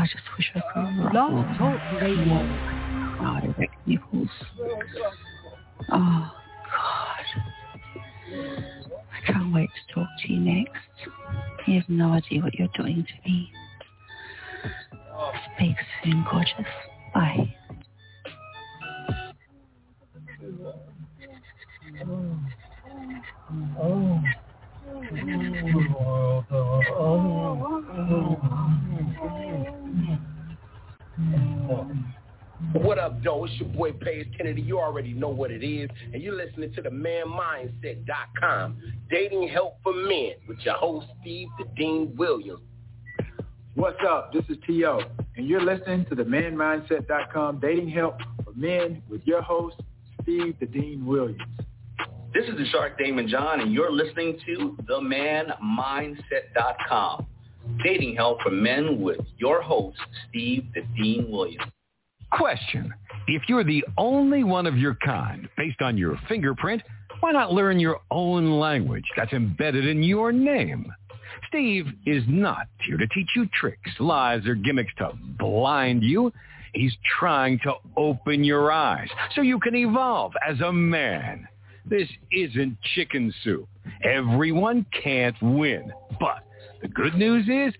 I just wish I could. Blog Talk Radio. God, erect nipples. Oh, God. I can't wait to talk to you next. You have no idea what you're doing to me. Speak soon, gorgeous. Bye. Oh. Oh. Mm-hmm. What up, though? It's your boy Page Kennedy. You already know what it is. And you're listening to the manmindset.com. Dating help for men with your host, Steve the Dean Williams. What's up? This is T.O. And you're listening to the manmindset.com dating help for men with your host, Steve the Dean Williams. This is the Shark Daymond John, and you're listening to the themanmindset.com. Dating help for men with your host, Steve the Dean Williams. Question. If you're the only one of your kind based on your fingerprint, why not learn your own language that's embedded in your name? Steve is not here to teach you tricks, lies, or gimmicks to blind you. He's trying to open your eyes so you can evolve as a man. This isn't chicken soup. Everyone can't win. But the good news is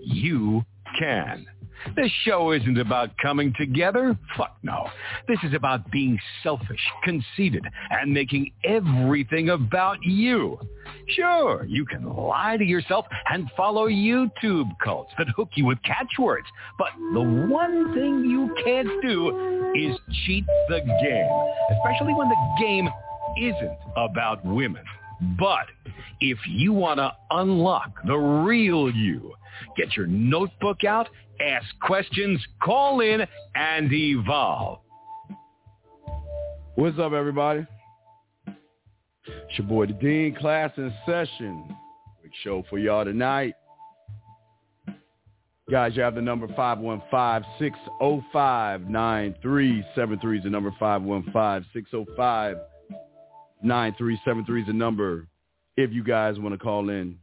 you can. This show isn't about coming together. Fuck no. This is about being selfish, conceited, and making everything about you. Sure, you can lie to yourself and follow YouTube cults that hook you with catchwords. But the one thing you can't do is cheat the game, especially when the game isn't about women. But if you want to unlock the real you, get your notebook out, ask questions, call in, and evolve. What's up, everybody? It's your boy, the Dean, class in session. Big show for y'all tonight. Guys, you have the number 515-605-9373 is the number 515-605 9373 is the number if you guys want to call in.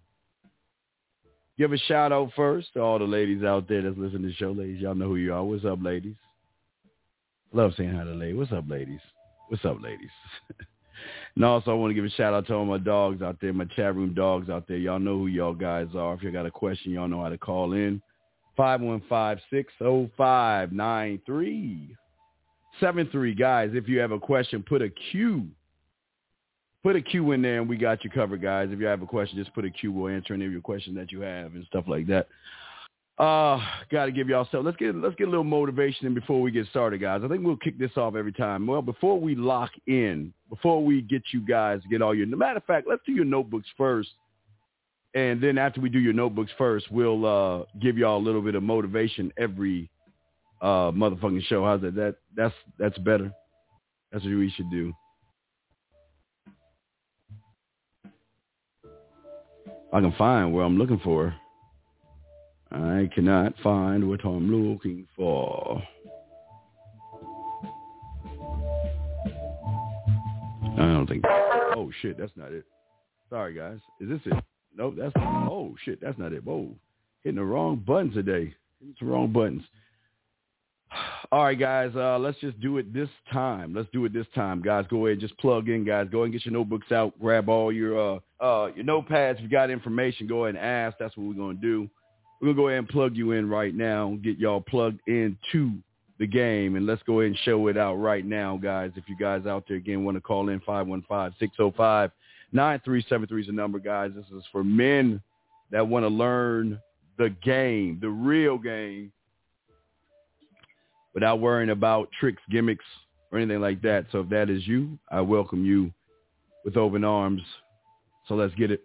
Give a shout out first to all the ladies out there that's listening to the show. Ladies, y'all know who you are. What's up, ladies? Love saying hi to ladies. What's up, ladies? What's up, ladies? and also, I want to give a shout out to all my dogs out there, my chat room dogs out there. Y'all know who y'all guys are. If you got a question, y'all know how to call in. 515-605-9373. Guys, if you have a question, put a Q put a Q in there and we got you covered, guys. If you have a question, just put a Q. We'll answer any of your questions that you have and stuff like that. Uh, got to give y'all so let's get let's get a little motivation in before we get started, guys. I think we'll kick this off every time. Well, before we lock in, before we get you guys get all your. Matter of fact, let's do your notebooks first, and then after we do your notebooks first, we'll uh, give y'all a little bit of motivation every uh, motherfucking show. How's that? That that's that's better. That's what we should do. I can find where I'm looking for. I cannot find what I'm looking for. I don't think. Oh shit, that's not it. Sorry guys. Is this it? Nope, that's. Oh shit, that's not it. Whoa, hitting the wrong buttons today. Hitting the wrong buttons. All right, guys, uh, let's just do it this time. Let's do it this time, guys. Go ahead, and just plug in, guys. Go ahead and get your notebooks out. Grab all your uh, uh, your notepads. If you got information, go ahead and ask. That's what we're gonna do. We're gonna go ahead and plug you in right now. Get y'all plugged into the game, and let's go ahead and show it out right now, guys. If you guys out there again want to call in 515-605-9373 is the number, guys. This is for men that want to learn the game, the real game without worrying about tricks, gimmicks, or anything like that. So if that is you, I welcome you with open arms. So let's get it.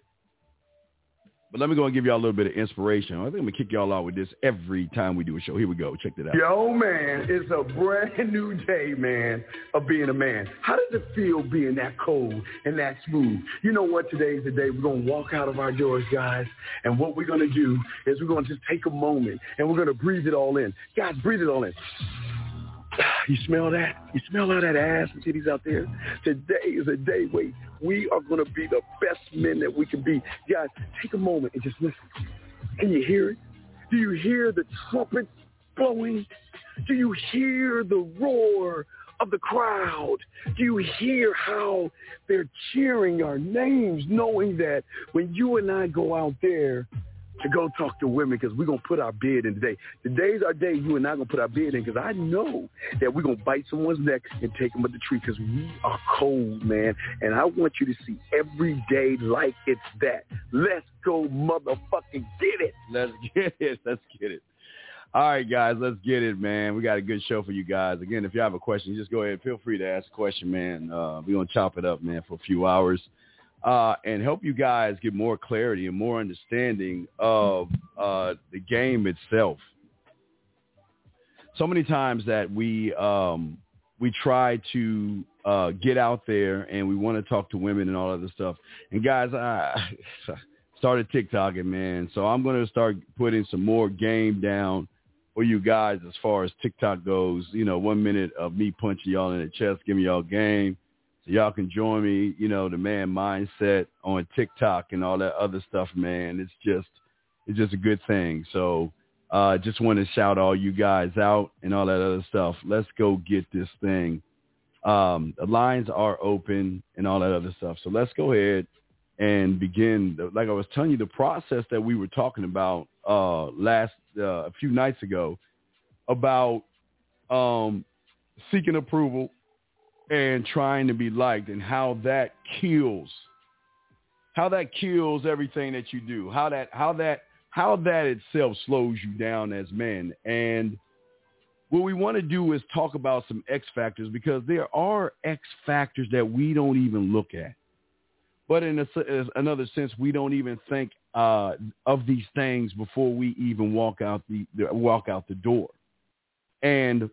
But let me go and give y'all a little bit of inspiration. I think I'm to kick y'all out with this every time we do a show. Here we go. Check it out. Yo, man, it's a brand new day, man, of being a man. How does it feel being that cold and that smooth? You know what? Today is the day we're to walk out of our doors, guys. And what we're to do is we're to just take a moment and we're to breathe it all in. Guys, breathe it all in. You smell that? You smell all that ass and titties out there? Today is a day where we are going to be the best men that we can be. Guys, take a moment and just listen. Can you hear it? Do you hear the trumpet blowing? Do you hear the roar of the crowd? Do you hear how they're cheering our names, knowing that when you and I go out there to go talk to women because we're going to put our bid in today. Today's our day. You and I going to put our bid in because I know that we're going to bite someone's neck and take them up the tree because we are cold, man. And I want you to see every day like it's that. Let's go motherfucking get it. Let's get it. Let's get it. All right, guys, let's get it, man. We got a good show for you guys. Again, if you have a question, just go ahead. Feel free to ask a question, man. Uh, we're going to chop it up, man, for a few hours uh, and help you guys get more clarity and more understanding of uh, the game itself. So many times that we um, we try to uh, get out there and we want to talk to women and all other stuff. And guys, I started TikToking, man. So I'm going to start putting some more game down for you guys as far as TikTok goes. You know, one minute of me punching y'all in the chest, giving y'all game. Y'all can join me, you know, the man mindset on TikTok and all that other stuff, man. It's just, it's just a good thing. So uh, just want to shout all you guys out and all that other stuff. Let's go get this thing. Um, the lines are open and all that other stuff. So let's go ahead and begin. Like I was telling you, the process that we were talking about uh, last uh, a few nights ago about um, seeking approval and trying to be liked and how that kills how that kills everything that you do how that how that how that itself slows you down as men and what we want to do is talk about some X factors because there are X factors that we don't even look at. But in a, another sense, we don't even think uh, of these things before we even walk out the, the walk out the door. And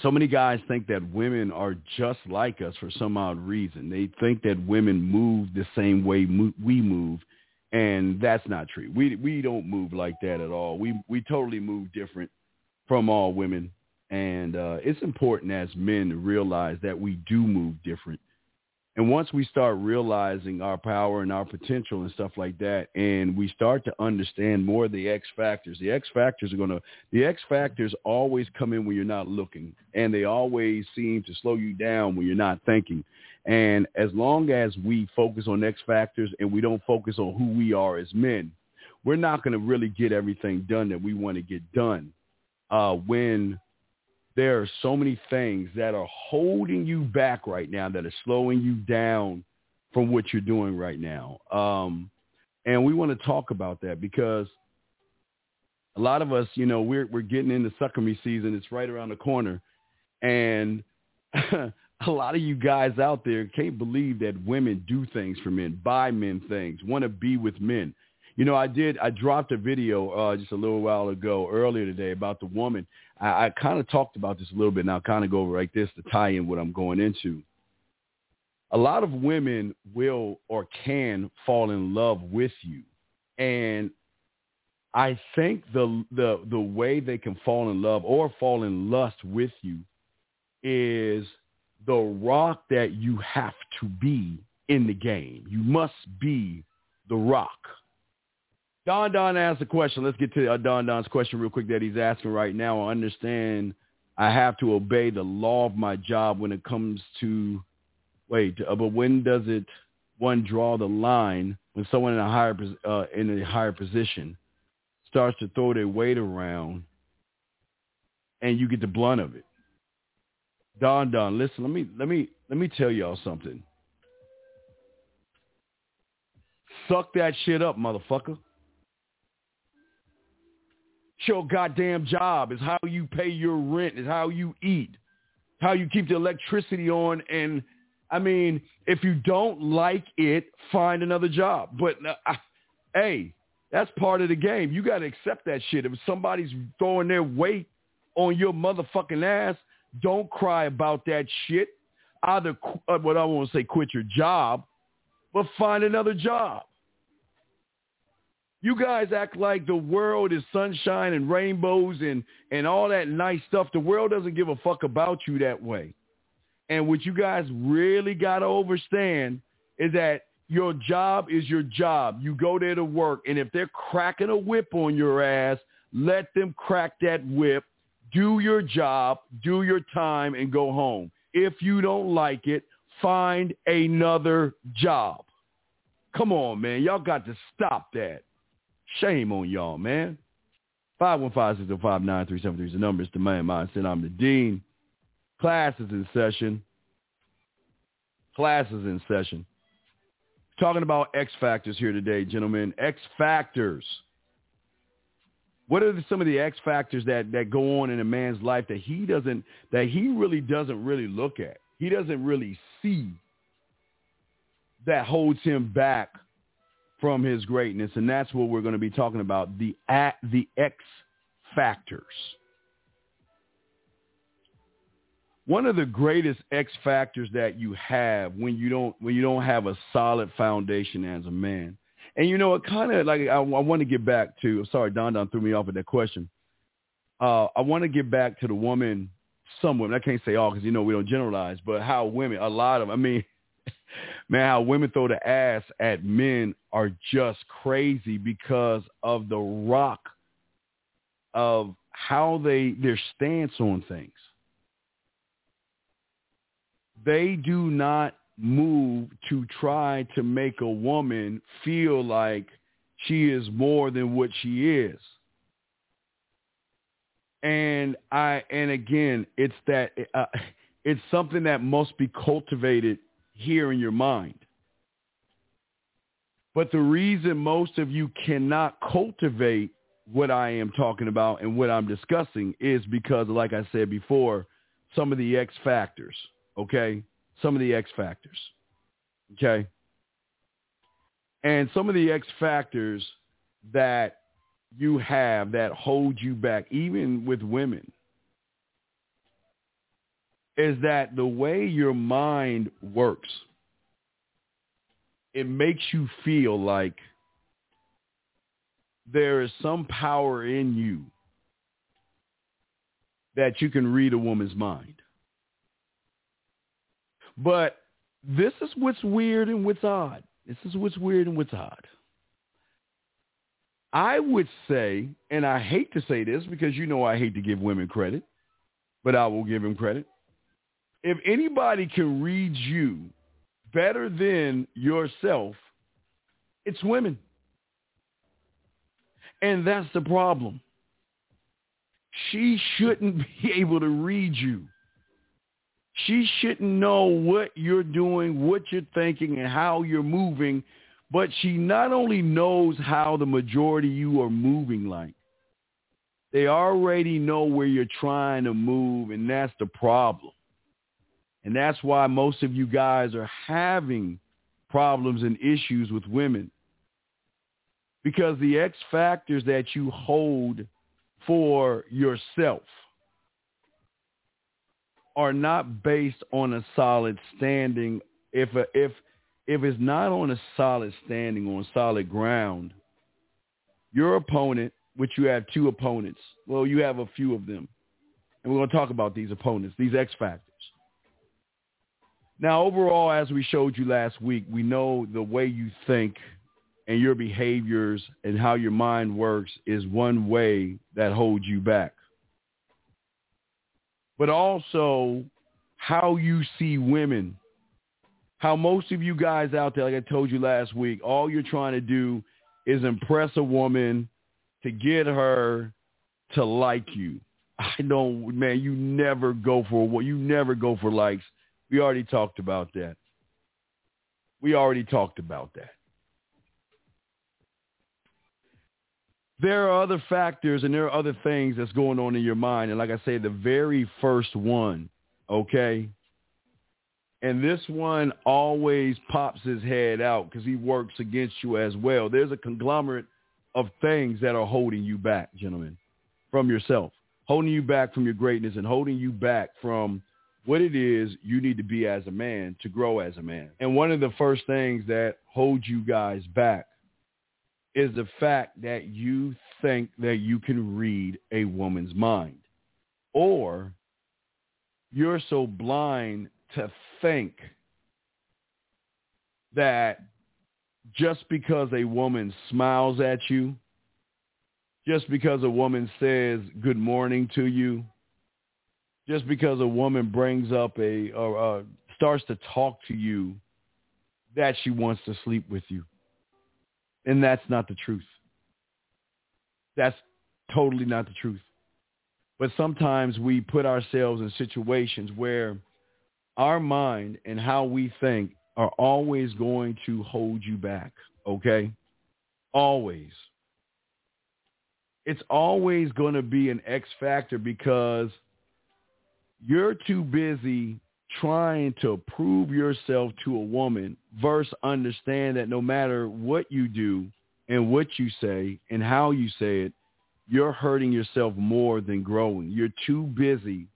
so many guys think that women are just like us for some odd reason. They think that women move the same way we move, and that's not true. We we don't move like that at all. We we totally move different from all women, and uh, it's important as men to realize that we do move different and once we start realizing our power and our potential and stuff like that, and we start to understand more of the X factors, the X factors are going to, the X factors always come in when you're not looking, and they always seem to slow you down when you're not thinking. And as long as we focus on X factors and we don't focus on who we are as men, we're not going to really get everything done that we want to get done uh, when there are so many things that are holding you back right now that are slowing you down from what you're doing right now. Um, and we want to talk about that because a lot of us, you know, we're we're getting into sucker me season. It's right around the corner, and a lot of you guys out there can't believe that women do things for men, buy men things, want to be with men. You know, I did. I dropped a video uh, just a little while ago, earlier today, about the woman. I, I kind of talked about this a little bit, and I'll kind of go over like this to tie in what I'm going into. A lot of women will or can fall in love with you, and I think the the the way they can fall in love or fall in lust with you is the rock that you have to be in the game. You must be the rock. Don Don asked a question. Let's get to uh, Don Don's question real quick that he's asking right now. I understand I have to obey the law of my job when it comes to wait, uh, but when does it one draw the line when someone in a higher uh, in a higher position starts to throw their weight around and you get the blunt of it? Don Don, listen, let me let me let me tell y'all something. Suck that shit up, motherfucker your goddamn job. Is how you pay your rent. Is how you eat. How you keep the electricity on. And I mean, if you don't like it, find another job. But uh, hey, that's part of the game. You got to accept that shit. If somebody's throwing their weight on your motherfucking ass, don't cry about that shit. Either, uh, what I want to say, quit your job, but find another job. You guys act like the world is sunshine and rainbows and, and all that nice stuff. The world doesn't give a fuck about you that way. And what you guys really got to understand is that your job is your job. You go there to work. And if they're cracking a whip on your ass, let them crack that whip, do your job, do your time, and go home. If you don't like it, find another job. Come on, man. Y'all got to stop that. Shame on y'all, man. 515-605-9373 is the number. It's the man mindset. I'm the dean. Class is in session. Class is in session. Talking about X factors here today, gentlemen. X factors. What are some of the X factors that, that go on in a man's life that he doesn't that he really doesn't really look at? He doesn't really see that holds him back from his greatness, and that's what we're going to be talking about the at the X factors. One of the greatest X factors that you have when you don't when you don't have a solid foundation as a man, and you know it kind of like I, I want to get back to. Sorry, Don Don threw me off with that question. Uh, I want to get back to the woman. Some women, I can't say all because you know we don't generalize, but how women, a lot of, I mean, man, how women throw the ass at men are just crazy because of the rock of how they their stance on things. They do not move to try to make a woman feel like she is more than what she is. And I and again, it's that uh, it's something that must be cultivated here in your mind. But the reason most of you cannot cultivate what I am talking about and what I'm discussing is because, like I said before, some of the X factors, okay? Some of the X factors, okay? And some of the X factors that you have that hold you back, even with women, is that the way your mind works, it makes you feel like there is some power in you that you can read a woman's mind. But this is what's weird and what's odd. This is what's weird and what's odd. I would say, and I hate to say this because you know I hate to give women credit, but I will give them credit if anybody can read you better than yourself, it's women. And that's the problem. She shouldn't be able to read you. She shouldn't know what you're doing, what you're thinking, and how you're moving. But she not only knows how the majority of you are moving like, they already know where you're trying to move, and that's the problem. And that's why most of you guys are having problems and issues with women. Because the X factors that you hold for yourself are not based on a solid standing. If a, if if it's not on a solid standing on solid ground, your opponent, which you have two opponents, well, you have a few of them, and we're going to talk about these opponents, these X factors. Now, overall, as we showed you last week, we know the way you think and your behaviors and how your mind works is one way that holds you back. But also how you see women. How most of you guys out there, like I told you last week, all you're trying to do is impress a woman to get her to like you. I don't, man, you never go for what you never go for likes. We already talked about that. We already talked about that. There are other factors and there are other things that's going on in your mind. And like I say, the very first one, okay? And this one always pops his head out because he works against you as well. There's a conglomerate of things that are holding you back, gentlemen, from yourself, holding you back from your greatness and holding you back from what it is you need to be as a man to grow as a man. And one of the first things that holds you guys back is the fact that you think that you can read a woman's mind. Or you're so blind to think that just because a woman smiles at you just because a woman says good morning to you, just because a woman brings up a or uh, starts to talk to you, that she wants to sleep with you. And that's not the truth. That's totally not the truth. But sometimes we put ourselves in situations where our mind and how we think are always going to hold you back, okay? Always. It's always going to be an X factor because you're too busy trying to prove yourself to a woman versus understand that no matter what you do and what you say and how you say it, you're hurting yourself more than growing. You're too busy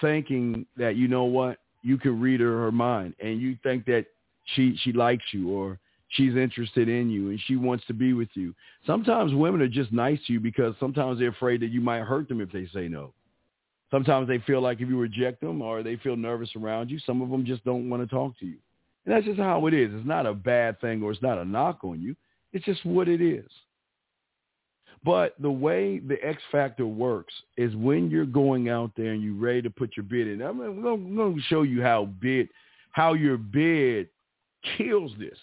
thinking that, you know what, you can read her, her mind and you think that she, she likes you or she's interested in you and she wants to be with you. Sometimes women are just nice to you because sometimes they're afraid that you might hurt them if they say no. Sometimes they feel like if you reject them or they feel nervous around you, some of them just don't want to talk to you. And that's just how it is. It's not a bad thing or it's not a knock on you. It's just what it is. But the way the X factor works is when you're going out there and you're ready to put your bid in. I'm going to show you how bid, how your bid kills this.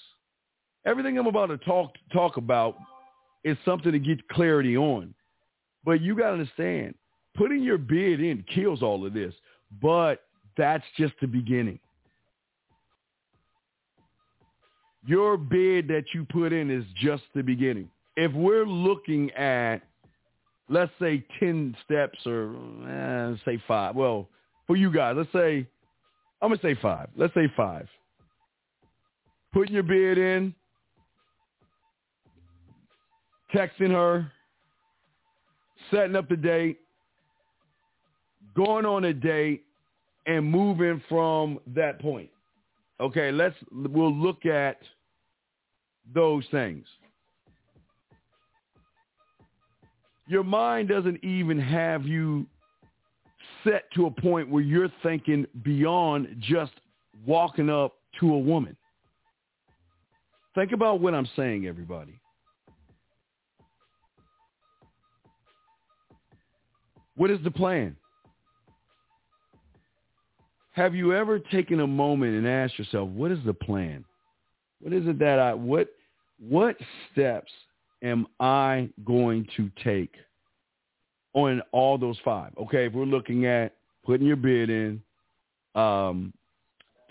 Everything I'm about to talk talk about is something to get clarity on. But you got to understand, putting your bid in kills all of this. But that's just the beginning. Your bid that you put in is just the beginning. If we're looking at, let's say, 10 steps or eh, say five. Well, for you guys, let's say, I'm going to say five. Let's say five. Putting your bid in, texting her, setting up the date, going on a date, and moving from that point. Okay, let's we'll look at those things. Your mind doesn't even have you set to a point where you're thinking beyond just walking up to a woman. Think about what I'm saying, everybody. What is the plan? Have you ever taken a moment and asked yourself, what is the plan? What is it that I what what steps am I going to take on all those five? Okay, if we're looking at putting your bid in, um,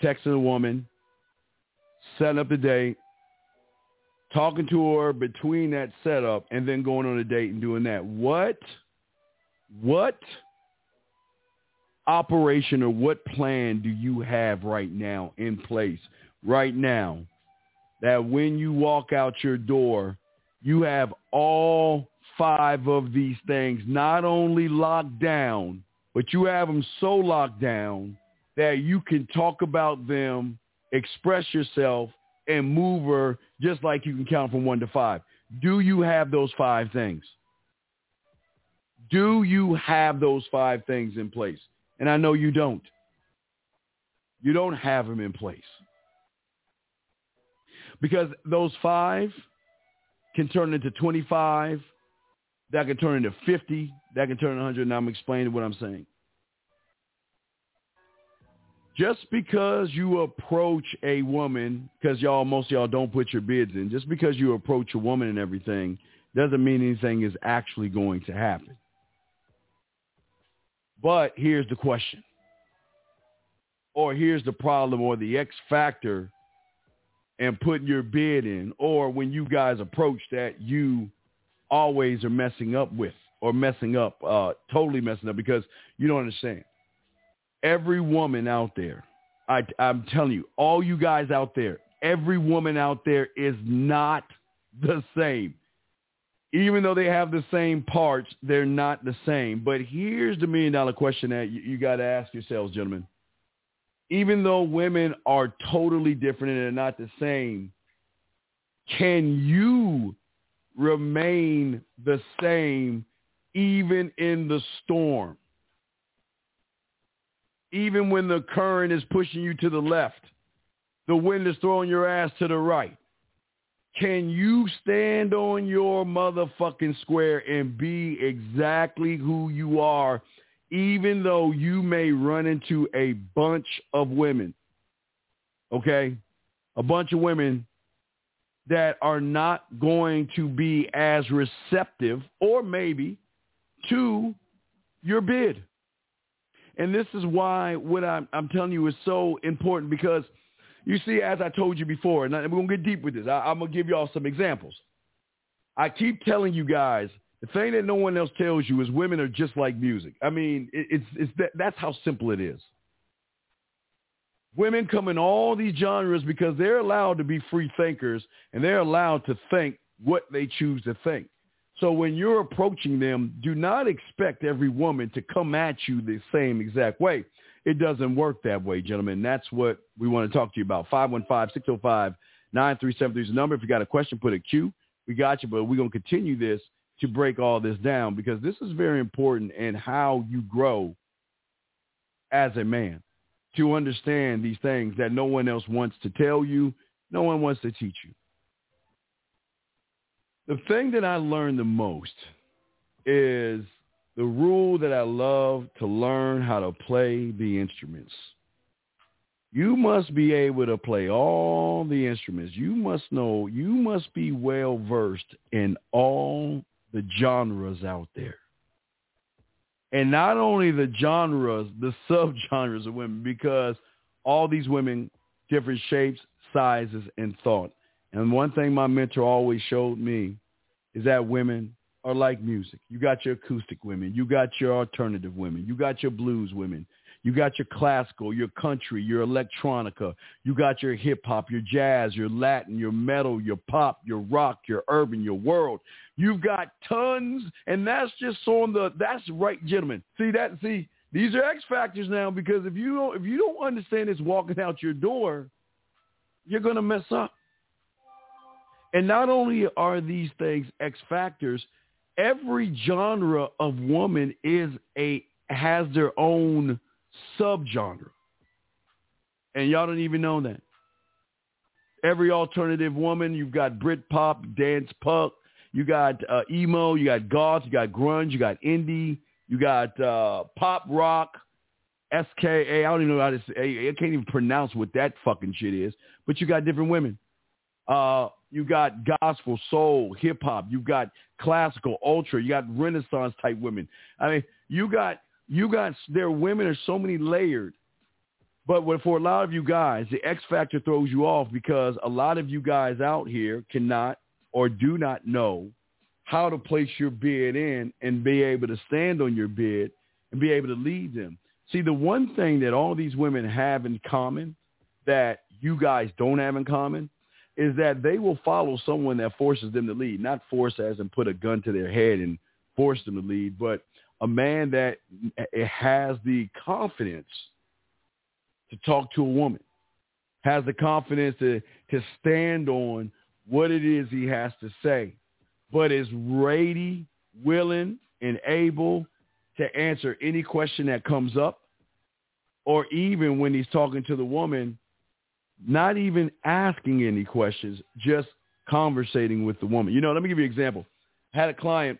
texting a woman, setting up the date, talking to her between that setup, and then going on a date and doing that. What what operation or what plan do you have right now in place right now that when you walk out your door, you have all five of these things not only locked down, but you have them so locked down that you can talk about them, express yourself, and move her just like you can count from one to five. Do you have those five things? Do you have those five things in place? And I know you don't. You don't have them in place. Because those five can turn into 25, that can turn into 50, that can turn into 100, and I'm explaining what I'm saying. Just because you approach a woman, because y'all, most of y'all don't put your bids in, just because you approach a woman and everything doesn't mean anything is actually going to happen. But here's the question. Or here's the problem or the X factor and putting your bid in. Or when you guys approach that you always are messing up with or messing up, uh, totally messing up because you don't understand. Every woman out there, I, I'm telling you, all you guys out there, every woman out there is not the same even though they have the same parts, they're not the same. But here's the million dollar question that you, you got to ask yourselves, gentlemen. Even though women are totally different and they're not the same, can you remain the same even in the storm? Even when the current is pushing you to the left, the wind is throwing your ass to the right. Can you stand on your motherfucking square and be exactly who you are, even though you may run into a bunch of women? Okay? A bunch of women that are not going to be as receptive or maybe to your bid. And this is why what I'm, I'm telling you is so important because you see, as I told you before, and we're going to get deep with this, I, I'm going to give y'all some examples. I keep telling you guys, the thing that no one else tells you is women are just like music. I mean, it, it's, it's that, that's how simple it is. Women come in all these genres because they're allowed to be free thinkers and they're allowed to think what they choose to think. So when you're approaching them, do not expect every woman to come at you the same exact way. It doesn't work that way, gentlemen. That's what we want to talk to you about. 515-605-9373 is the number. If you got a question, put a Q. We got you, but we're going to continue this to break all this down because this is very important in how you grow as a man to understand these things that no one else wants to tell you, no one wants to teach you. The thing that I learned the most is the rule that I love to learn how to play the instruments. You must be able to play all the instruments. You must know, you must be well versed in all the genres out there. And not only the genres, the subgenres of women, because all these women, different shapes, sizes, and thought. And one thing my mentor always showed me is that women are like music. You got your acoustic women. You got your alternative women. You got your blues women. You got your classical, your country, your electronica. You got your hip hop, your jazz, your Latin, your metal, your pop, your rock, your urban, your world. You've got tons, and that's just on the. That's right, gentlemen. See that? See, these are X factors now because if you don't, if you don't understand this walking out your door, you're gonna mess up. And not only are these things X factors, every genre of woman is a has their own subgenre. And y'all don't even know that. Every alternative woman, you've got Britpop, dance punk, you got uh, emo, you got goth, you got grunge, you got indie, you got uh, pop rock, SKA. I don't even know how to say. I can't even pronounce what that fucking shit is. But you got different women. Uh, you got gospel, soul, hip hop. You got classical, ultra. You got Renaissance type women. I mean, you got you got their women are so many layered. But for a lot of you guys, the X factor throws you off because a lot of you guys out here cannot or do not know how to place your bid in and be able to stand on your bid and be able to lead them. See, the one thing that all these women have in common that you guys don't have in common is that they will follow someone that forces them to lead, not force as and put a gun to their head and force them to lead, but a man that has the confidence to talk to a woman, has the confidence to, to stand on what it is he has to say, but is ready, willing, and able to answer any question that comes up, or even when he's talking to the woman, not even asking any questions, just conversating with the woman. You know, let me give you an example. I had a client,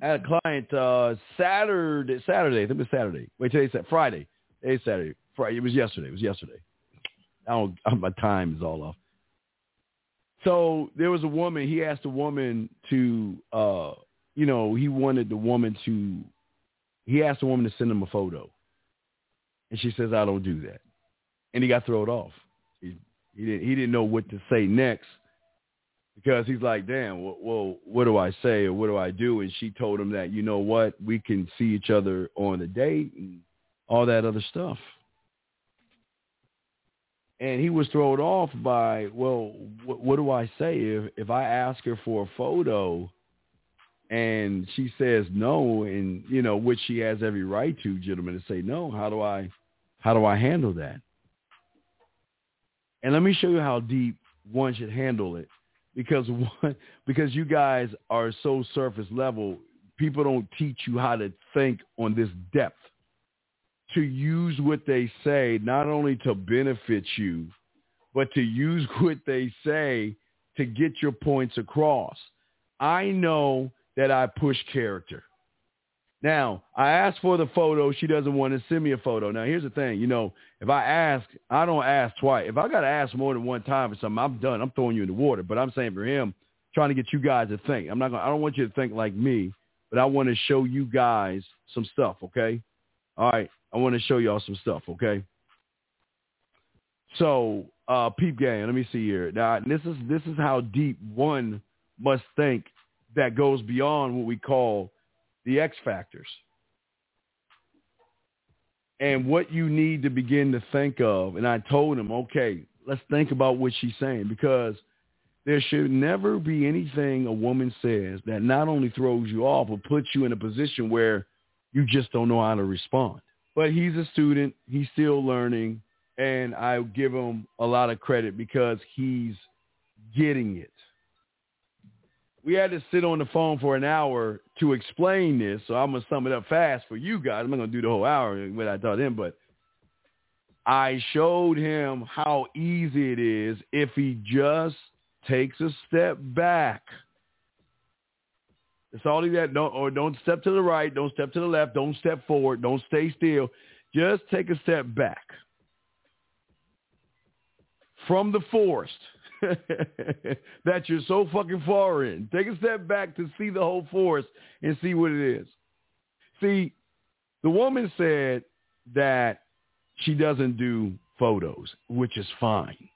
had a client uh, Saturday, Saturday, I think it was Saturday. Wait, today's Friday. Today's Saturday. Friday. It was yesterday. It was yesterday. I don't, my time is all off. So there was a woman. He asked a woman to, uh, you know, he wanted the woman to. He asked the woman to send him a photo, and she says, "I don't do that." And he got thrown off. He, he didn't he didn't know what to say next because he's like, damn, well, well, what do I say or what do I do? And she told him that, you know what, we can see each other on the date and all that other stuff. And he was thrown off by, well, what, what do I say if if I ask her for a photo? and she says no and you know which she has every right to gentlemen to say no how do i how do i handle that and let me show you how deep one should handle it. Because one, because you guys are so surface level, people don't teach you how to think on this depth. To use what they say, not only to benefit you, but to use what they say to get your points across. I know that I push character. Now, I asked for the photo. She doesn't want to send me a photo. Now, here's the thing. You know, if I ask, I don't ask twice. If I got to ask more than one time for something, I'm done. I'm throwing you in the water. But I'm saying for him, trying to get you guys to think. I'm not going to, I don't want you to think like me, but I want to show you guys some stuff, okay? All right. I want to show y'all some stuff, okay? So, uh, peep game. Let me see here. Now, this is this is how deep one must think that goes beyond what we call the X factors. And what you need to begin to think of, and I told him, okay, let's think about what she's saying because there should never be anything a woman says that not only throws you off, but puts you in a position where you just don't know how to respond. But he's a student. He's still learning and I give him a lot of credit because he's getting it. We had to sit on the phone for an hour to explain this, so I'm gonna sum it up fast for you guys. I'm not gonna do the whole hour what I taught him, but I showed him how easy it is if he just takes a step back. It's all he got. Don't or don't step to the right, don't step to the left, don't step forward, don't stay still. Just take a step back from the forest that you're so fucking far in. Take a step back to see the whole forest and see what it is. See, the woman said that she doesn't do photos, which is fine.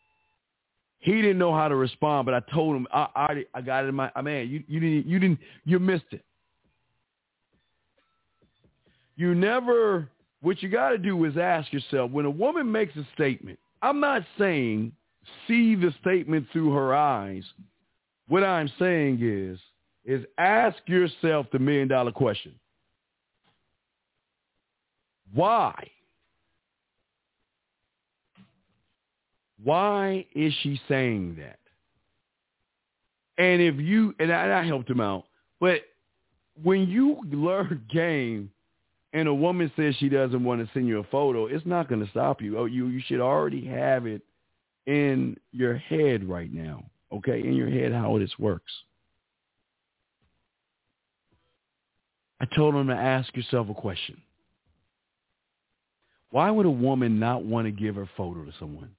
He didn't know how to respond, but I told him I I, I got it in my man. You you didn't you didn't you missed it. You never. What you got to do is ask yourself when a woman makes a statement. I'm not saying see the statement through her eyes. What I'm saying is, is ask yourself the million dollar question. Why? Why is she saying that? And if you, and I, I helped him out, but when you learn game and a woman says she doesn't want to send you a photo, it's not going to stop you. Oh, you you should already have it in your head right now, okay? In your head how this works. I told him to ask yourself a question. Why would a woman not want to give her photo to someone?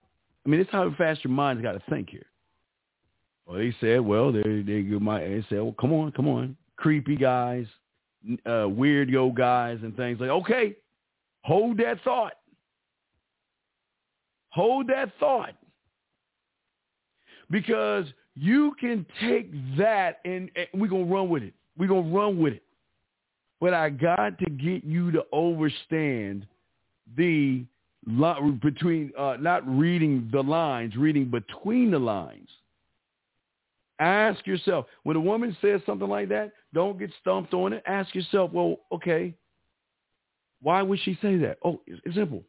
I mean, it's how fast your mind's got to think here. Well, they said, well, they they my they said, well, come on, come on, creepy guys, uh, weird yo guys, and things like. Okay, hold that thought. Hold that thought because you can take that and, and we're going to run with it. We're going to run with it. But I got to get you to understand the between uh, not reading the lines, reading between the lines. Ask yourself, when a woman says something like that, don't get stumped on it. Ask yourself, well, okay, why would she say that? Oh, it's simple.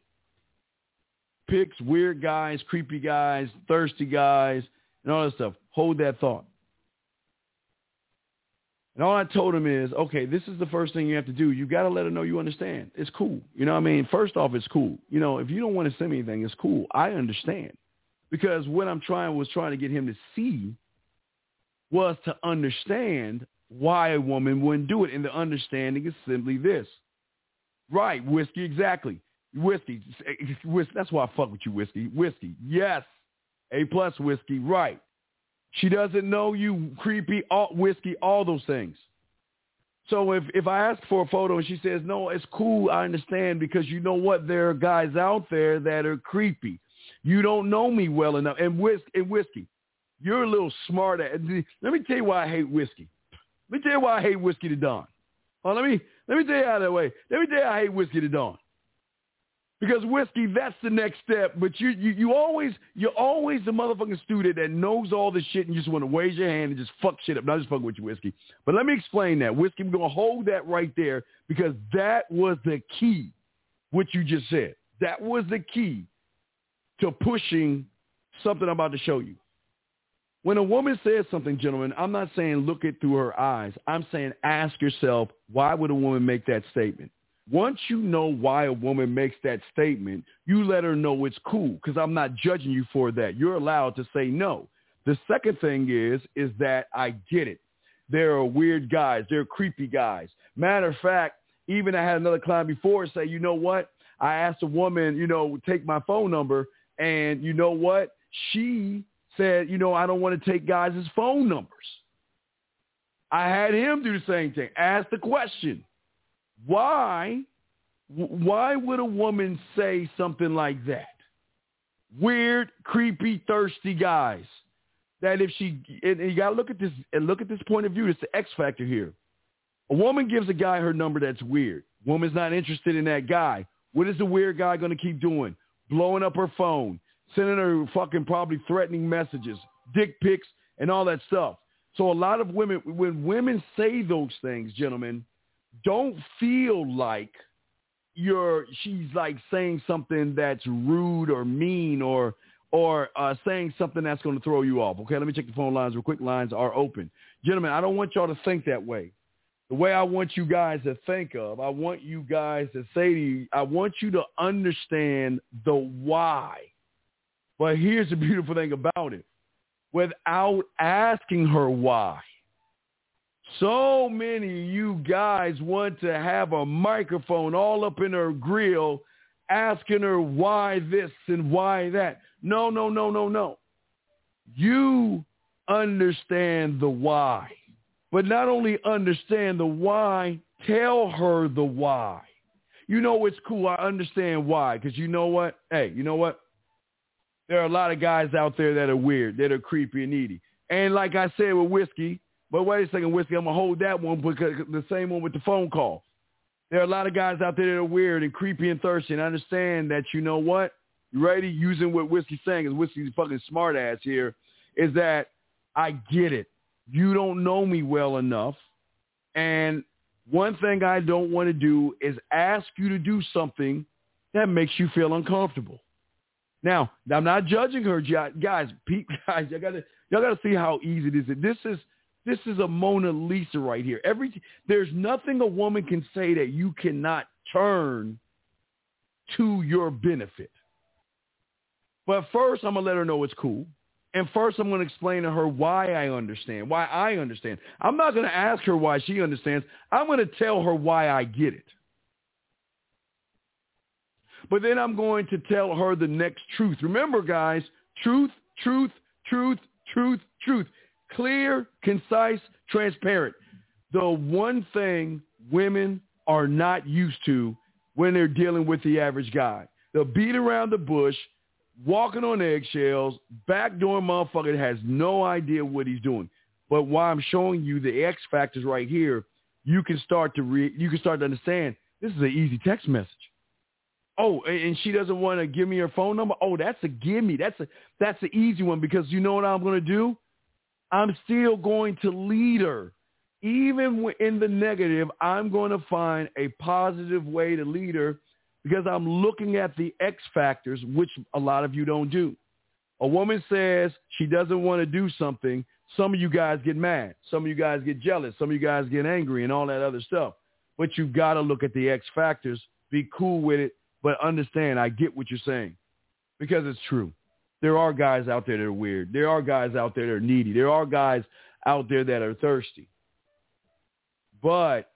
Picks weird guys, creepy guys, thirsty guys, and all that stuff. Hold that thought. And all I told him is, okay, this is the first thing you have to do. You got to let her know you understand. It's cool. You know what I mean? First off, it's cool. You know, if you don't want to send me anything, it's cool. I understand. Because what I'm trying was trying to get him to see was to understand why a woman wouldn't do it. And the understanding is simply this. Right, whiskey, exactly. Whiskey. Eh, whiskey. That's why I fuck with you, whiskey. Whiskey. Yes. A plus whiskey, right. She doesn't know you creepy all, whiskey, all those things. So if, if I ask for a photo and she says, no, it's cool, I understand because you know what? There are guys out there that are creepy. You don't know me well enough. And, whis- and whiskey, you're a little smart. smarter. Let me tell you why I hate whiskey. Let me tell you why I hate whiskey to dawn. Oh, let me let me tell you how that way. Let me tell you I hate whiskey to dawn. Because whiskey, that's the next step. But you, you, you always, you're always the motherfucking student that knows all this shit and you just want to raise your hand and just fuck shit up. Not just fucking with you, whiskey. But let me explain that. Whiskey, we're going to hold that right there because that was the key, what you just said. That was the key to pushing something I'm about to show you. When a woman says something, gentlemen, I'm not saying look it through her eyes. I'm saying ask yourself, why would a woman make that statement? Once you know why a woman makes that statement, you let her know it's cool because I'm not judging you for that. You're allowed to say no. The second thing is, is that I get it. There are weird guys. There are creepy guys. Matter of fact, even I had another client before say, you know what? I asked a woman, you know, take my phone number, and you know what? She said, you know, I don't want to take guys' phone numbers. I had him do the same thing. Ask the question, why, why would a woman say something like that? Weird, creepy, thirsty guys. That if she, and you got to look at this and look at this point of view. It's the X factor here. A woman gives a guy her number that's weird. Woman's not interested in that guy. What is the weird guy going to keep doing? Blowing up her phone, sending her fucking probably threatening messages, dick pics, and all that stuff. So a lot of women, when women say those things, gentlemen, don't feel like you're she's like saying something that's rude or mean or or uh, saying something that's going to throw you off. Okay, let me check the phone lines real quick. Lines are open, gentlemen. I don't want y'all to think that way. The way I want you guys to think of, I want you guys to say to you, I want you to understand the why. But here's the beautiful thing about it without asking her why. So many of you guys want to have a microphone all up in her grill asking her why this and why that. No, no, no, no, no. You understand the why. But not only understand the why, tell her the why. You know it's cool. I understand why. Because you know what? Hey, you know what? There are a lot of guys out there that are weird, that are creepy and needy. And like I said with whiskey, but wait a second, whiskey, I'm gonna hold that one because the same one with the phone call. There are a lot of guys out there that are weird and creepy and thirsty. And I understand that you know what? Ready? Using what whiskey's saying is whiskey's fucking smart ass here, is that I get it. You don't know me well enough. And one thing I don't want to do is ask you to do something that makes you feel uncomfortable. Now, I'm not judging her, guys. Guys, y'all gotta y'all gotta see how easy this is. This is this is a Mona Lisa right here. Every there's nothing a woman can say that you cannot turn to your benefit. But first, I'm gonna let her know it's cool. And first, I'm going to explain to her why I understand, why I understand. I'm not going to ask her why she understands. I'm going to tell her why I get it. But then I'm going to tell her the next truth. Remember, guys, truth, truth, truth, truth, truth. Clear, concise, transparent. The one thing women are not used to when they're dealing with the average guy. They'll beat around the bush, walking on eggshells, backdoor motherfucker has no idea what he's doing. But while I'm showing you the X factors right here, you can start to re- you can start to understand this is an easy text message. Oh, and she doesn't want to give me her phone number. Oh, that's a gimme. That's a that's an easy one because you know what I'm going to do? I'm still going to lead her. Even in the negative, I'm going to find a positive way to lead her because I'm looking at the X factors, which a lot of you don't do. A woman says she doesn't want to do something. Some of you guys get mad. Some of you guys get jealous. Some of you guys get angry and all that other stuff. But you've got to look at the X factors, be cool with it, but understand I get what you're saying because it's true. There are guys out there that are weird. There are guys out there that are needy. There are guys out there that are thirsty. But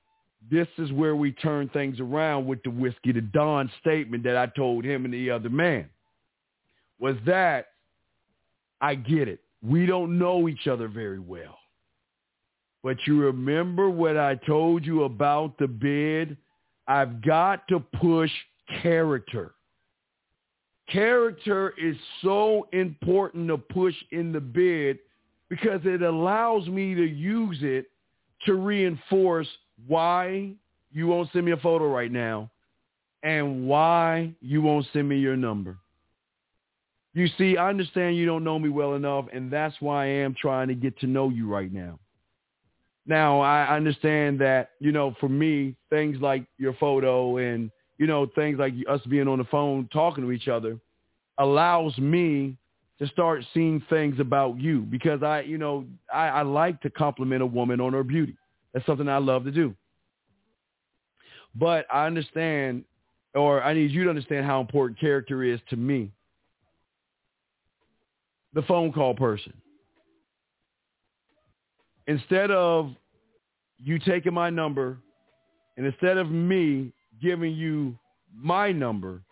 this is where we turn things around with the whiskey, the Don statement that I told him and the other man was that I get it. We don't know each other very well. But you remember what I told you about the bid? I've got to push character. Character is so important to push in the bid because it allows me to use it to reinforce why you won't send me a photo right now and why you won't send me your number. You see, I understand you don't know me well enough, and that's why I am trying to get to know you right now. Now, I understand that, you know, for me, things like your photo and you know, things like us being on the phone talking to each other allows me to start seeing things about you because I, you know, I, I like to compliment a woman on her beauty. That's something I love to do. But I understand, or I need you to understand how important character is to me. The phone call person. instead of you taking my number and instead of me giving you my number,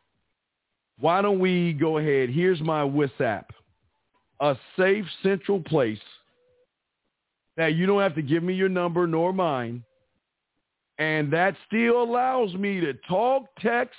why don't we go ahead? Here's my WhatsApp, a safe central place that you don't have to give me your number nor mine. And that still allows me to talk, text,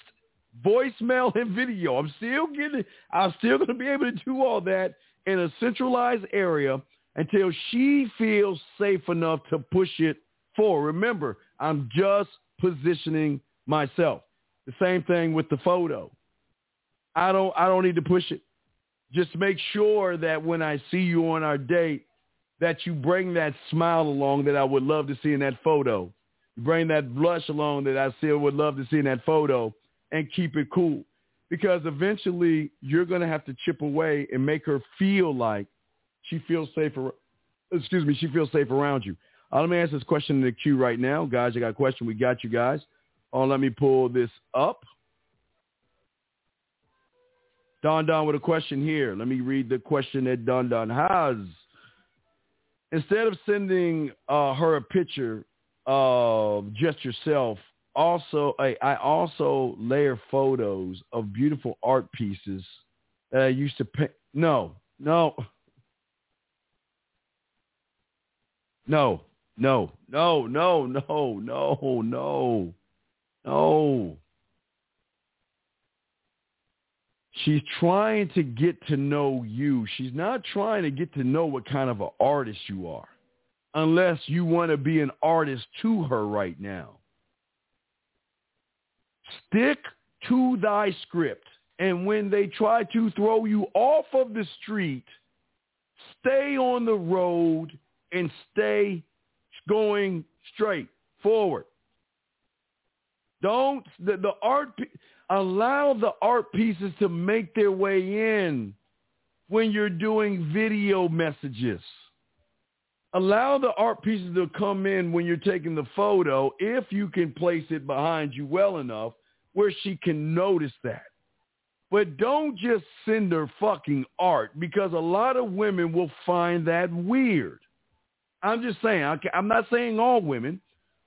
voicemail, and video. I'm still getting, I'm still going to be able to do all that in a centralized area until she feels safe enough to push it forward. Remember, I'm just positioning myself. The same thing with the photo. I don't I don't need to push it. Just make sure that when I see you on our date that you bring that smile along that I would love to see in that photo. You bring that blush along that I still would love to see in that photo and keep it cool. Because eventually you're going to have to chip away and make her feel like she feels safer. Excuse me, she feels safe around you. Uh, let me ask this question in the queue right now. Guys, I got a question. We got you guys. Oh, let me pull this up. Don Don with a question here. Let me read the question that Don Don has. Instead of sending uh, her a picture of just yourself, also I, I also layer photos of beautiful art pieces that I used to paint. No, no, no, no, no, no, no, no, no, no. She's trying to get to know you. She's not trying to get to know what kind of an artist you are, unless you want to be an artist to her right now. Stick to thy script. And when they try to throw you off of the street, stay on the road and stay going straight forward. Don't the, the art allow the art pieces to make their way in when you're doing video messages. Allow the art pieces to come in when you're taking the photo if you can place it behind you well enough where she can notice that. But don't just send her fucking art because a lot of women will find that weird. I'm just saying, I'm not saying all women,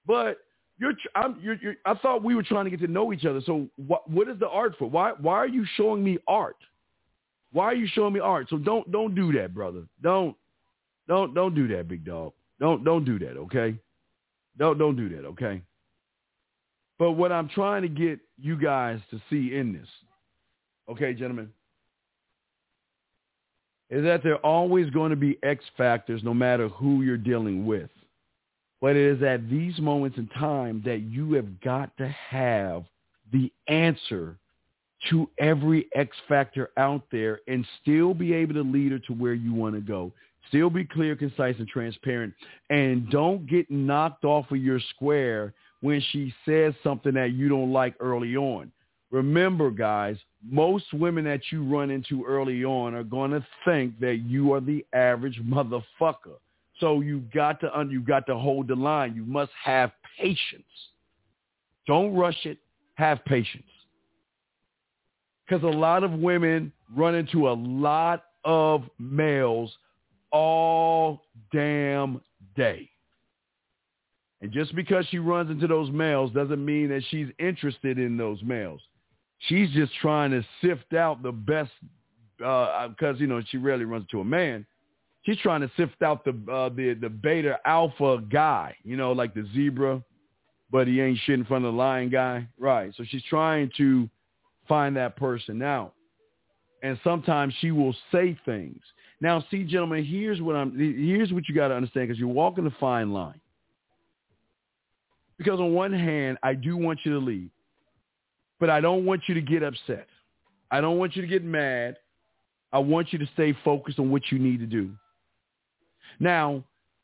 but you're, I'm, you're, you're, I thought we were trying to get to know each other. So what, what is the art for? Why, why are you showing me art? Why are you showing me art? So don't, don't do that, brother. Don't, don't, don't do that, big dog. Don't, don't do that. Okay. Don't, don't do that. Okay. But what I'm trying to get you guys to see in this, okay, gentlemen, is that there are always going to be X factors no matter who you're dealing with. But it is at these moments in time that you have got to have the answer to every X factor out there and still be able to lead her to where you want to go. Still be clear, concise, and transparent. And don't get knocked off of your square when she says something that you don't like early on. Remember, guys, most women that you run into early on are going to think that you are the average motherfucker. So you got to you got to hold the line. You must have patience. Don't rush it. Have patience. Because a lot of women run into a lot of males all damn day. And just because she runs into those males doesn't mean that she's interested in those males. She's just trying to sift out the best because uh, you know she rarely runs into a man. She's trying to sift out the uh, the the beta alpha guy, you know, like the zebra, but he ain't shit in front of the lion guy, right? So she's trying to find that person now, and sometimes she will say things. Now, see, gentlemen, here's what I'm. Here's what you got to understand because you're walking a fine line. Because on one hand, I do want you to leave, but I don't want you to get upset. I don't want you to get mad. I want you to stay focused on what you need to do. Now,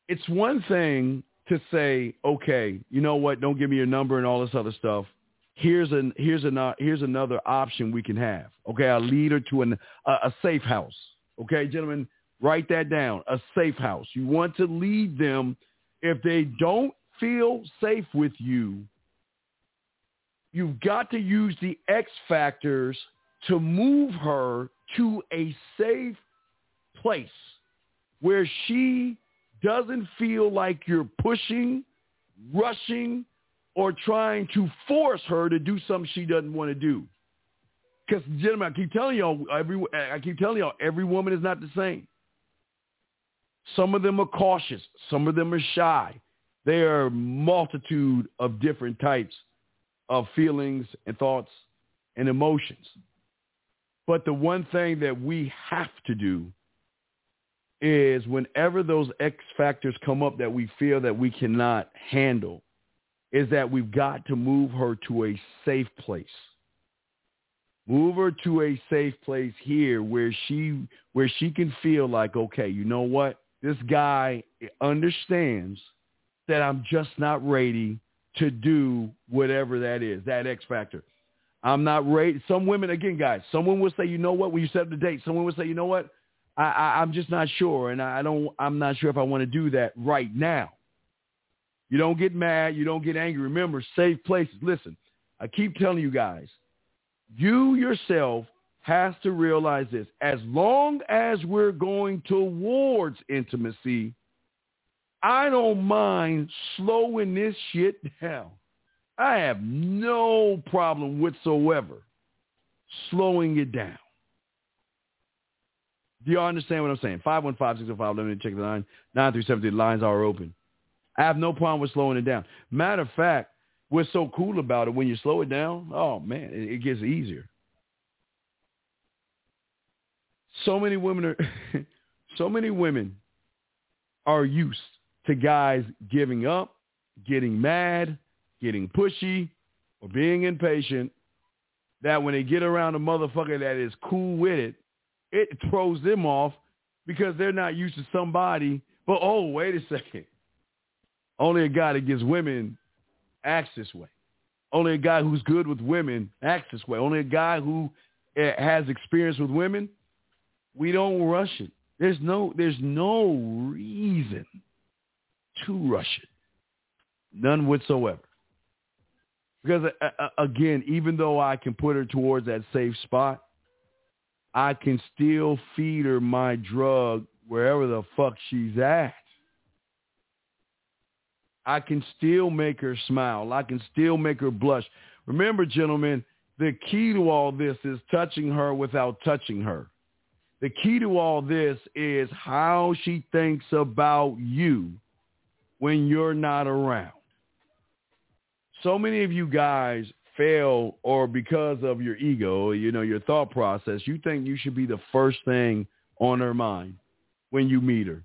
it's one thing to say, okay, you know what? Don't give me your number and all this other stuff. Here's an here's an uh, here's another option we can have. Okay, I'll lead her to an a, a safe house. Okay, gentlemen, write that down. A safe house. You want to lead them if they don't feel safe with you, you've got to use the X factors to move her to a safe place where she doesn't feel like you're pushing, rushing, or trying to force her to do something she doesn't want to do. Because, gentlemen, I keep telling y'all, every, I keep telling y'all, every woman is not the same. Some of them are cautious. Some of them are shy. There are a multitude of different types of feelings and thoughts and emotions. But the one thing that we have to do is whenever those X factors come up that we feel that we cannot handle, is that we've got to move her to a safe place. Move her to a safe place here where she where she can feel like, okay, you know what? This guy understands that I'm just not ready to do whatever that is, that X factor. I'm not ready. Some women, again, guys, someone will say, you know what? When you set up the date, someone will say, you know what? I, I, I'm just not sure, and I don't. I'm not sure if I want to do that right now. You don't get mad. You don't get angry. Remember, safe places. Listen, I keep telling you guys, you yourself has to realize this. As long as we're going towards intimacy, I don't mind slowing this shit down. I have no problem whatsoever slowing it down. Do you understand what I'm saying? 515-605, let me check the line. 937, the lines are open. I have no problem with slowing it down. Matter of fact, we're so cool about it, when you slow it down, oh, man, it, it gets easier. So many women are, so many women are used to guys giving up, getting mad, getting pushy, or being impatient, that when they get around a motherfucker that is cool with it, it throws them off because they're not used to somebody. But oh, wait a second. Only a guy that gives women acts this way. Only a guy who's good with women acts this way. Only a guy who eh, has experience with women. We don't rush it. There's no there's no reason to rush it. None whatsoever. Because uh, uh, again, even though I can put her towards that safe spot, I can still feed her my drug wherever the fuck she's at. I can still make her smile. I can still make her blush. Remember, gentlemen, the key to all this is touching her without touching her. The key to all this is how she thinks about you when you're not around. So many of you guys fail or because of your ego, you know, your thought process, you think you should be the first thing on her mind when you meet her.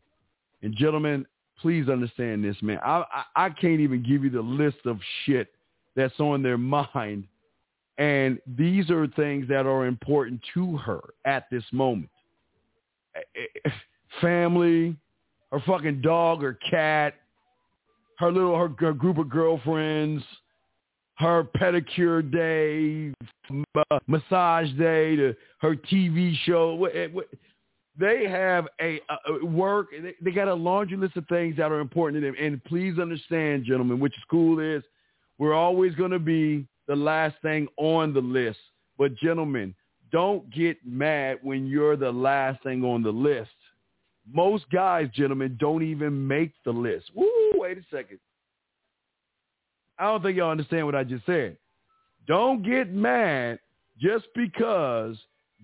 And gentlemen, please understand this, man. I, I, I can't even give you the list of shit that's on their mind. And these are things that are important to her at this moment. Family, her fucking dog or cat, her little her, her group of girlfriends, her pedicure day, massage day, to her TV show. Eh, they have a, a work. They, got a laundry list of things that are important to them. And please understand, gentlemen, which is cool is we're always going to be the last thing on the list. But gentlemen, don't get mad when you're the last thing on the list. Most guys, gentlemen, don't even make the list. Woo, wait a second. I don't think y'all understand what I just said. Don't get mad just because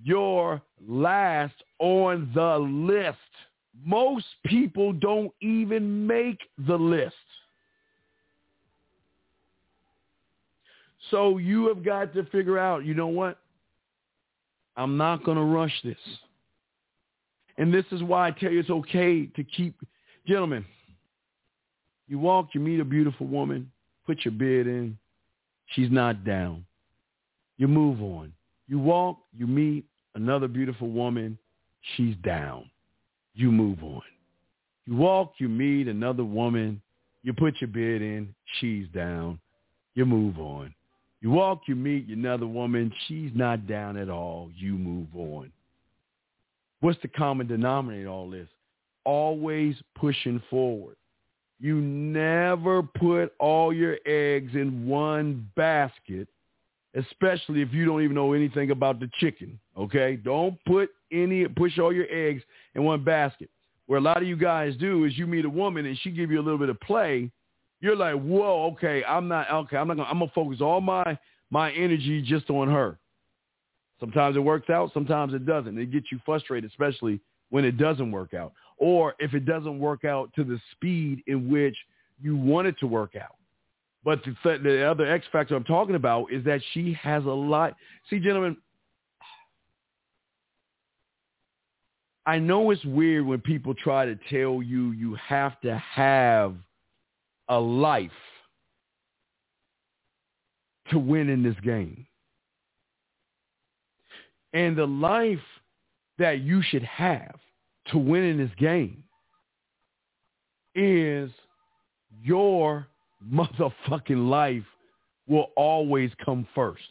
you're last on the list. Most people don't even make the list. So you have got to figure out, you know what? I'm not going to rush this. And this is why I tell you it's okay to keep, gentlemen, you walk, you meet a beautiful woman, put your bid in, she's not down. You move on. You walk, you meet another beautiful woman, she's down. You move on. You walk, you meet another woman, you put your bid in, she's down. You move on. You walk, you meet another woman, she's not down at all. You move on. What's the common denominator in all this? Always pushing forward. You never put all your eggs in one basket, especially if you don't even know anything about the chicken. Okay? Don't put any push all your eggs in one basket. Where a lot of you guys do is you meet a woman and she give you a little bit of play. You're like, whoa, okay, I'm not okay. I'm not gonna. I'm gonna focus all my my energy just on her. Sometimes it works out, sometimes it doesn't. It gets you frustrated, especially when it doesn't work out, or if it doesn't work out to the speed in which you want it to work out. But the, the other X factor I'm talking about is that she has a lot. See, gentlemen, I know it's weird when people try to tell you you have to have a life to win in this game. And the life that you should have to win in this game is your motherfucking life will always come first.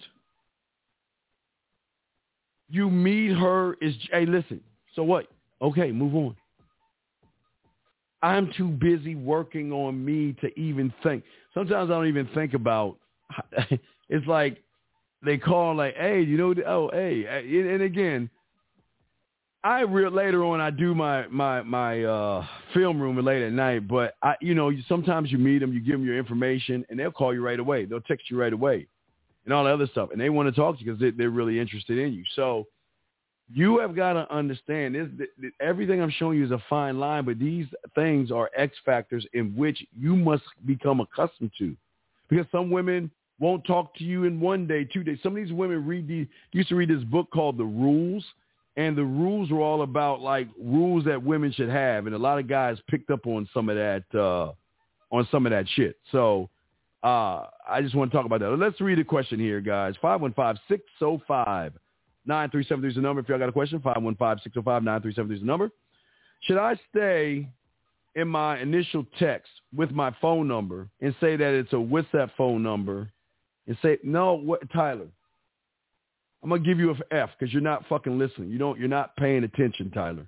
You meet her is hey listen, so what? Okay, move on. I'm too busy working on me to even think. Sometimes I don't even think about it's like they call like, hey, you know, oh, hey, and again, I real later on I do my my my uh film room late at night, but I you know sometimes you meet them, you give them your information, and they'll call you right away. They'll text you right away, and all the other stuff, and they want to talk to you because they, they're really interested in you. So you have got to understand this. Everything I'm showing you is a fine line, but these things are X factors in which you must become accustomed to, because some women won't talk to you in one day, two days. Some of these women read the used to read this book called The Rules and the rules were all about like rules that women should have, and a lot of guys picked up on some of that uh, on some of that shit. So uh, I just want to talk about that. Let's read a question here, guys. 515-605-9373 is the number. If y'all got a question, 515-605-9373 is the number. Should I stay in my initial text with my phone number and say that it's a WhatsApp phone number and say, no, what, Tyler, I'm gonna give you an F because you're not fucking listening. You don't. You're not paying attention, Tyler.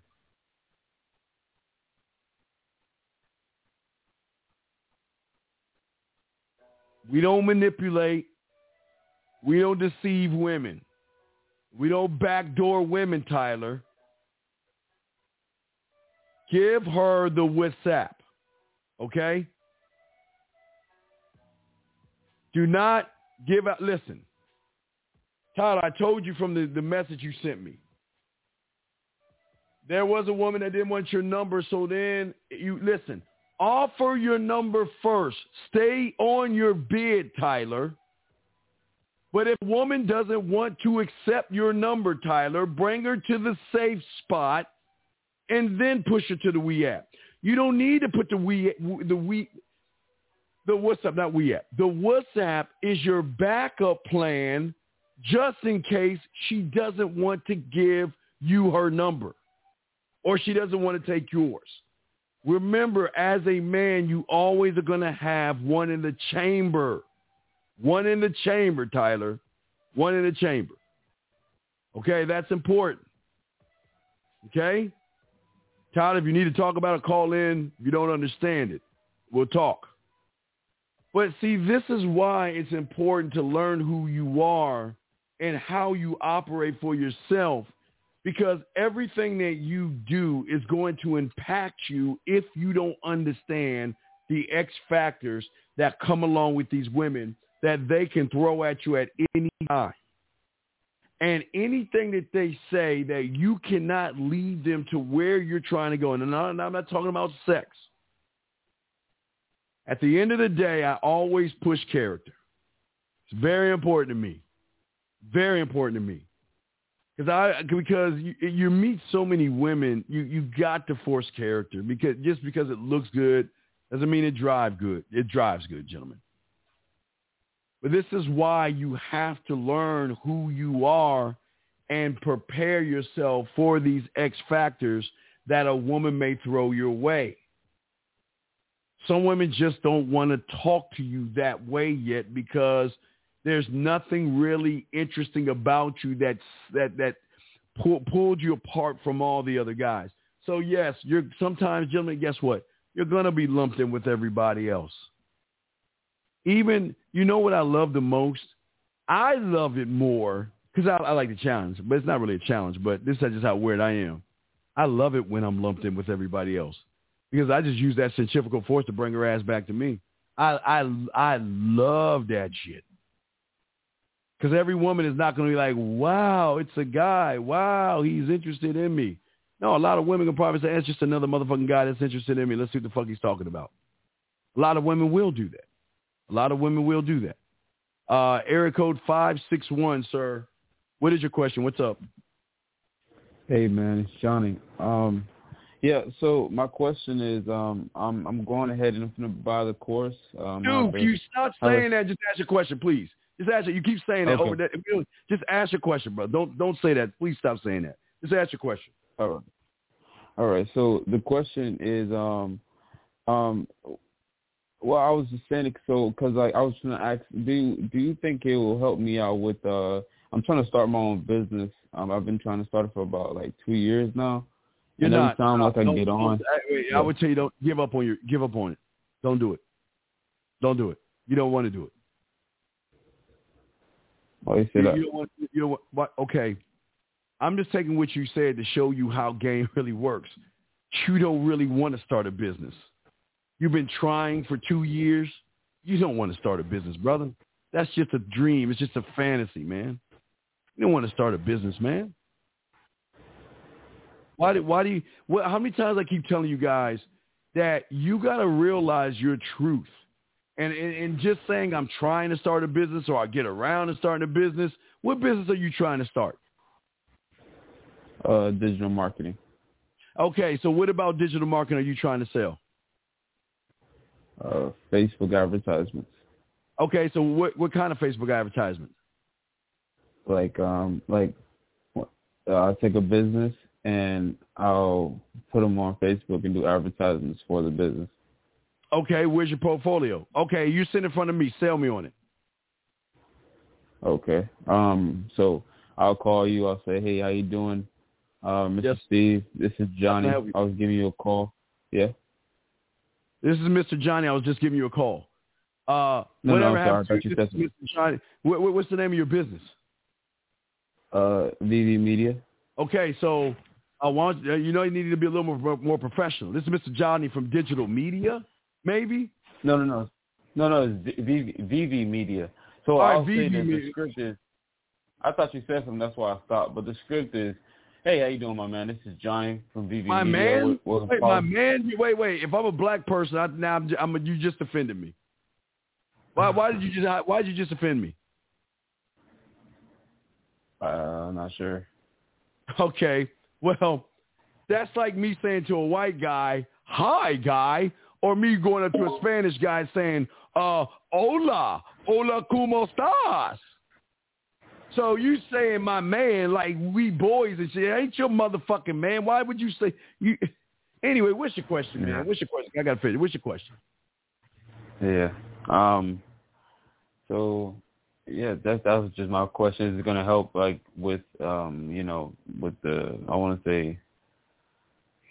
We don't manipulate. We don't deceive women. We don't backdoor women, Tyler. Give her the WhatsApp, okay? Do not give out. Listen, Tyler, I told you from the, the message you sent me. There was a woman that didn't want your number, so then you listen. Offer your number first. Stay on your bid, Tyler. But if a woman doesn't want to accept your number, Tyler, bring her to the safe spot and then push her to the we app. You don't need to put the we the we the WhatsApp, not we app. The WhatsApp is your backup plan just in case she doesn't want to give you her number or she doesn't want to take yours. Remember, as a man, you always are going to have one in the chamber. One in the chamber, Tyler. One in the chamber. Okay, that's important. Okay? Tyler, if you need to talk about it, call in. If you don't understand it, we'll talk. But see, this is why it's important to learn who you are and how you operate for yourself because everything that you do is going to impact you if you don't understand the X factors that come along with these women that they can throw at you at any time. And anything that they say that you cannot lead them to where you're trying to go. And I'm not talking about sex. At the end of the day, I always push character. It's very important to me. Very important to me. Because I because you, you meet so many women, you you got to force character because just because it looks good doesn't mean it drive good. It drives good, gentlemen. But this is why you have to learn who you are and prepare yourself for these X factors that a woman may throw your way. Some women just don't want to talk to you that way yet because there's nothing really interesting about you that's, that that pull, pulled you apart from all the other guys. So yes, you're sometimes, gentlemen, guess what? You're gonna be lumped in with everybody else. Even you know what I love the most? I love it more because I, I like the challenge, but it's not really a challenge. But this is just how weird I am. I love it when I'm lumped in with everybody else because I just use that centrifugal force to bring her ass back to me. I I I love that shit. Because every woman is not going to be like, wow, it's a guy. Wow, he's interested in me. No, a lot of women can probably say, it's just another motherfucking guy that's interested in me. Let's see what the fuck he's talking about. A lot of women will do that. A lot of women will do that. Uh, area code 561, sir. What is your question? What's up? Hey, man, it's Johnny. Um, yeah, so my question is, um, I'm I'm going ahead and I'm going to buy the course. Um, Dude, can you stop saying that? Just ask your question, please. Just ask it. You keep saying that Okay. over that. Just ask your question, bro. Don't don't say that. Please stop saying that. Just ask your question. All right. All right. So the question is, um, um, well, I was just saying, so because like I was trying to ask, do you, do you think it will help me out with? uh I'm trying to start my own business. Um, I've been trying to start it for about like two years now. You're and every not. time like I Don't- get on, I, I would tell you don't give up on your give up on it. Don't do it. Don't do it. You don't want to do it. Oh, why you say that? you don't. You want. What? Okay. I'm just taking what you said to show you how game really works. You don't really want to start a business. You've been trying for two years. You don't want to start a business, brother. That's just a dream. It's just a fantasy, man. You don't want to start a business, man. Why do, why do you, what, how many times I keep telling you guys that you got to realize your truth. And, and, and just saying I'm trying to start a business or I get around to starting a business, what business are you trying to start? Uh, digital marketing. Okay, so what about digital marketing are you trying to sell? Uh, Facebook advertisements. Okay, so what, what kind of Facebook advertisements? like um like uh, I'll take a business and I'll put them on Facebook and do advertisements for the business. Okay, where's your portfolio? Okay, you sit in front of me. Sell me on it. Okay. Um. So I'll call you. I'll say, hey, how you doing, uh, Mr. Yes. Steve? This is Johnny. I help you? I was giving you a call. Yeah. This is Mr. Johnny. I was just giving you a call. Uh, No, no, I'm sorry. I happens to you Mr. Johnny. What, what, what's the name of your business? Uh, VV Media. Okay, so I want uh, you know you needed to be a little more more professional. This is Mr. Johnny from Digital Media, maybe. No, no, no, no, no. It's VV, VV Media. So I'll say VV that Media. the script is. I thought you said something. That's why I stopped. But the script is, hey, how you doing, my man? This is Johnny from VV My Media. man, What- what- wait, my man. Wait, wait. If I'm a black person, I, now I'm, I'm you just offended me. Why? Why did you just? Why did you just offend me? Uh, I'm not sure. Okay. Well, that's like me saying to a white guy, "Hi, guy," or me going up to a Spanish guy saying, "Uh, hola, hola, cómo estás?" So you saying my man like we boys and shit? Ain't your motherfucking man? Why would you say you? Anyway, what's your question, man? What's your question? I got to finish. What's your question? Yeah. Um. So, yeah, that that was just my question. Is it gonna help, like, with um, you know, with the I want to say,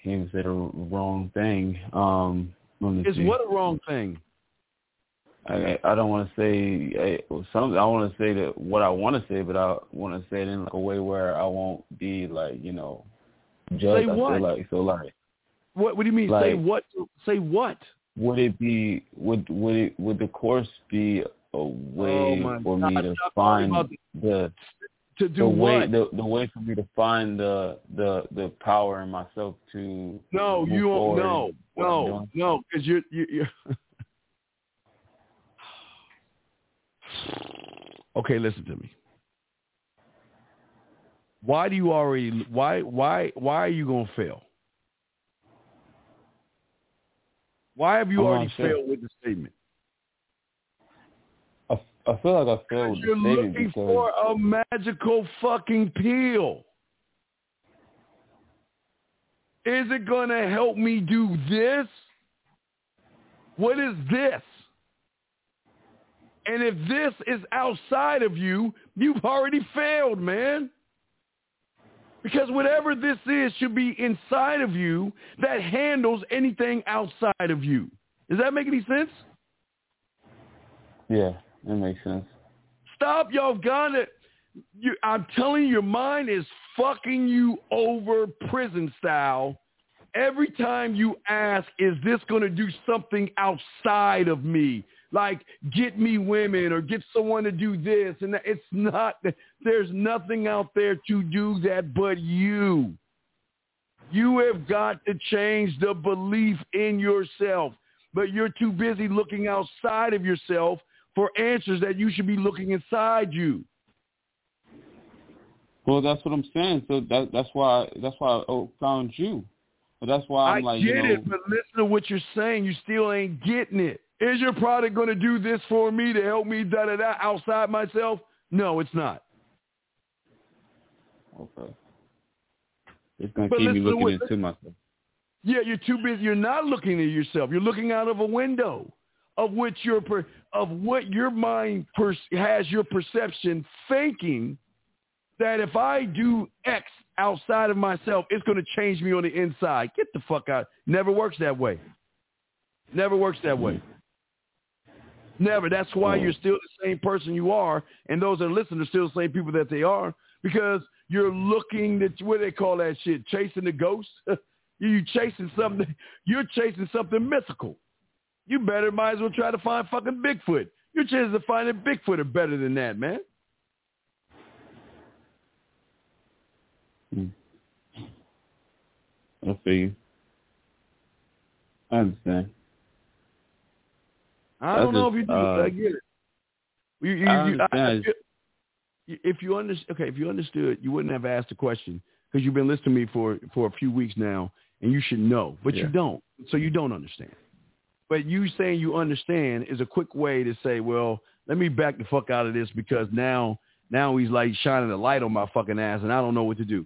he even said the wrong thing. Um. It's what a wrong thing. I I don't want to say I, some. I want to say that what I want to say, but I want to say it in like a way where I won't be like you know judged. Say I what? feel like so like What? What do you mean? say what? Say what? would it be would would it would the course be a oh way Oh, for me to Stop find the To do the what? way the the way for me to find the the the power in myself to No, move you don't. forward No, in what I'm no, no, because you're, you you're. okay, listen to me. Why do you already? Why why why are you gonna fail? Why have you I'm not already sure. failed with the statement? I, feel like I failed You're looking because for a magical fucking pill. Is it going to help me do this? What is this? And if this is outside of you, you've already failed, man. Because whatever this is should be inside of you that handles anything outside of you. Does that make any sense? yeah, that makes sense. Stop, y'all got it. You, I'm telling you, your mind is fucking you over prison style. Every time you ask, is this going to do something outside of me? Like get me women or get someone to do this. And it's not, there's nothing out there to do that but you. You have got to change the belief in yourself, but you're too busy looking outside of yourself for answers that you should be looking inside you. Well, that's what I'm saying. So that, that's why that's why I found you. But that's why I'm I like, get you know, it, but listen to what you're saying. You still ain't getting it. Is your product going to do this for me to help me da da da outside myself? No, it's not. okay, it's gonna keep me looking what- into myself. Yeah, you're too busy. You're not looking at yourself. You're looking out of a window of which your of what your mind per, has your perception thinking that if I do X outside of myself, it's going to change me on the inside. Get the fuck out. Never works that way. Never works that way. Never. That's why you're mm. still the same person you are, and those that are listening are still the same people that they are because you're looking at what they call that shit, chasing the ghost. you chasing something. You're chasing something mythical. You better might as well try to find fucking Bigfoot. Your chances of finding Bigfoot are better than that, man. I feel you. I understand. I don't know just, if you do. uh, I get it. You, you, I you, I, understand. if, if you under, okay, if you understood, you wouldn't have asked the question because you've been listening to me for for a few weeks now, and you should know, but you don't, so you don't understand. But you saying you understand is a quick way to say, well, let me back the fuck out of this because now now he's like shining a light on my fucking ass, and I don't know what to do.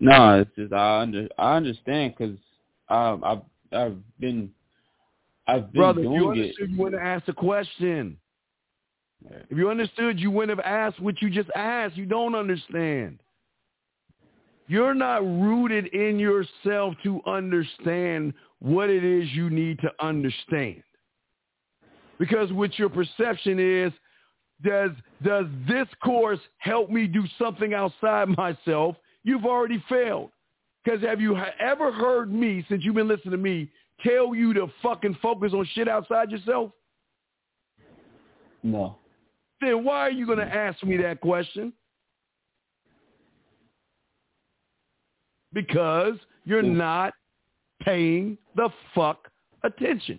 No, it's just I under I understand because um, I've I've been I've been Brother, if you doing it. understood, you wouldn't have asked the question. If you understood, you wouldn't have asked what you just asked. You don't understand. You're not rooted in yourself to understand what it is you need to understand. Because what your perception is, does does this course help me do something outside myself? You've already failed. Because have you ever heard me, since you've been listening to me, tell you to fucking focus on shit outside yourself? No. Then why are you going to ask me that question? Because you're mm. not paying the fuck attention.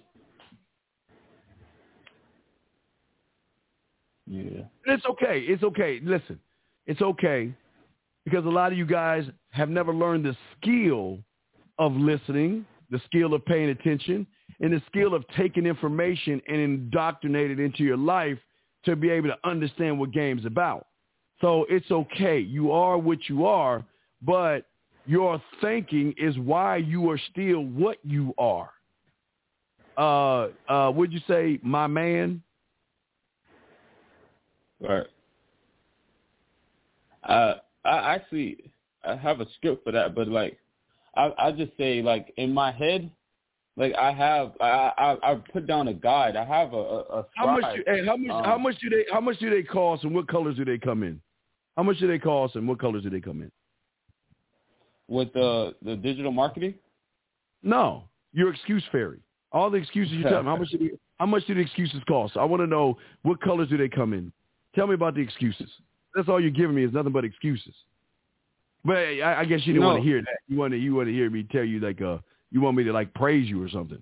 Yeah. It's okay. It's okay. Listen, it's okay because a lot of you guys have never learned the skill of listening, the skill of paying attention, and the skill of taking information and indoctrinating it into your life to be able to understand what game's about. So it's okay. You are what you are, but your thinking is why you are still what you are. Uh, uh, would you say, my man? Right. Uh, I actually I have a script for that, but like I I just say like in my head, like I have I I, I put down a guide. I have a a, a How much? scribe. Do, hey, how much? Um, how much do they? How much do they cost, and what colors do they come in? How much do they cost, and what colors do they come in? With the the digital marketing? No, your excuse fairy. All the excuses you tell me. How much? Do they, how much do the excuses cost? I want to know what colors do they come in. Tell me about the excuses. That's all you're giving me is nothing but excuses. But I, I guess you didn't No. want to hear that. You want to you want to hear me tell you like uh you want me to like praise you or something.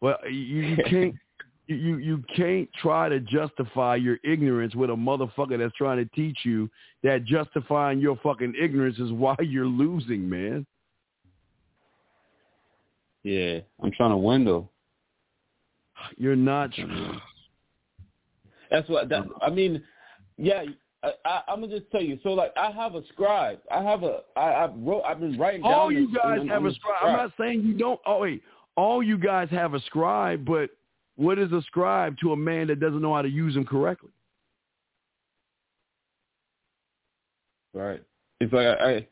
Well, you, you can't you, you can't try to justify your ignorance with a motherfucker that's trying to teach you that justifying your fucking ignorance is why you're losing, man. Yeah, I'm trying to window. You're not. That's what that. I mean, yeah. I, I, I'm gonna just tell you. So like, I have a scribe. I have a. I, I wrote. I've been writing down. All you guys have a this scribe. I'm not saying you don't. Oh wait, all you guys have a scribe, but what is ascribed to a man that doesn't know how to use them correctly? Right. It's like I, I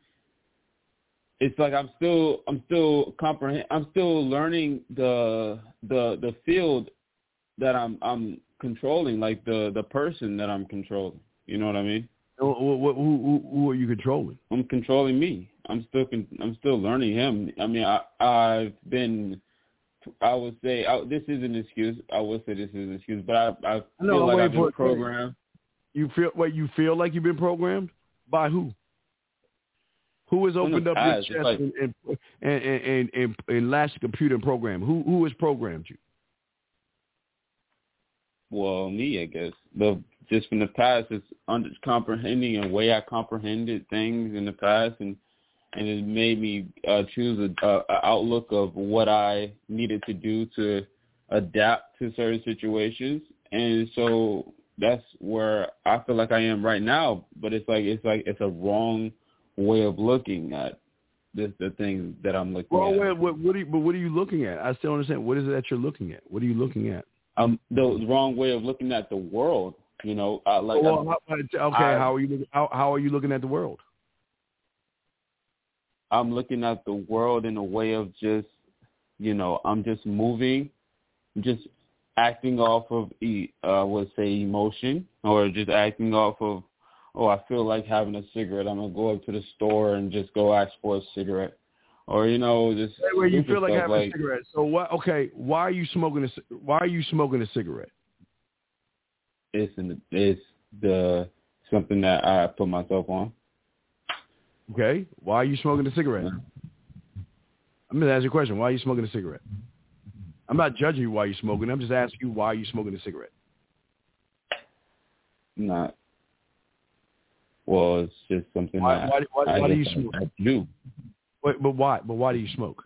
it's like I'm still I'm still comprehend I'm still learning the the the field that I'm I'm controlling, like the the person that I'm controlling. You know what I mean? Who, who, who, who are you controlling? I'm controlling me. I'm still con- I'm still learning him. I mean, I I've been. I would say I, this is an excuse. I would say this is an excuse, but I I feel No, like I've been programmed. You feel wait, you feel like you've been programmed by who? Who has opened up your chest like- and, and, and, and, and, and lashed the computer and programmed? Who who has programmed you? Well, me, I guess. The just from the past, it's under comprehending and way I comprehended things in the past, and and it made me uh, choose a, a, a outlook of what I needed to do to adapt to certain situations, and so that's where I feel like I am right now. But it's like it's like it's a wrong way of looking at this the things that I'm looking Well, at. wait, what, what are you, but what are you looking at? I still understand. What is it that you're looking at? What are you looking at? um the wrong way of looking at the world. You know, uh, like well, I- okay, I- how are you? How, how are you looking at the world? I'm looking at the world in a way of just, you know, I'm just moving, just acting off of, e- uh, I would say emotion, or just acting off of, oh, I feel like having a cigarette. I'm gonna go up to the store and just go ask for a cigarette, or you know, just Wait, wait, you feel like having a cigarette. So what? Okay, why are you smoking a? Why are you smoking a cigarette? It's in the, it's the something that I put myself on. Okay, why are you smoking a cigarette? I'm gonna ask you a question. Why are you smoking a cigarette? I'm not judging you why you're smoking. I'm just asking you why are you smoking a cigarette. Not. Well, it's just something Why- that why- why- I why do you smoke? I do. Wait, but why? But why do you smoke?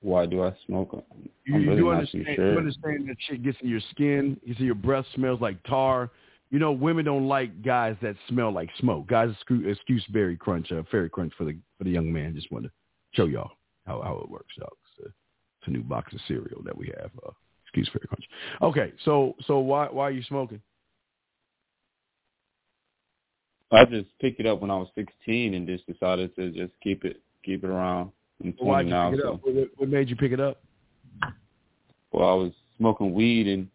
Why do I smoke? You, I'm you really do not understand? sure. You understand that shit gets in your skin. You see your breath smells like tar. You know, women don't like guys that smell like smoke. Guys, excuse, Berry Crunch, uh, Fairy Crunch for the for the young man. Just wanted to show y'all how how it works, y'all. It's a, it's a new box of cereal that we have. Uh, excuse Fairy Crunch. Okay, so so why why are you smoking? I just picked it up when I was 16 and just decided to just keep it keep it around. I'm 20 Why'd you now, pick it up? What made you pick it up? well, I was smoking weed and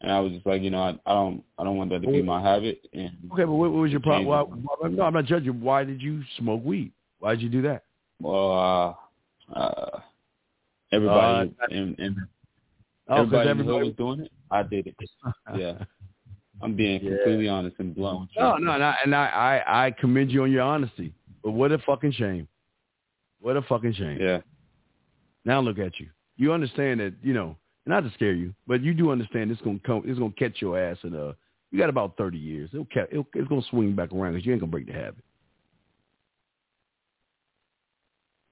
and I was just like, you know, I, I don't I don't want that to be my habit. And Okay, but what, what was your problem? Why, Changed no, I'm not judging. Why did you smoke weed? Why did you do that? well, uh, uh, everybody Uh, in, in Oh, everybody, everybody- was doing it. I did it. Yeah, I'm being Yeah. completely honest and blunt. with you. No, no, and and I, I, I commend you on your honesty. But what a fucking shame. What a fucking shame. Yeah. Now look at you. You understand that, you know, not to scare you, but you do understand it's gonna come. It's gonna catch your ass, and uh, you got about thirty years. It'll, ca- it'll it's gonna swing back around because you ain't gonna break the habit.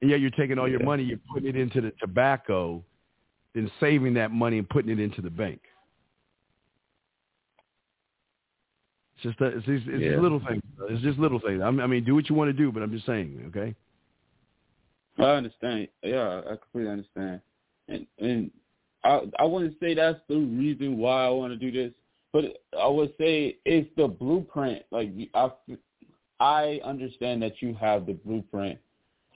And yet you're taking all your money, you're putting it into the tobacco, then saving that money and putting it into the bank. It's just that, it's, just, it's Yeah. just little things. It's just little things. I mean, do what you want to do, but I'm just saying, okay? I understand. Yeah, I completely understand. And and I I wouldn't say that's the reason why I want to do this, but I would say it's the blueprint. Like I I understand that you have the blueprint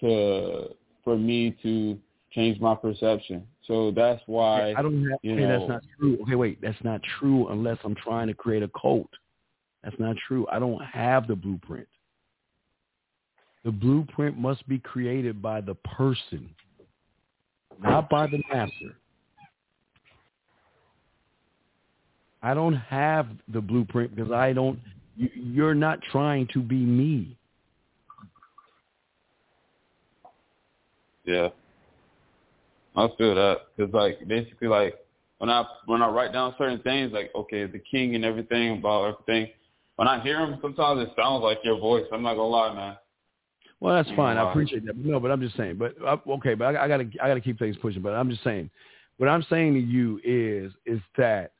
to for me to change my perception. So that's why I don't have. you okay, know, that's not true. Okay, wait, that's not true unless I'm trying to create a cult. That's not true. I don't have the blueprint. The blueprint must be created by the person, not by the master. I don't have the blueprint because I don't. You, you're not trying to be me. Yeah, I feel that because like basically like when I when I write down certain things like okay the king and everything about everything when I hear them sometimes it sounds like your voice. I'm not gonna lie, man. Well, that's fine. I appreciate that. No, but I'm just saying. But uh, okay, but I, I gotta I gotta keep things pushing. But I'm just saying, what I'm saying to you is is that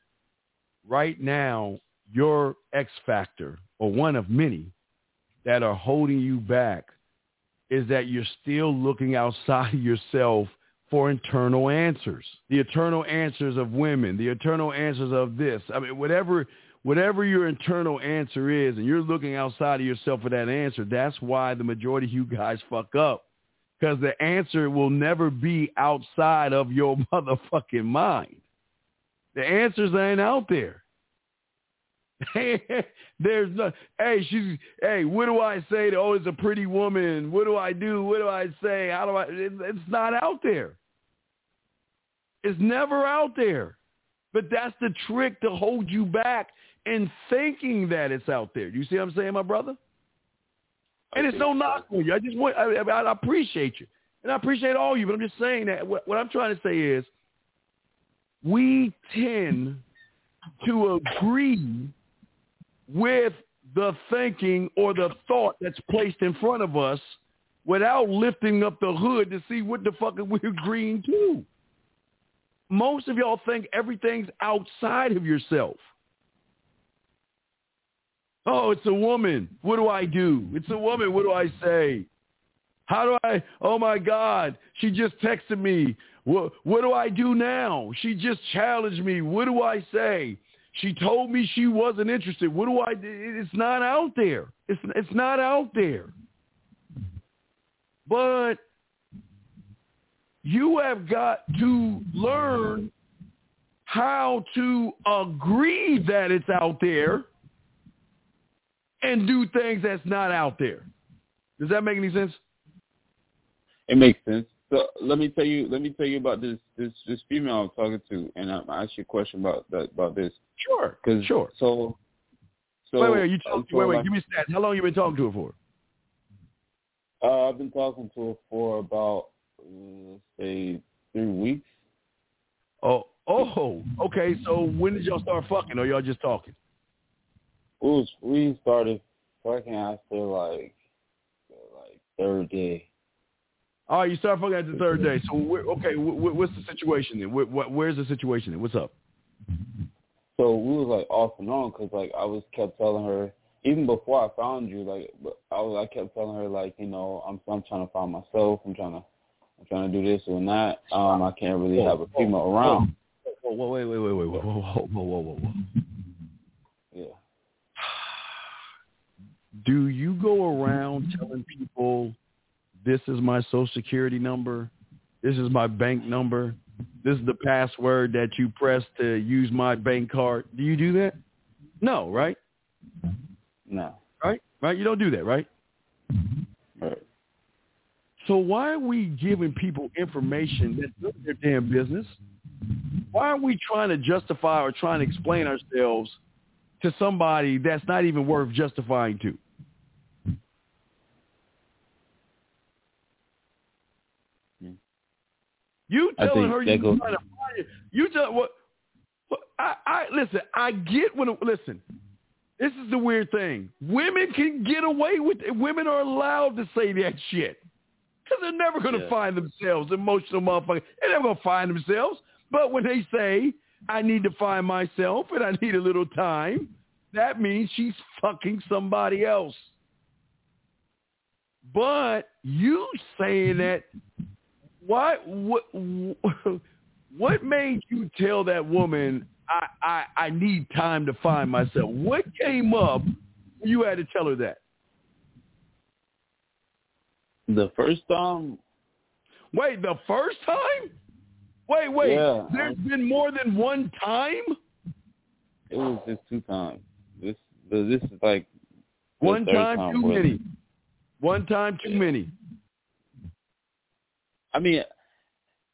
right now your X factor or one of many that are holding you back is that you're still looking outside of yourself for internal answers. The eternal answers of women, the eternal answers of this. I mean, whatever whatever your internal answer is, and you're looking outside of yourself for that answer, that's why the majority of you guys fuck up. Because the answer will never be outside of your motherfucking mind. The answers ain't out there. There's no. Hey, she's. Hey, what do I say? To, oh, it's a pretty woman. What do I do? What do I say? How do I? It, it's not out there. It's never out there. But that's the trick to hold you back in thinking that it's out there. You see what I'm saying, my brother? And it's no knock on you. I just want. I, I appreciate you, and I appreciate all you. But I'm just saying that what, what I'm trying to say is, we tend to agree with the thinking or the thought that's placed in front of us without lifting up the hood to see what the fuck we're agreeing to. Most of y'all think everything's outside of yourself. Oh, it's a woman. What do I do? It's a woman. What do I say? How do I? Oh my God, she just texted me. What, what do I do now? She just challenged me. What do I say? She told me she wasn't interested. What do I? do? It's not out there. It's it's not out there. But you have got to learn how to agree that it's out there and do things that's not out there. Does that make any sense? It makes sense. So let me tell you. Let me tell you about this this this female I'm talking to, and I'm ask you a question about that about this. Sure. Cause, sure. So. So, wait, wait, you talk, wait, wait, give me stats. How long you been talking to her for? Uh, I've been talking to her for about uh, say three weeks. Oh, oh, okay. So when did y'all start fucking, or y'all just talking? It was we started fucking after like like third day. All right, you start fucking at the third day. So, okay, what's the situation then? where's the situation then? What's up? So we was like off and on because like I was kept telling her even before I found you, like I was I kept telling her like you know I'm I'm trying to find myself. I'm trying to I'm trying to do this or that. Um, I can't really have a female around. Whoa, whoa, wait, wait, wait, wait, whoa, whoa, whoa, whoa, whoa, whoa. Yeah. Do you go around telling people this is my social security number. This is my bank number. This is the password that you press to use my bank card. Do you do that? No, right? No. Right? Right? You don't do that, right? Mm-hmm. Right. So why are we giving people information that's none of their damn business? Why are we trying to justify or trying to explain ourselves to somebody that's not even worth justifying to? You telling her you trying to find it. You tell what, what I, I listen. I get when listen. This is the weird thing. Women can get away with it. Women are allowed to say that shit because they're never going to yeah. find themselves. Emotional motherfuckers. They're never going to find themselves. But when they say, "I need to find myself and I need a little time," that means she's fucking somebody else. But you saying that why what what made you tell that woman I, I I need time to find myself? What came up you had to tell her that? The first time. Wait, the first time? Wait, wait. Yeah, There's I, been more than one time. It was just two times. This this is like one time, time too many. One time too many. I mean,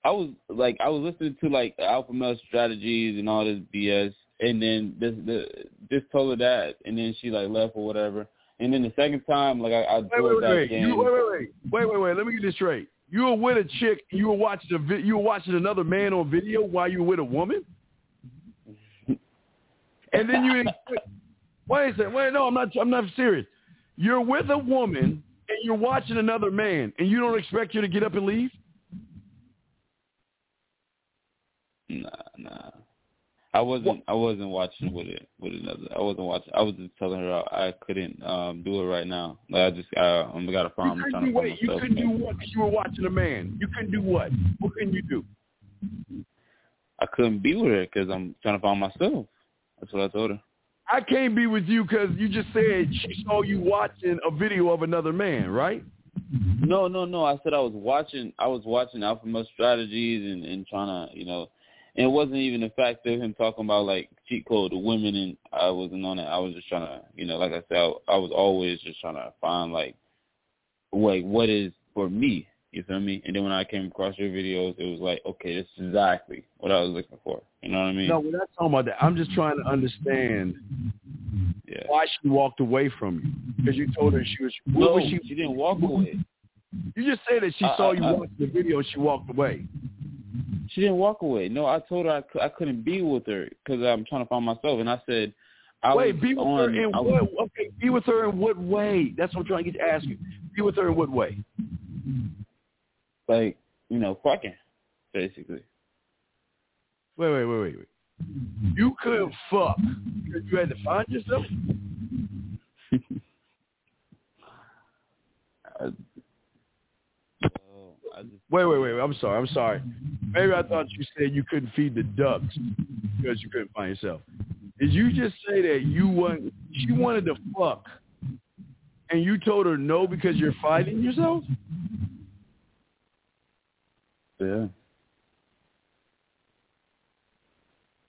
I was like, I was listening to like alpha male strategies and all this BS, and then this the just told her that, and then she like left or whatever. And then the second time, like I, I wait, wait, wait, wait. You, wait, wait, wait, wait, wait, wait. Let me get this straight. You were with a chick. You were watching a vi- you were watching another man on video while you were with a woman, and then you. wait a second. Wait, no, I'm not. I'm not serious. You're with a woman and you're watching another man, and you don't expect her to get up and leave. Nah, nah. I wasn't. What? I wasn't watching with it with another. I wasn't watching. I was just telling her I, I couldn't um do it right now. Like I just I, I'm got a problem. You couldn't do what? You couldn't do what? You were watching a man. You couldn't do what? What can you do? I couldn't be with her because I'm trying to find myself. That's what I told her. I can't be with you because you just said she saw you watching a video of another man, right? No, no, no. I said I was watching. I was watching Alpha Male Strategies and and trying to, you know, And it wasn't even the fact of him talking about like cheat code to women, and I wasn't on it. I was just trying to, you know, like I said, I, I was always just trying to find like, like what is for me. You feel me? And then when I came across your videos, it was like, okay, this is exactly what I was looking for. You know what I mean? No, we're not talking about that. I'm just trying to understand yeah. why she walked away from you because you told her she was. No, was she? she didn't walk away. You just said that she I- saw I- you I- watch the video and she walked away. She didn't walk away. No, I told her I, cou- I couldn't be with her because I'm trying to find myself, and I said, I Wait, be with on, her in I what? was, Okay, be with her in what way? That's what I'm trying to get to ask you. Be with her in what way? like, you know, fucking, basically. Wait, wait, wait, wait, wait. You couldn't fuck because you had to find yourself. Wait, wait, wait. I'm sorry. I'm sorry. Maybe I thought you said you couldn't feed the ducks because you couldn't find yourself. Did you just say that you want she wanted to fuck, and you told her no because you're fighting yourself? yeah.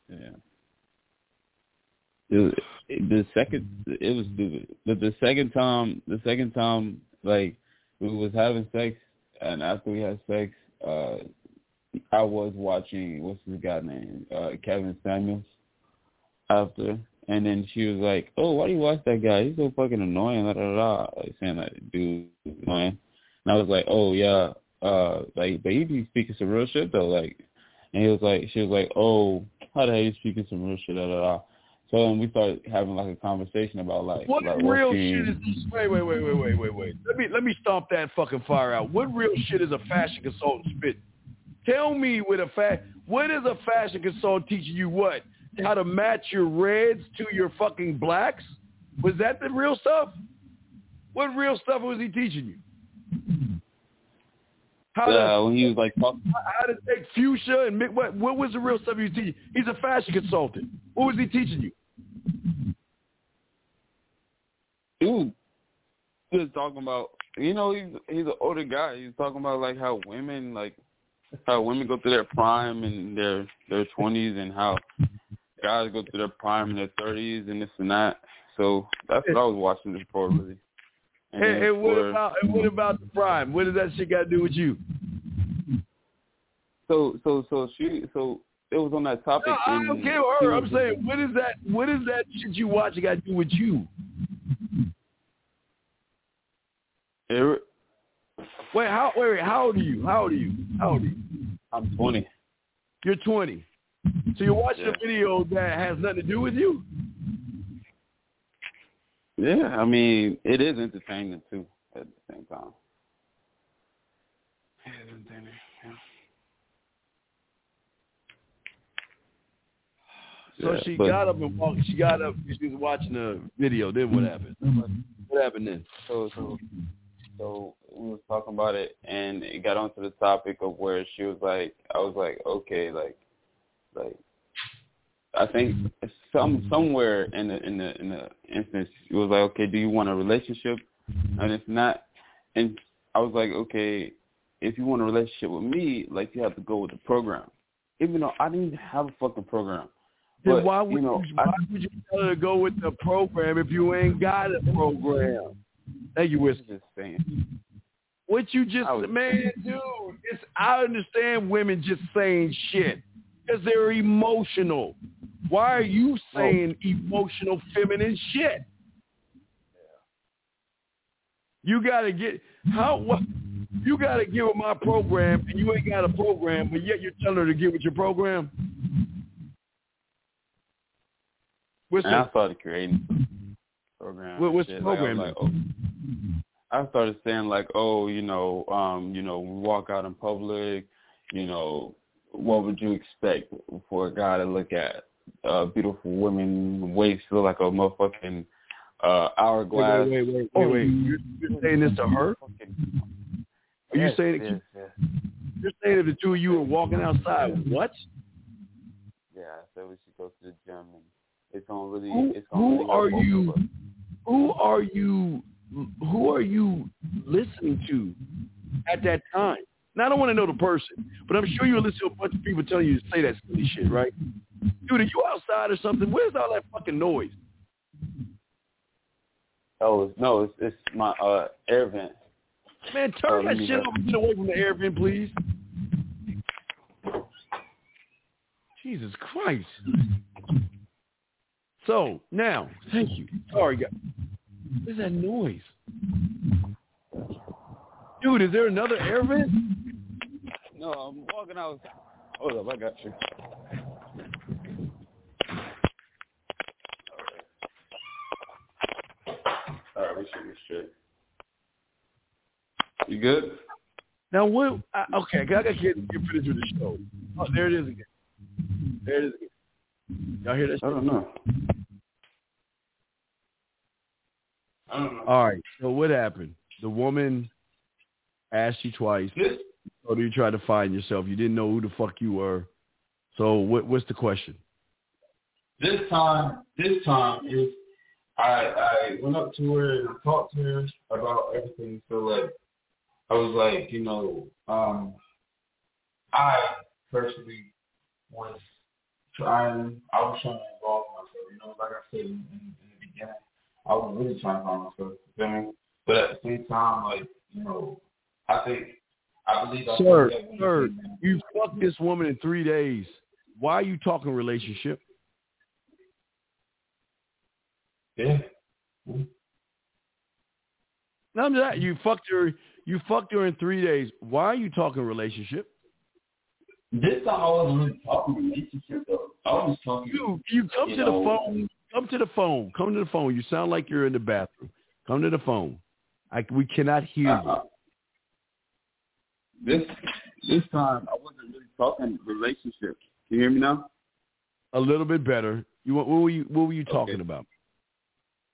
Yeah. It was, the second, it was stupid. But the second time, the second time, like we was having sex, and after we had sex, uh, I was watching what's his guy name, uh, Kevin Samuels. After, and then she was like, "Oh, why do you watch that guy? He's so fucking annoying." Da, da, da. Like saying that dude is annoying. And I was like, "Oh yeah, uh, like, but he be speaking some real shit though, like." And he was like, she was like, "Oh, how the hell you speaking some real shit?" Da da da. So then we started having like a conversation about like What like real shit is this? Wait, wait, wait, wait, wait, wait, wait. Let me let me stomp that fucking fire out. What real shit is a fashion consultant spit? Tell me with a fa- what is a fashion consultant teaching you what? How to match your reds to your fucking blacks? Was that the real stuff? What real stuff was he teaching you? How to Yeah, uh, when he was like how to take fuchsia and what what was the real stuff he was teaching? He's a fashion consultant. What was he teaching you? dude, he was talking about, you know, he's he's an older guy. He's talking about like how women like how women go through their prime in their their twenties and how guys go through their prime in their thirties and this and that. So that's what I was watching this for really. And, And, and what for- about and what about the prime? What does that shit got to do with you? so so so she so it was on that topic. No, I don't care her. I'm saying, what is that? What is that shit you watch? Got to do with you? It- Wait, how? Wait, wait. How old are you? How old are you? How old are you? I'm twenty. You're 20. So you're watching Yeah. a video that has nothing to do with you? Yeah, I mean it is entertaining too at the same time. It is entertaining. Yeah. So Yeah, she but- got up and walked. She got up. She was watching the video. Then what happened? What happened then? so so so we was talking about it and it got onto the topic of where she was like I was like, okay, like like I think some somewhere in the in the in the instance it was like, okay, do you want a relationship? And it's not and I was like, okay, if you want a relationship with me, like you have to go with the program. Even though I didn't have a fucking program. Then But, why would you know, you, I- why would you tell her to go with the program if you ain't got a program? Thank you, Whiskey. just saying. What you just was- man, dude, it's I understand women just saying shit because they're emotional. Why are you saying emotional feminine shit? You gotta get how what you gotta give her my program and you ain't got a program, but yet you're telling her to get with your program. What's And I that? started creating program. What- what's the. Like, I program like, oh, I started saying like, oh, you know, um, you know, walk out in public, you know, what would you expect for a guy to look at a beautiful woman waist look like a motherfucking uh hourglass? Wait, wait, wait, wait, wait. You're, you're saying this to her? Are you Yes, saying it? yes, yes. You're saying if the two of you are walking outside, what? Yeah, I said we should go to the gym and it's gonna really Who- it's gonna who really are you-. Who are you? Who are you listening to at that time? Now I don't want to know the person, but I'm sure you'll listen to a bunch of people telling you to say that silly shit, right? Dude, are you outside or something? Where's all that fucking noise? Oh no, it's it's my uh air vent. Man, turn Oh, that shit off and get away from the air vent, please. Jesus Christ. So now, thank you. Sorry, guys. What is that noise? Dude, is there another air vent? No, I'm walking out. Hold up, I got you. All right, we should be straight. You good? Now what? I, okay, I gotta get get finished with the show. Oh, there it is again. There it is again. Y'all hear that? Shit? I don't know. All right. So what happened? The woman asked you twice. Or you try to find yourself? You didn't know who the fuck you were. So what? What's the question? this time, this time is I I went up to her and talked to her about everything. So like, I was like, you know, um, I personally was trying. I was trying to involve myself. You know, like I said in, in, in the beginning, I was really trying to find myself. You feel me? But at the same time, like, you know, I think I believe I Sir, sir, you fucked this woman in three days. Why are you talking relationship? Yeah. No, I'm not. You fucked her. You fucked her in three days. Why are you talking relationship? This time I wasn't really talking relationship though. I was talking. You you come to know- the phone. Come to the phone. Come to the phone. You sound like you're in the bathroom. Come to the phone. I, we cannot hear you. Uh-uh. This this time I wasn't really talking relationship. Can you hear me now? A little bit better. You what were you what were you talking Okay. about?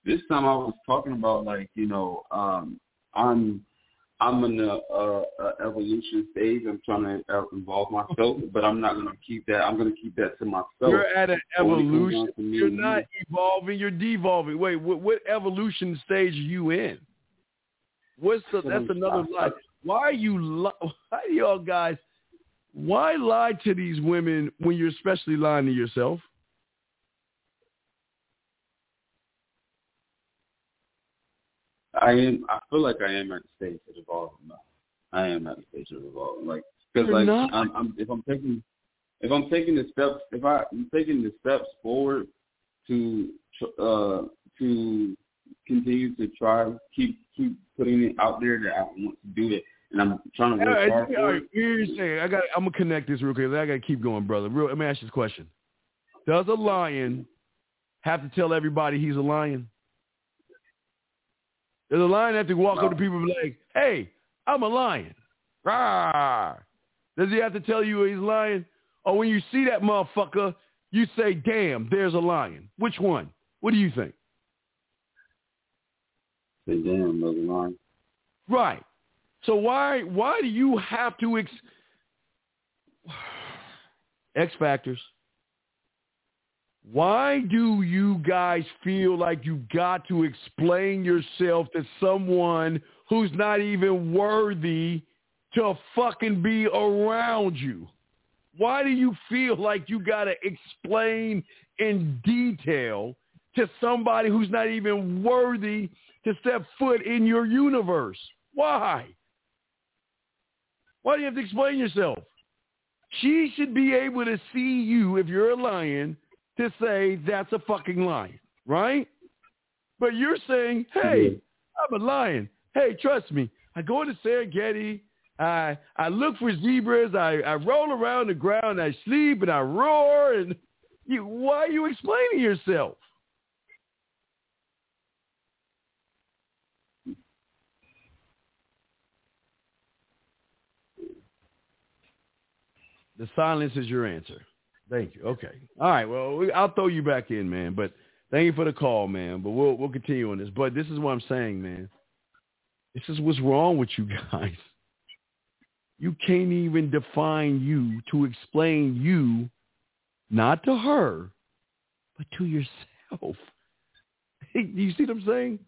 This time I was talking about like you know um I'm I'm in a, a, a evolution stage. I'm trying to uh, involve myself, but I'm not gonna keep that. I'm gonna keep that to myself. You're at an evolution. You're not evolving. You're devolving. Wait, what, what evolution stage are you in? What's the? That's another lie. Why are you? li- Why do y'all guys? Why lie to these women when you're especially lying to yourself? I am. I feel like I am at the stage of evolving. Now. I am at the stage of evolving. Like because like. I'm, I'm if I'm taking if I'm taking the steps if I, I'm taking the steps forward to uh to continue to try keep keep putting it out there that I want to do it and I'm trying to work right, hard for right, it. the thing. I got. I'm gonna connect this real quick. I gotta keep going, brother. Real. Let me ask you this question: Does a lion have to tell everybody he's a lion? Does a lion have to walk up to people and be like, "Hey, I'm a lion"? Rawr. Does he have to tell you he's lying? Or when you see that motherfucker, you say, "Damn, there's a lion." Which one? What do you think? Say damn, those lion. Right. So why why do you have to ex X factors? Why do you guys feel like you've got to explain yourself to someone who's not even worthy to fucking be around you? Why do you feel like you got to explain in detail to somebody who's not even worthy to step foot in your universe? Why? Why do you have to explain yourself? She should be able to see you, if you're a lion, to say that's a fucking lion, right? But you're saying, hey, I'm a lion. Hey, trust me. I go to Serengeti. I I look for zebras. I, I roll around the ground. I sleep and I roar. And you, why are you explaining yourself? The silence is your answer. Thank you. Okay. All right. Well, we- I'll throw you back in, man. But thank you for the call, man. But we'll we'll continue on this. But this is what I'm saying, man. This is what's wrong with you guys. You can't even define you to explain you, not to her, but to yourself. you see what I'm saying?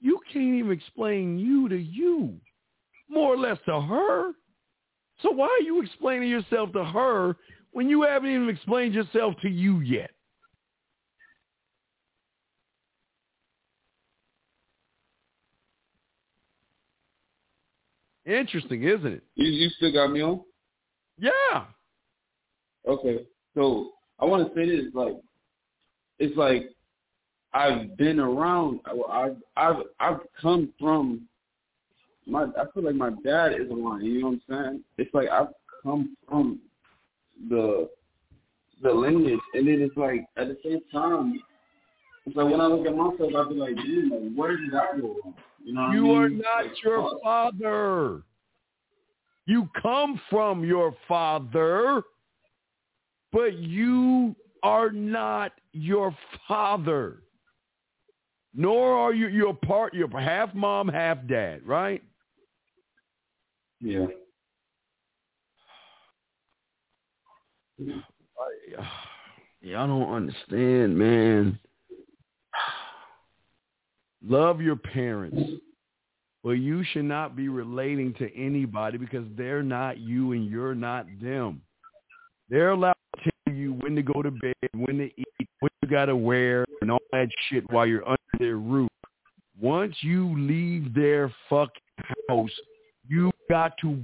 You can't even explain you to you, more or less to her. So why are you explaining yourself to her when you haven't even explained yourself to you yet? Interesting, isn't it? You, you still got me on? Yeah. Okay. So I want to say this, like, it's like I've been around. I've I've I've come from my. I feel like my dad is a lion. You know what I'm saying? It's like I've come from the the lineage, and then it's like at the same time, it's like when I look at myself, I be like, dude, like, where did I go wrong? You know, you I mean? are not like, your fuck. father. You come from your father, but you are not your father. Nor are you your part. You're half mom, half dad, right? Yeah. I, I don't understand, man. Love your parents, but you should not be relating to anybody because they're not you and you're not them. They're allowed to tell you when to go to bed, when to eat, what you got to wear, and all that shit while you're under their roof. Once you leave their fucking house, you got to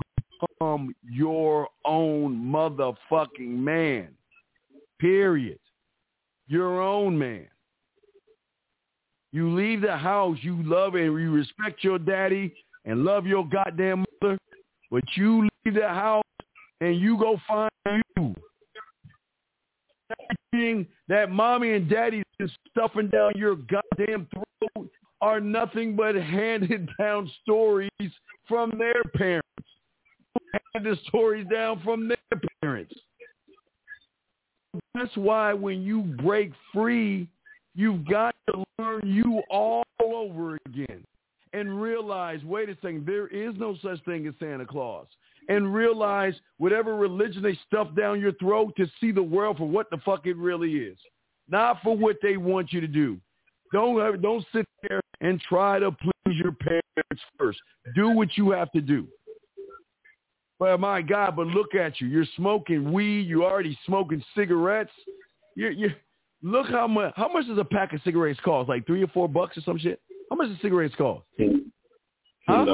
become your own motherfucking man. Period. Your own man. You leave the house, you love and you respect your daddy and love your goddamn mother, but you leave the house and you go find you. Everything that mommy and daddy is stuffing down your goddamn throat are nothing but handed down stories from their parents. Handed stories down from their parents. That's why when you break free, you've got to learn you all over again and realize, wait a second, there is no such thing as Santa Claus. And realize whatever religion they stuff down your throat to see the world for what the fuck it really is. Not for what they want you to do. Don't have, don't sit there and try to please your parents first. Do what you have to do. But my God, but look at you. You're smoking weed. You're already smoking cigarettes. You're, you're, look how much how much does a pack of cigarettes cost? Like three or four bucks or some shit? How much does cigarettes cost? Ten Huh?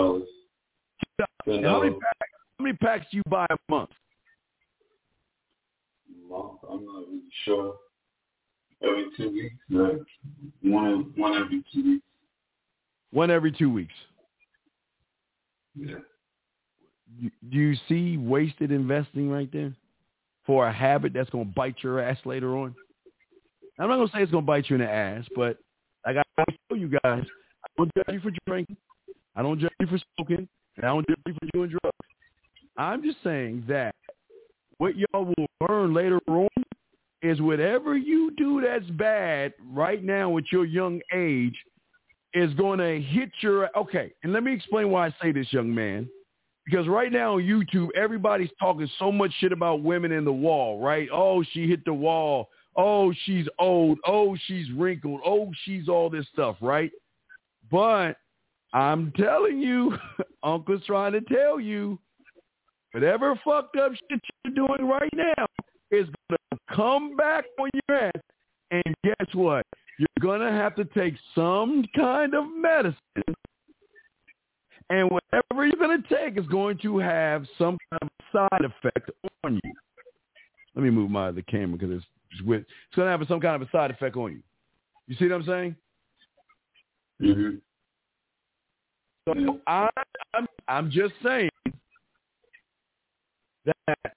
Ten And how many packs how many packs do you buy a month? month. I'm not really sure. Every two weeks, like one one every two weeks. One every two weeks. Yeah. Do you see wasted investing right there for a habit that's going to bite your ass later on? I'm not going to say it's going to bite you in the ass, but I always tell you guys, I don't judge you for drinking. I don't judge you for smoking. And I don't judge you for doing drugs. I'm just saying that what y'all will learn later on is whatever you do that's bad right now at your young age is going to hit your okay. And let me explain why I say this, young man. Because right now on YouTube, everybody's talking so much shit about women in the wall, right? Oh, she hit the wall. Oh, she's old. Oh, she's wrinkled. Oh, she's all this stuff, right? But I'm telling you, Uncle's trying to tell you, whatever fucked up shit you're doing right now is going to come back on your ass. And guess what? You're going to have to take some kind of medicine. And whatever you're going to take is going to have some kind of side effect on you. Let me move my other camera because it's, it's with, it's going to have some kind of a side effect on you. You see what I'm saying? Mm-hmm. So I, I'm, I'm just saying that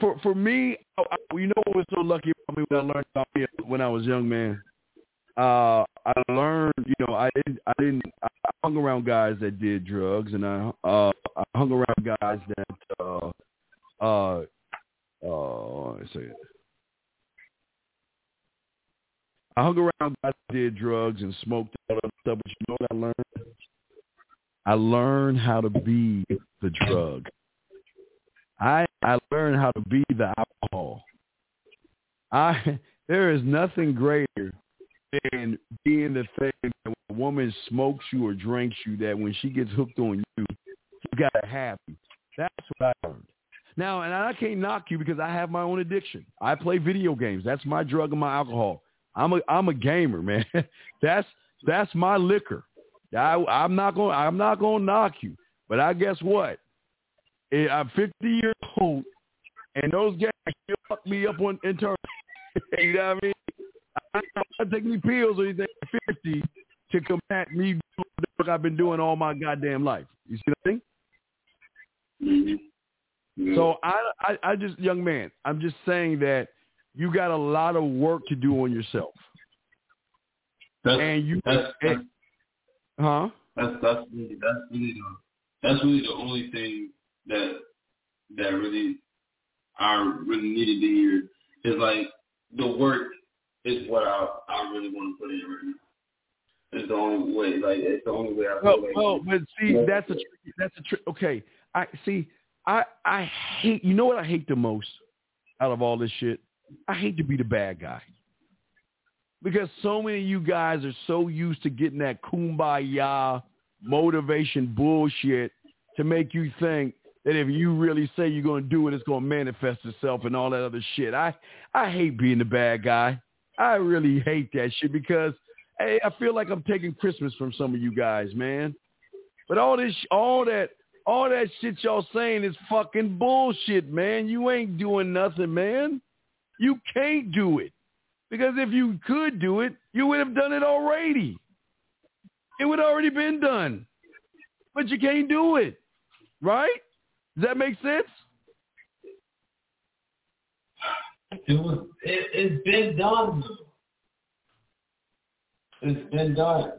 for for me, I, you know what was so lucky about me when I learned about me when I was young man. Uh, I learned, you know, I didn't, I didn't, I hung around guys that did drugs, and I, uh, I hung around guys that, uh, uh, uh. I hung around guys that did drugs and smoked all that stuff, but you know what I learned? I learned how to be the drug. I I learned how to be the alcohol. I there is nothing greater than being the thing that when a woman smokes you or drinks you that when she gets hooked on you, you gotta happy. That's what I learned. Now, and I can't knock you because I have my own addiction. I play video games. That's my drug and my alcohol. I'm a I'm a gamer, man. that's that's my liquor. I, I'm not going I'm not going to knock you. But I guess what? Eh, I'm 50 years old, and those guys still fuck me up on internal. you know what I mean? Don't take any pills or anything at 50 to combat me doing what I've been doing all my goddamn life. You see what I mean? Mm-hmm. So I, I, I just, young man, I'm just saying that you got a lot of work to do on yourself. That's, and you, that's, that's, huh? That's that's really that's really the that's really the only thing that that really I really needed to hear is like the work is what I I really want to put in right now. It's the only way. Like it's the only way I well, feel like. Well, but see, that's a trick. That's a trick. Okay, I see. I I hate. You know what I hate the most out of all this shit? I hate to be the bad guy because so many of you guys are so used to getting that kumbaya motivation bullshit to make you think that if you really say you're going to do it, it's going to manifest itself and all that other shit. I I hate being the bad guy. I really hate that shit because hey, I feel like I'm taking Christmas from some of you guys, man. But all this, all that, all that shit y'all saying is fucking bullshit, man. You ain't doing nothing, man. You can't do it. Because if you could do it, you would have done it already. It would already been done. But you can't do it. Right? Does that make sense? It was it, it's been done. It's been done.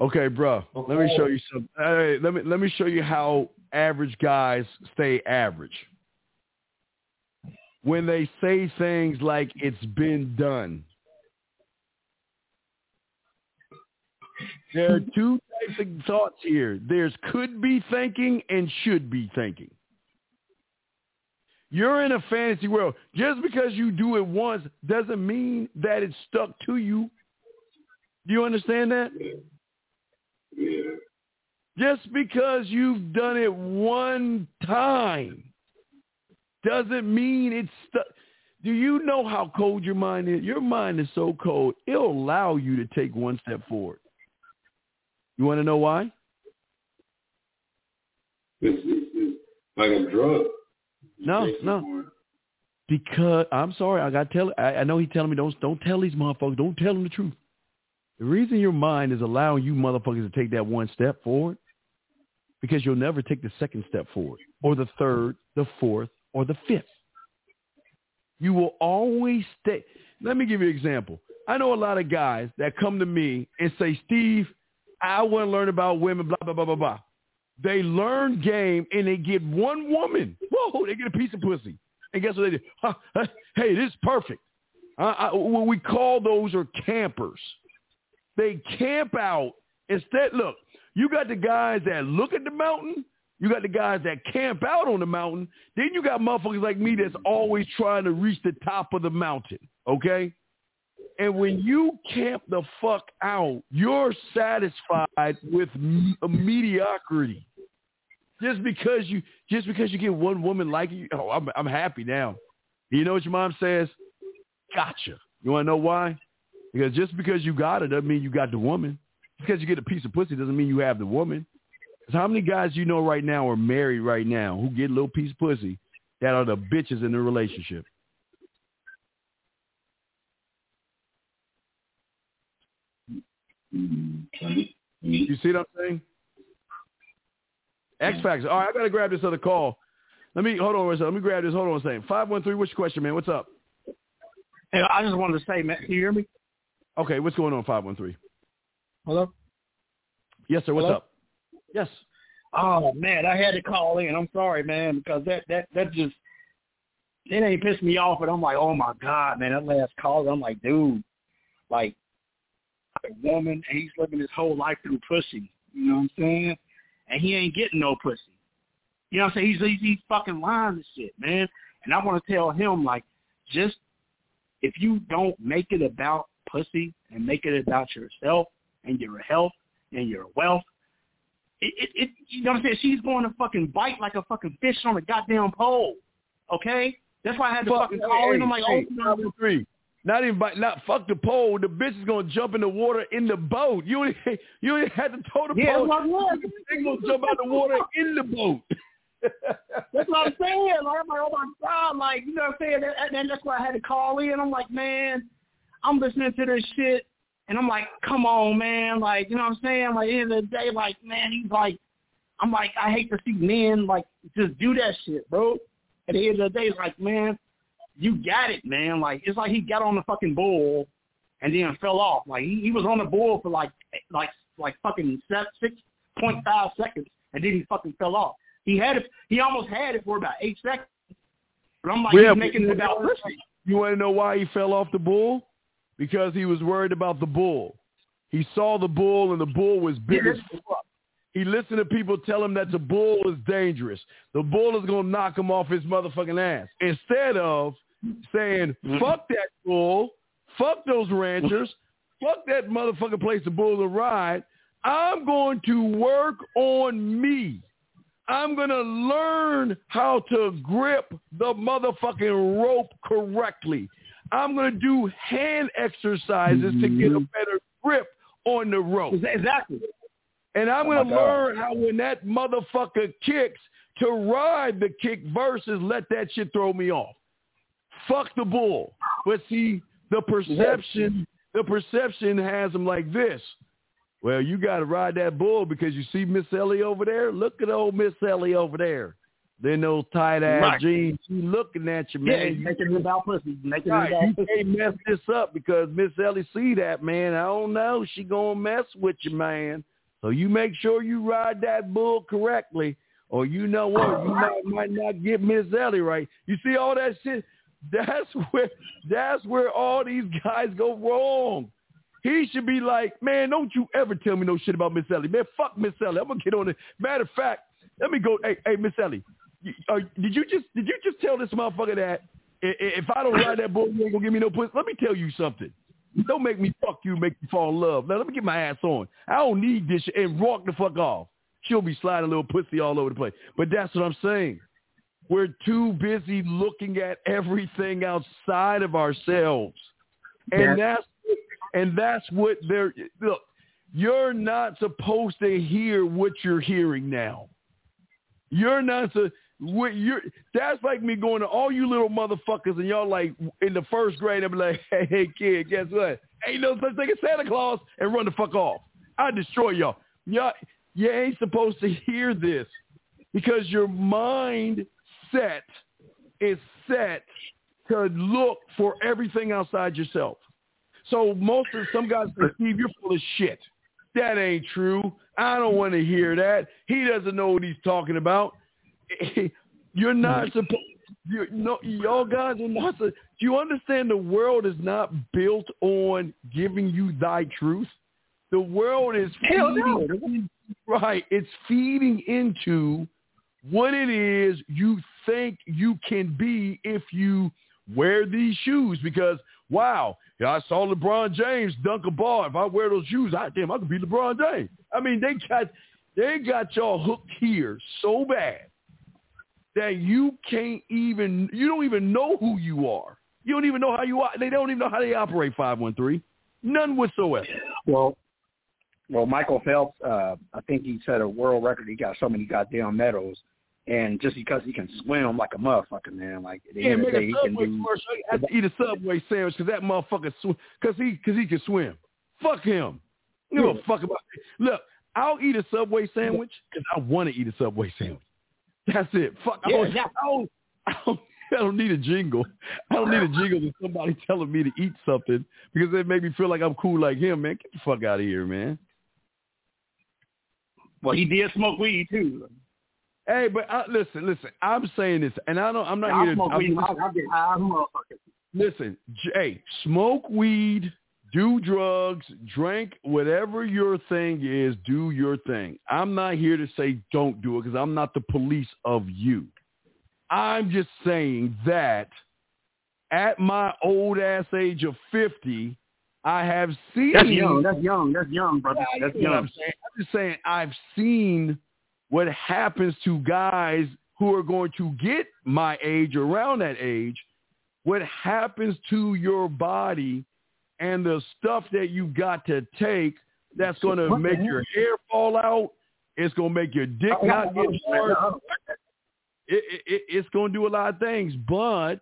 Okay, bro. Let me show you some. Hey, let me let me show you how average guys stay average. When they say things like "it's been done," there are two types of thoughts here. There's could be thinking and should be thinking. You're in a fantasy world. Just because you do it once doesn't mean that it's stuck to you. Do you understand that? Yeah. Just because you've done it one time doesn't mean it's stuck. Do you know how cold your mind is? Your mind is so cold, it'll allow you to take one step forward. You want to know why? It's, it's, it's like a drug. No, no. Because I'm sorry, I got to tell. I, I know he's telling me don't don't tell these motherfuckers. Don't tell them the truth. The reason your mind is allowing you motherfuckers to take that one step forward, because you'll never take the second step forward, or the third, the fourth, or the fifth. You will always stay. Let me give you an example. I know a lot of guys that come to me and say, Steve, I want to learn about women, blah, blah, blah, blah, blah. They learn game and they get one woman. Whoa, they get a piece of pussy. And guess what they do? Hey, this is perfect. Uh, I, what we call those are campers. They camp out. Instead, look, you got the guys that look at the mountain. You got the guys that camp out on the mountain. Then you got motherfuckers like me that's always trying to reach the top of the mountain. Okay? And when you camp the fuck out, you're satisfied with mediocrity. Just because you just because you get one woman like you, oh, I'm I'm happy now. You know what your mom says? Gotcha. You want to know why? Because just because you got it doesn't mean you got the woman. Because you get a piece of pussy doesn't mean you have the woman. Because how many guys you know right now are married right now who get a little piece of pussy that are the bitches in the relationship? Mm-hmm. You see what I'm saying? X Factor. All right, I gotta grab this other call. Let me hold on a second. Let me grab this. Hold on a second. Five one three. What's your question, man? What's up? Hey, I just wanted to say, man, can you hear me? Okay, what's going on? Five one three. Hello. Yes, sir. What's Hello? up? Yes. Oh man, I had to call in. I'm sorry, man, because that that that just it ain't pissed me off, but I'm like, oh my god, man, that last call. I'm like, dude, like a woman, and he's living his whole life through pussy. You know what I'm saying? And he ain't getting no pussy. You know what I'm saying? He's he's, he's fucking lying and shit, man. And I want to tell him like, just if you don't make it about pussy and make it about yourself and your health and your wealth, it, it, it you know what I'm saying? She's going to fucking bite like a fucking fish on a goddamn pole. Okay, that's why I had to Fuck, fucking call hey, in. I'm like, hey, oh, three. Not even by, not fuck the pole. The bitch is gonna jump in the water in the boat. You you ain't had to tow the pole. Yeah, boat. They gonna jump out the water in the boat. That's what I'm saying. Like, I'm like, oh my god, like you know what I'm saying. And, and that's why I had to call in. I'm like, man, I'm listening to this shit, and I'm like, come on, man, like you know what I'm saying. Like at the end of the day, like man, he's like, I'm like, I hate to see men like just do that shit, bro. At the end of the day, like, man, you got it, man. Like it's like he got on the fucking bull and then fell off. Like he, he was on the bull for like like like fucking six point five seconds, and then he fucking fell off. He had it. He almost had it for about eight seconds. But I'm like, Yeah, he's making it about listening. You want to know why he fell off the bull? Because he was worried about the bull. He saw the bull and the bull was big as fuck. He listened to people tell him that the bull is dangerous. The bull is going to knock him off his motherfucking ass. Instead of saying, fuck that bull, fuck those ranchers, fuck that motherfucking place the bull to ride, I'm going to work on me. I'm going to learn how to grip the motherfucking rope correctly. I'm going to do hand exercises to get a mm-hmm. better grip on the rope. Exactly. And I'm Oh, going to God. learn how when that motherfucker kicks to ride the kick versus let that shit throw me off. Fuck the bull. But see, the perception, the perception has them like this. Well, you got to ride that bull because you see Miss Ellie over there. Look at old Miss Ellie over there. Then those tight ass Right. jeans. She looking at you, man. You making it about pussy. Making Right, it about you pussy. can't mess this up because Miss Ellie see that, man. I don't know. She gonna mess with you, man. So you make sure you ride that bull correctly, or you know what, you might, might not get Miss Ellie right. You see all that shit? That's where that's where all these guys go wrong. He should be like, man, don't you ever tell me no shit about Miss Ellie, man. Fuck Miss Ellie. I'm gonna get on it. Matter of fact, let me go. Hey, hey, Miss Ellie, you- uh, did you just did you just tell this motherfucker that if I don't ride that bull, you ain't gonna give me no pussy? Let me tell you something. Don't make me fuck you, make you fall in love. Now let me get my ass on. I don't need this shit and walk the fuck off. She'll be sliding a little pussy all over the place. But that's what I'm saying. We're too busy looking at everything outside of ourselves. And Yeah. that's and that's what they're look, you're not supposed to hear what you're hearing now. You're not so what you're that's like me going to all you little motherfuckers and y'all like in the first grade, I'm like, hey, hey kid, guess what? Ain't no such thing as Santa Claus and run the fuck off. I destroy y'all. Y'all you ain't supposed to hear this because your mind set is set to look for everything outside yourself. So most of some guys Steve, you're full of shit. That ain't true. I don't want to hear that. He doesn't know what he's talking about. You're not supposed. You no, y'all guys are not. Do you understand? The world is not built on giving you thy truth. The world is Hell no. feeding, right. It's feeding into what it is you think you can be if you wear these shoes. Because wow, I saw LeBron James dunk a ball. If I wear those shoes, I damn, I could be LeBron James. I mean, they got they got y'all hooked here so bad that you can't even you don't even know who you are. You don't even know how you are. They don't even know how they operate five one three. None whatsoever. Well, well, Michael Phelps, uh, I think he set a world record. He got so many goddamn medals, and just because he can swim like a motherfucker, man. Like at the Yeah, end of the a day, he can do. I have to eat a subway sandwich because that motherfucker swim because he because he can swim. Fuck him. You a fuck about It. Look, I'll eat a subway sandwich because I want to eat a subway sandwich. That's it. Fuck. I, Yeah, don't, yeah. I, don't, I, don't, I don't need a jingle. I don't need a jingle of somebody telling me to eat something because it make me feel like I'm cool like him, man. Get the fuck out of here, man. Well, he did smoke weed too. Hey, but I, listen, listen. I'm saying this, and I don't. I'm not I here to. smoke I'm- weed. I, I get high as a motherfucker. Listen, j- hey, smoke weed, do drugs, drink whatever your thing is, do your thing. I'm not here to say don't do it because I'm not the police of you. I'm just saying that at my old ass age of 50, I have seen. That's young. That's young. That's young, brother. That's you know what young. I'm saying. I'm just saying I've seen what happens to guys who are going to get my age, around that age, what happens to your body and the stuff that you got to take that's going to make your hair fall out. It's going to make your dick oh, not oh, get oh, hard. It, it, it, it's going to do a lot of things, but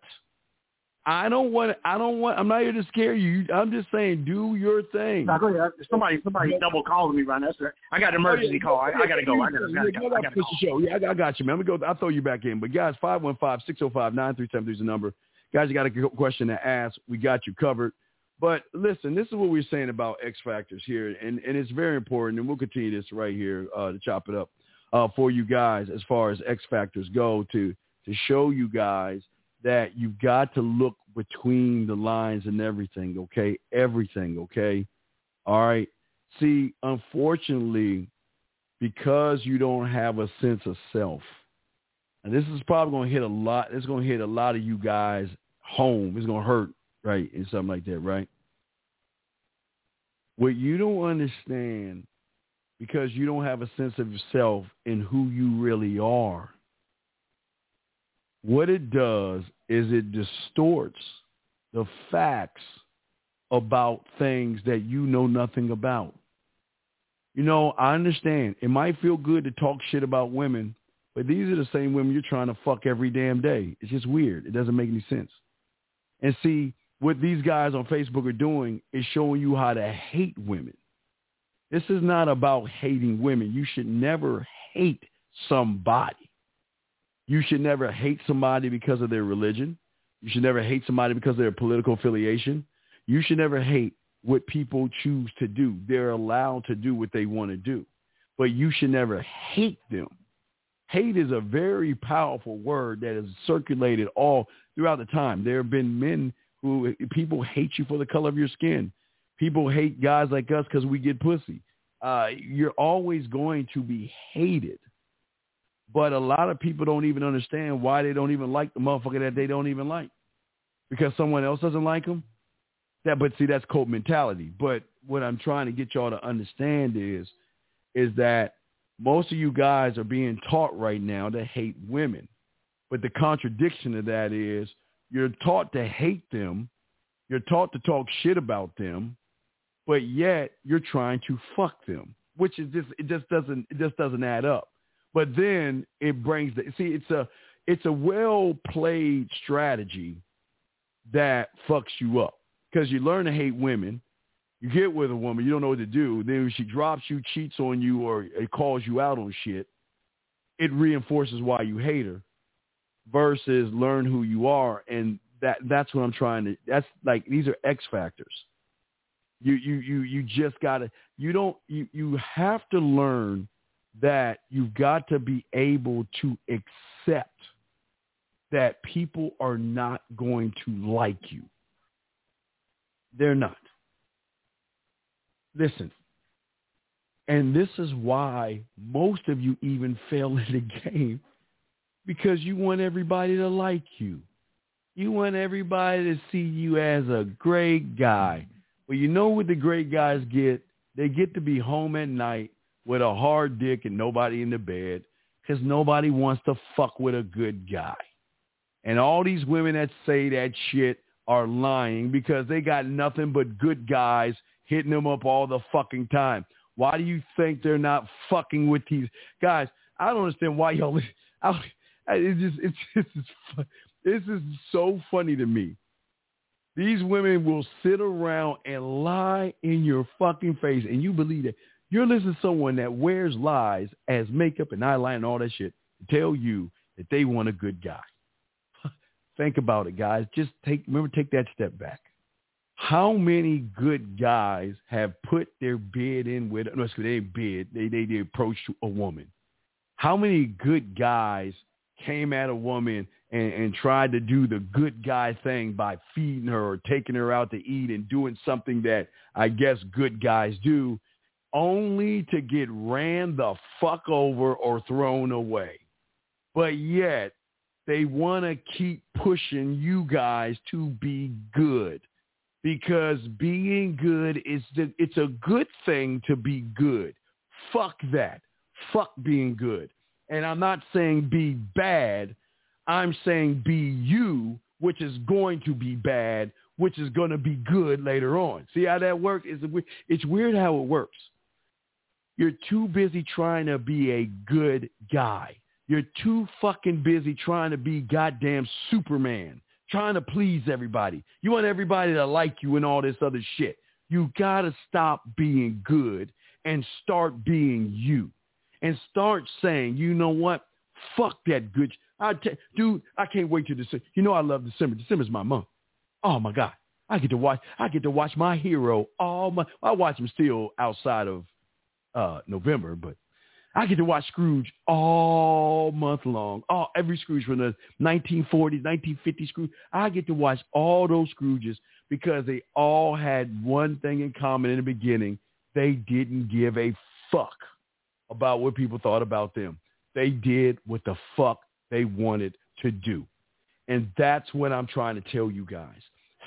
I don't want. I don't want. I'm not here to scare you. I'm just saying, do your thing. Now, go ahead. Somebody, somebody double calling me right now. That's right. I got an emergency call. I, I gotta go. I gotta, gotta, go. I gotta go. push the show. Yeah, I, I got you, man. Let me go. I'll throw you back in. But guys, 515-605-9373 is the number. Guys, you got a question to ask. We got you covered. But listen, this is what we're saying about X Factors here, and, and it's very important, and we'll continue this right here uh, to chop it up uh, for you guys as far as X Factors go to to show you guys that you've got to look between the lines and everything, okay? Everything, okay? All right. See, unfortunately, because you don't have a sense of self, and this is probably going to hit a lot. It's going to hit a lot of you guys home. It's going to hurt, right, and something like that, right? What you don't understand, because you don't have a sense of yourself and who you really are, what it does is it distorts the facts about things that you know nothing about. You know, I understand. It might feel good to talk shit about women, but these are the same women you're trying to fuck every damn day. It's just weird. It doesn't make any sense. And see, what these guys on Facebook are doing is showing you how to hate women. This is not about hating women. You should never hate somebody. You should never hate somebody because of their religion. You should never hate somebody because of their political affiliation. You should never hate what people choose to do. They're allowed to do what they want to do. But you should never hate them. Hate is a very powerful word that is circulated all throughout the time. There have been men who people hate you for the color of your skin. People hate guys like us because we get pussy. Uh, you're always going to be hated. But a lot of people don't even understand why they don't even like the motherfucker that they don't even like because someone else doesn't like them. That, but see, that's cult mentality. But what I'm trying to get y'all to understand is, is that most of you guys are being taught right now to hate women. But the contradiction of that is you're taught to hate them. You're taught to talk shit about them, but yet you're trying to fuck them, which is just, it just doesn't, it just doesn't add up. But then it brings the, see, it's a, it's a well played strategy that fucks you up because you learn to hate women. You get with a woman, you don't know what to do. Then when she drops you, cheats on you, or calls you out on shit, it reinforces why you hate her versus learn who you are. And that that's what I'm trying to that's like these are X factors. You you you you just gotta you don't you you have to learn that you've got to be able to accept that people are not going to like you. They're not. Listen, and this is why most of you even fail in the game because you want everybody to like you. You want everybody to see you as a great guy. Well, you know what the great guys get? They get to be home at night with a hard dick and nobody in the bed because nobody wants to fuck with a good guy. And all these women that say that shit are lying because they got nothing but good guys hitting them up all the fucking time. Why do you think they're not fucking with these guys? I don't understand why y'all. I, it's just it's it's, it's this is so funny to me. These women will sit around and lie in your fucking face, and you believe it. You're listening to someone that wears lies as makeup and eyeliner and all that shit to tell you that they want a good guy. Think about it, guys. Just take remember take that step back. How many good guys have put their bid in with no, excuse me, they bid, they they they approached a woman. How many good guys came at a woman and, and tried to do the good guy thing by feeding her or taking her out to eat and doing something that I guess good guys do, only to get ran the fuck over or thrown away. But yet they want to keep pushing you guys to be good. because being good is the, it's a good thing to be good. Fuck that. Fuck being good. And I'm not saying be bad. I'm saying be you, which is going to be bad, which is going to be good later on. See how that works? It's, it's weird how it works. You're too busy trying to be a good guy. You're too fucking busy trying to be goddamn Superman, trying to please everybody. You want everybody to like you and all this other shit. You got to stop being good and start being you and start saying, you know what? Fuck that good. I t- dude, I can't wait to December. You know I love December. December's my month. Oh my God. I get to watch I get to watch my hero all my I watch him still outside of uh November, but I get to watch Scrooge all month long. All every Scrooge from the 1940s, 1950s Scrooge. I get to watch all those Scrooges because they all had one thing in common in the beginning. They didn't give a fuck about what people thought about them. They did what the fuck they wanted to do. And that's what I'm trying to tell you guys.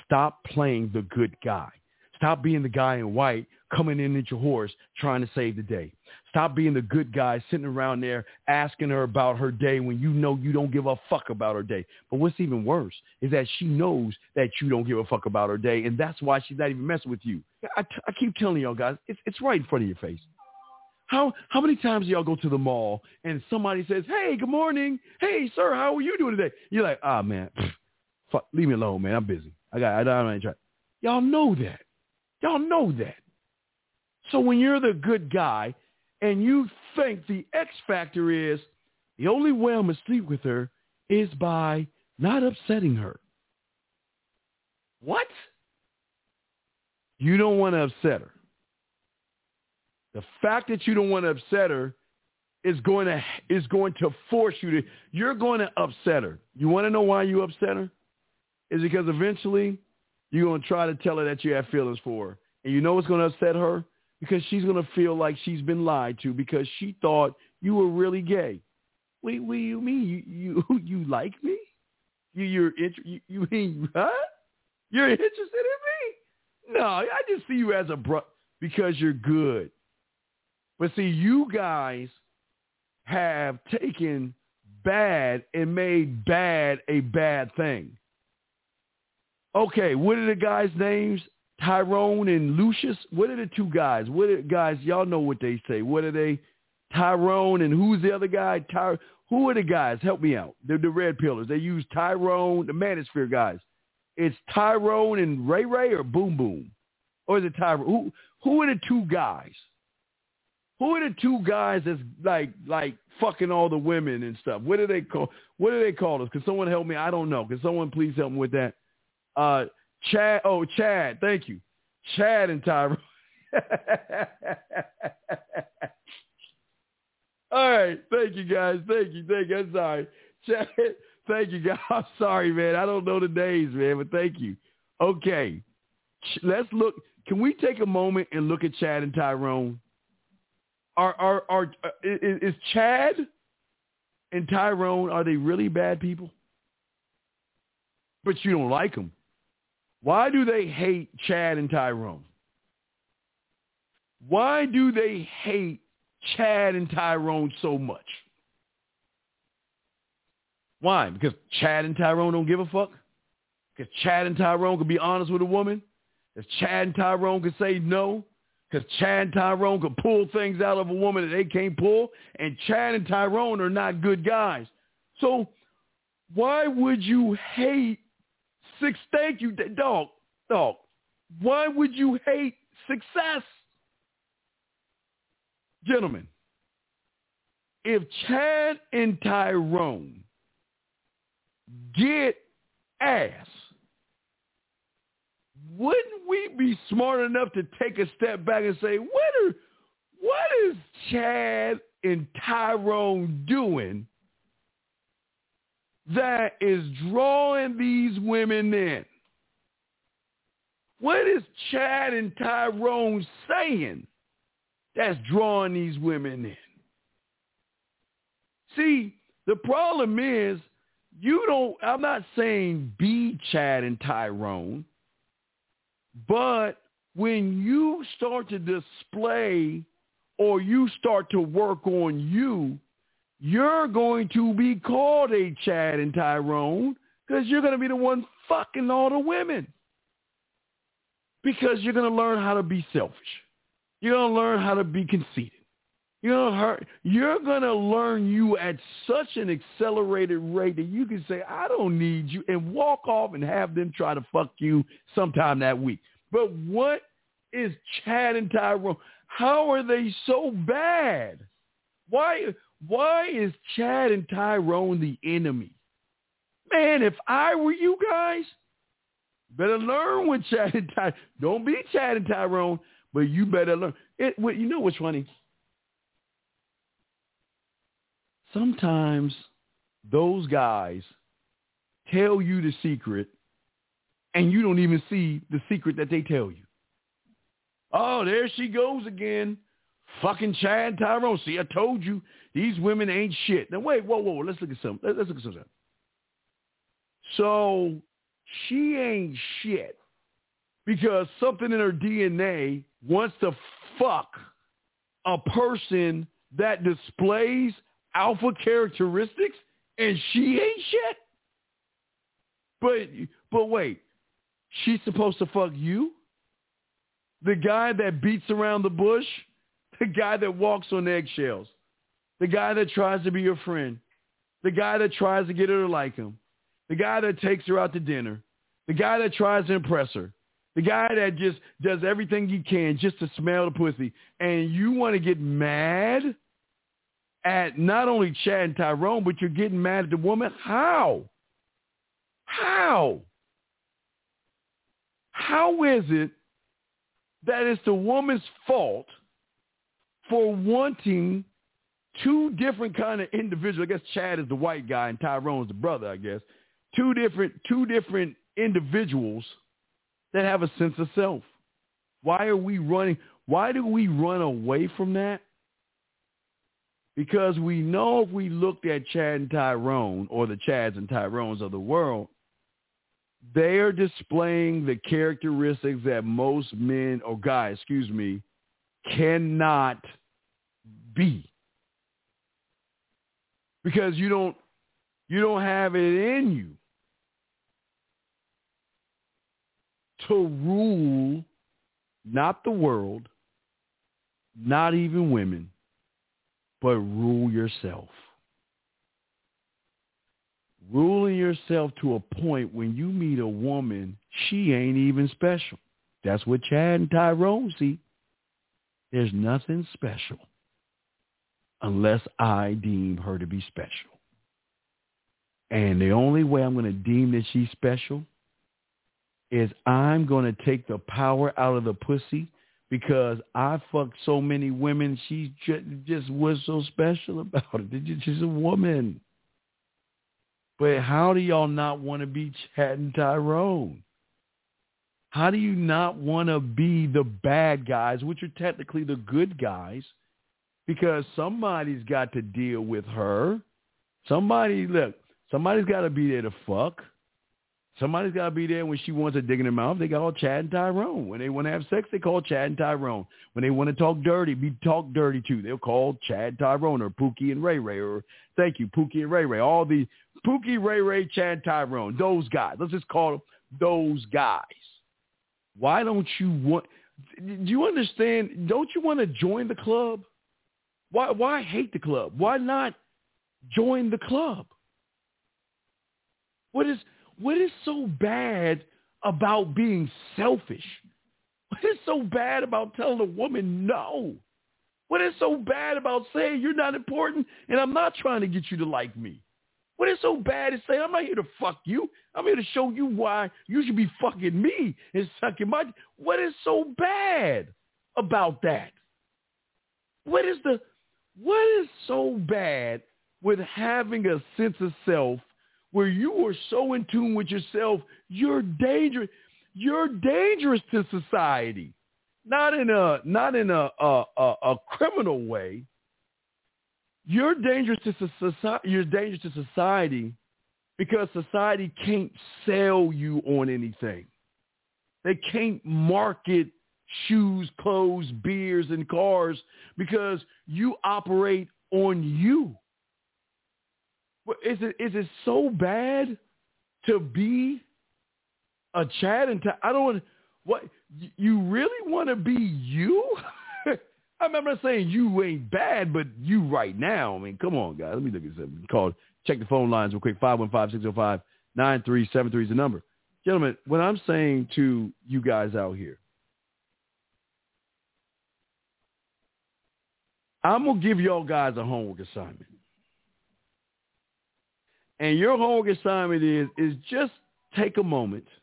Stop playing the good guy. Stop being the guy in white coming in at your horse trying to save the day. Stop being the good guy sitting around there asking her about her day when you know you don't give a fuck about her day. But what's even worse is that she knows that you don't give a fuck about her day, and that's why she's not even messing with you. I, t- I keep telling y'all guys, it's, it's right in front of your face. How how many times y'all go to the mall and somebody says, "Hey, good morning. Hey, sir, how are you doing today?" You're like, "Ah, oh, man, fuck, leave me alone, man. I'm busy. I got I don't ain't try." Y'all know that. Y'all know that. So when you're the good guy and you think the X factor is the only way I'm gonna sleep with her is by not upsetting her. What? You don't want to upset her. The fact that you don't want to upset her is going to is going to force you to you're going to upset her. You want to know why you upset her? Is because eventually you're going to try to tell her that you have feelings for her. And you know what's going to upset her? because she's going to feel like she's been lied to because she thought you were really gay. Wait, what do you mean? You you you like me? You you're you, you mean huh? You're interested in me? No, I just see you as a bro because you're good. But see, you guys have taken bad and made bad a bad thing. Okay, what are the guys' names? Tyrone and Lucius. What are the two guys? What are guys? Y'all know what they say. What are they? Tyrone and who's the other guy? Ty. Who are the guys? Help me out. They're the red pillars. They use Tyrone, the Manosphere guys. It's Tyrone and Ray Ray or Boom Boom, or is it Tyrone? Who who are the two guys? Who are the two guys that's like like fucking all the women and stuff? What do they call? What do they call us? Can someone help me? I don't know. Can someone please help me with that? Uh, Chad. Oh, Chad. Thank you. Chad and Tyrone. All right. Thank you, guys. Thank you. Thank you. I'm sorry. Chad, thank you, guys. I'm sorry, man. I don't know the names, man, but thank you. Okay. Let's look. Can we take a moment and look at Chad and Tyrone? Are, are, are, uh, is, is Chad and Tyrone, are they really bad people? But you don't like them. Why do they hate Chad and Tyrone? Why do they hate Chad and Tyrone so much? Why? Because Chad and Tyrone don't give a fuck? Because Chad and Tyrone can be honest with a woman? Because Chad and Tyrone can say no? Because Chad and Tyrone can pull things out of a woman that they can't pull? And Chad and Tyrone are not good guys. So why would you hate Six, thank you, dog. Dog. Why would you hate success? Gentlemen, if Chad and Tyrone get ass, wouldn't we be smart enough to take a step back and say, what are, what is Chad and Tyrone doing that is drawing these women in? What is Chad and Tyrone saying that's drawing these women in? See, the problem is you don't, I'm not saying be Chad and Tyrone. But when you start to display or you start to work on you, you're going to be called a Chad and Tyrone because you're going to be the one fucking all the women. Because you're going to learn how to be selfish. You're going to learn how to be conceited. You're gonna hurt. You're gonna learn you at such an accelerated rate that you can say, "I don't need you," and walk off and have them try to fuck you sometime that week. But what is Chad and Tyrone? How are they so bad? Why? Why is Chad and Tyrone the enemy? Man, if I were you guys, better learn with Chad and Tyrone. Don't be Chad and Tyrone, but you better learn. It, you know what's funny? Sometimes those guys tell you the secret and you don't even see the secret that they tell you. Oh, there she goes again. Fucking Chad Tyrone. See, I told you these women ain't shit. Now wait, whoa, whoa, let's look at something. Let's look at something. So she ain't shit because something in her DNA wants to fuck a person that displays alpha characteristics and she ain't shit? But but wait, she's supposed to fuck you? The guy that beats around the bush? The guy that walks on eggshells? The guy that tries to be your friend? The guy that tries to get her to like him? The guy that takes her out to dinner? The guy that tries to impress her? The guy that just does everything he can just to smell the pussy. And you want to get mad at not only Chad and Tyrone, but you're getting mad at the woman? How? How? How is it that it's the woman's fault for wanting two different kind of individuals? I guess Chad is the white guy and Tyrone's the brother, I guess. Two different two different individuals that have a sense of self. Why are we running? Why do we run away from that? Because we know if we looked at Chad and Tyrone or the Chads and Tyrones of the world, they are displaying the characteristics that most men oh or guys, excuse me, cannot be. Because you don't you don't have it in you to rule not the world, not even women, but rule yourself. Ruling yourself to a point when you meet a woman, she ain't even special. That's what Chad and Tyrone see. There's nothing special unless I deem her to be special. And the only way I'm going to deem that she's special is I'm going to take the power out of the pussy because I fucked so many women. She just, just was so special about it. She's a woman. But how do y'all not want to be Chad and Tyrone? How do you not want to be the bad guys, which are technically the good guys? Because somebody's got to deal with her. Somebody, look, somebody's got to be there to fuck. Somebody's got to be there when she wants to dig in her mouth. They call Chad and Tyrone. When they want to have sex, they call Chad and Tyrone. When they want to talk dirty, be talk dirty too. They'll call Chad Tyrone or Pookie and Ray Ray or thank you, Pookie and Ray Ray. All the Pookie, Ray Ray, Chad, Tyrone. Those guys. Let's just call them those guys. Why don't you want? Do you understand? Don't you want to join the club? Why? Why hate the club? Why not join the club? What is? What is so bad about being selfish? What is so bad about telling a woman no? What is so bad about saying you're not important and I'm not trying to get you to like me? What is so bad to say I'm not here to fuck you? I'm here to show you why you should be fucking me and sucking my. What is so bad about that? What is the what is so bad with having a sense of self where you are so in tune with yourself, you're dangerous. You're dangerous to society, not in a not in a a, a, a criminal way. You're dangerous to society. You're dangerous to society because society can't sell you on anything. They can't market shoes, clothes, beers, and cars because you operate on you. Is it is it so bad to be a Chad and I don't what you really want to be you? I'm not saying you ain't bad, but you right now. I mean, come on, guys. Let me look at something. Call, check the phone lines real quick. 515-605-9373 is the number. Gentlemen, what I'm saying to you guys out here, I'm going to give y'all guys a homework assignment. And your homework assignment is, is just take a moment –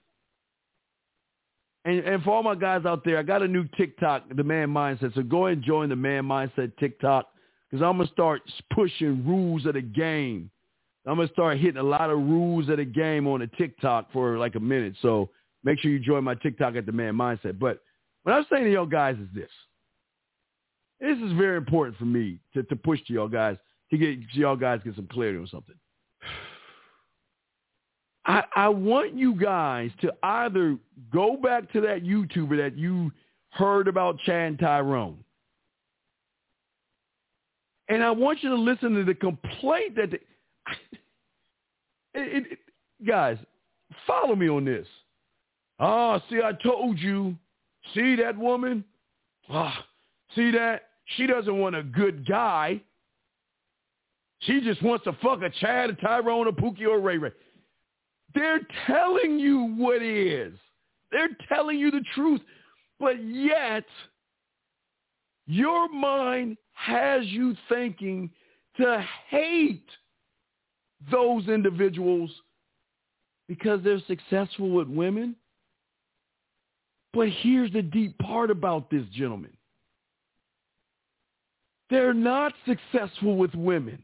and, and for all my guys out there, I got a new TikTok, the Man Mindset. So go and join the Man Mindset TikTok because I'm going to start pushing rules of the game. I'm going to start hitting a lot of rules of the game on a TikTok for like a minute. So make sure you join my TikTok at the Man Mindset. But what I'm saying to y'all guys is this. This is very important for me to, to push to y'all guys to get to y'all guys get some clarity on something. I, I want you guys to either go back to that YouTuber that you heard about Chad Tyrone. And I want you to listen to the complaint that, the, it, it, guys, follow me on this. Ah, oh, see, I told you. See that woman? Ah, see that? She doesn't want a good guy. She just wants to fuck a Chad, a Tyrone, a Pookie, or a Ray Ray. They're telling you what is. They're telling you the truth. But yet, your mind has you thinking to hate those individuals because they're successful with women. But here's the deep part about this, gentlemen. They're not successful with women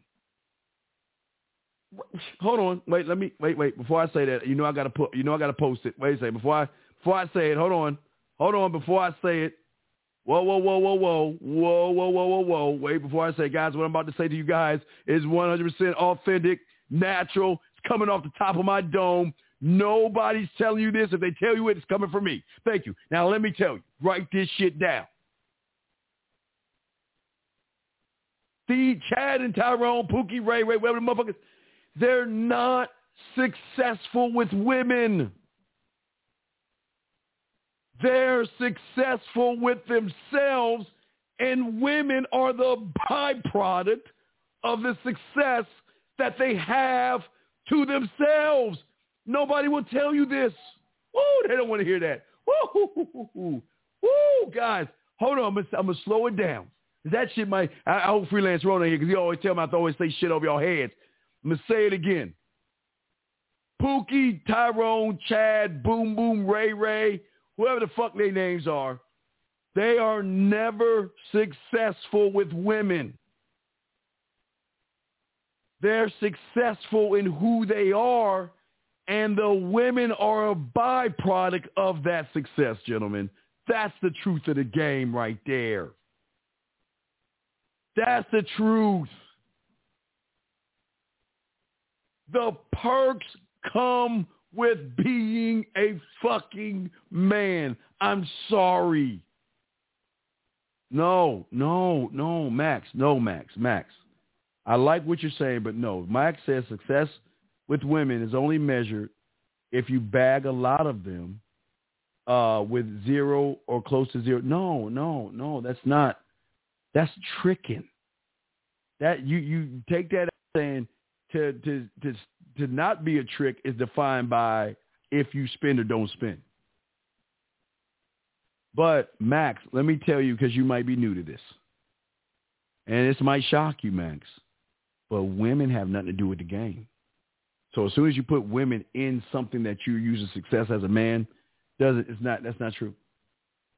hold on, wait, let me wait, wait. Before I say that, you know I gotta put, you know I gotta post it. Wait a second. Before I before I say it, hold on, hold on. Before I say it, whoa, whoa, whoa, whoa, whoa, whoa, whoa, whoa, whoa, whoa. Wait, before I say, it, guys, what I'm about to say to you guys is 100% authentic, natural. It's coming off the top of my dome. Nobody's telling you this. If they tell you it, it's coming from me. Thank you. Now let me tell you, write this shit down. Steve, Chad, and Tyrone, Pookie, Ray, Ray, whatever the motherfuckers they're not successful with women. They're successful with themselves, and women are the byproduct of the success that they have to themselves. Nobody will tell you this. Woo, they don't want to hear that. Woo, woo, guys. Hold on, I'm gonna, slow it down. That shit might. I, I hope freelance Rona here because he always tell me I have to always say shit over your heads. I'm going to say it again. Pookie, Tyrone, Chad, Boom Boom, Ray Ray, whoever the fuck their names are, they are never successful with women. They're successful in who they are, and the women are a byproduct of that success, gentlemen. That's the truth of the game right there. That's the truth. The perks come with being a fucking man. I'm sorry. No, no, no, Max. No, Max. Max. I like what you're saying, but no. Max says success with women is only measured if you bag a lot of them uh, with zero or close to zero. No, no, no. That's not. That's tricking. That you you take that saying to to to to not be a trick is defined by if you spend or don't spend. But Max, let me tell you because you might be new to this, and this might shock you, Max. But women have nothing to do with the game. So as soon as you put women in something that you're using success as a man, doesn't it's not that's not true.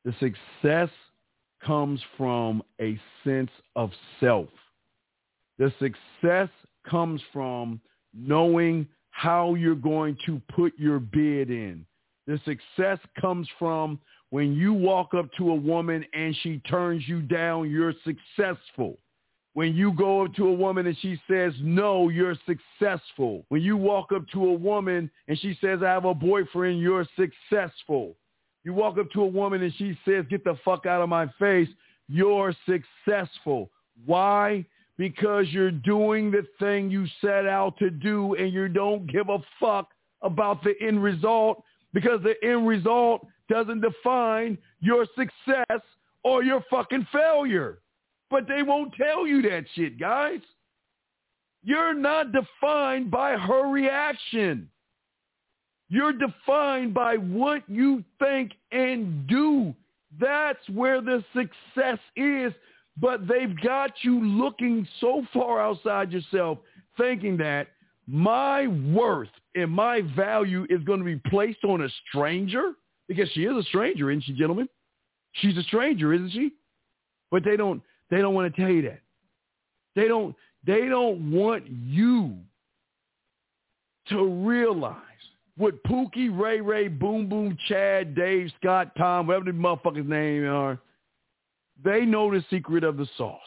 The success comes from a sense of self. The success comes from knowing how you're going to put your bid in. The success comes from when you walk up to a woman and she turns you down, you're successful. When you go up to a woman and she says no, you're successful. When you walk up to a woman and she says, I have a boyfriend, you're successful. You walk up to a woman and she says, get the fuck out of my face. You're successful. Why? Because you're doing the thing you set out to do and you don't give a fuck about the end result because the end result doesn't define your success or your fucking failure. But they won't tell you that shit, guys. You're not defined by her reaction. You're defined by what you think and do. That's where the success is. But they've got you looking so far outside yourself, thinking that my worth and my value is going to be placed on a stranger because she is a stranger, isn't she, gentlemen? She's a stranger, isn't she? But they don't they don't want to tell you that. They don't they don't want you to realize what Pookie, Ray Ray, Boom Boom, Chad, Dave, Scott, Tom, whatever the motherfuckers' name are, they know the secret of the sauce.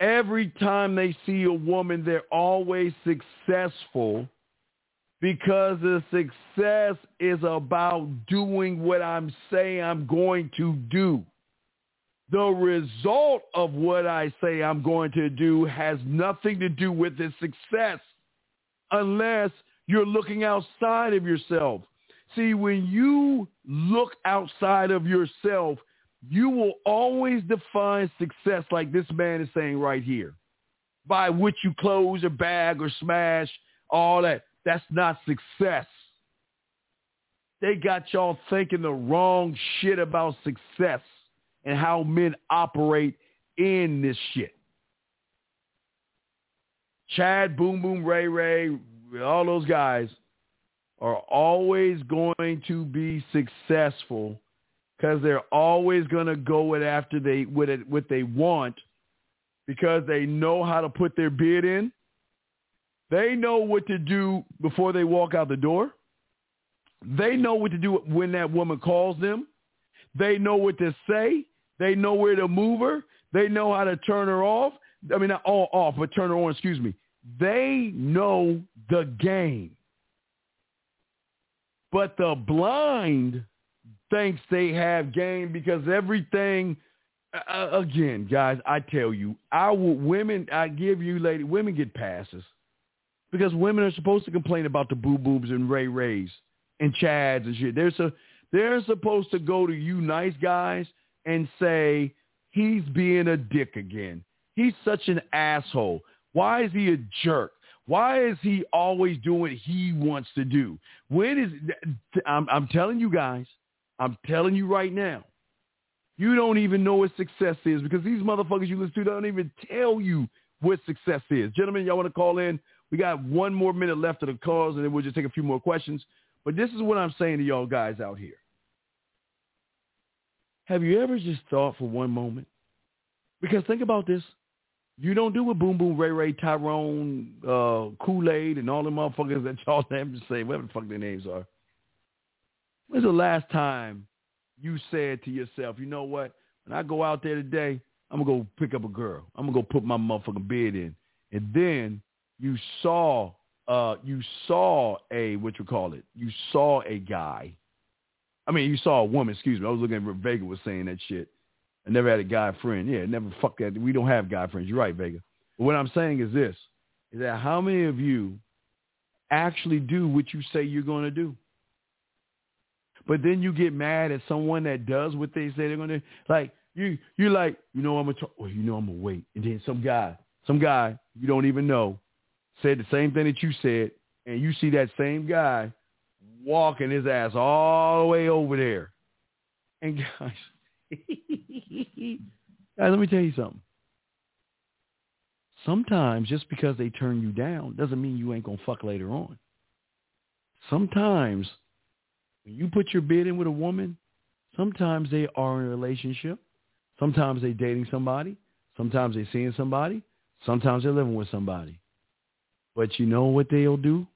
Every time they see a woman, they're always successful because the success is about doing what I'm saying I'm going to do. The result of what I say I'm going to do has nothing to do with the success unless you're looking outside of yourself. See, when you look outside of yourself, you will always define success like this man is saying right here. By which you close or bag or smash, all that. That's not success. They got y'all thinking the wrong shit about success and how men operate in this shit. Chad, Boom Boom, Ray Ray, all those guys are always going to be successful because they're always going to go it after they with it what they want because they know how to put their bid in. They know what to do before they walk out the door. They know what to do when that woman calls them. They know what to say. They know where to move her. They know how to turn her off. I mean, not all off, but turn her on, excuse me. They know the game. But the blind thinks they have game because everything, uh, again, guys, I tell you, I will, women, I give you, lady, women get passes because women are supposed to complain about the boo boobs and Ray Rays and Chads and shit. They're so they're supposed to go to you nice guys and say he's being a dick again. He's such an asshole. Why is he a jerk? Why is he always doing what he wants to do? When is I'm, I'm telling you guys, I'm telling you right now, you don't even know what success is because these motherfuckers you listen to don't even tell you what success is. Gentlemen, y'all want to call in? We got one more minute left of the calls, and then we'll just take a few more questions. But this is what I'm saying to y'all guys out here. Have you ever just thought for one moment? Because think about this. You don't do what Boom Boom, Ray Ray, Tyrone, uh, Kool-Aid, and all the motherfuckers that y'all to say, whatever the fuck their names are. When's the last time you said to yourself, you know what? When I go out there today, I'm going to go pick up a girl. I'm going to go put my motherfucking bed in. And then you saw, uh, you saw a, what you call it? You saw a guy. I mean, you saw a woman, excuse me. I was looking at Vega was saying that shit. I never had a guy friend. Yeah, never fuck that. We don't have guy friends. You're right, Vega. But what I'm saying is this, is that how many of you actually do what you say you're going to do? But then you get mad at someone that does what they say they're to. Like, you, you're like, you know, I'm to, talk, well, you know, I'm to wait. And then some guy, some guy you don't even know said the same thing that you said. And you see that same guy walking his ass all the way over there. And guys, guys, let me tell you something. Sometimes just because they turn you down doesn't mean you ain't gonna fuck later on. Sometimes when you put your bid in with a woman, sometimes they are in a relationship. Sometimes they're dating somebody. Sometimes they're seeing somebody. Sometimes they're living with somebody. But you know what they'll do?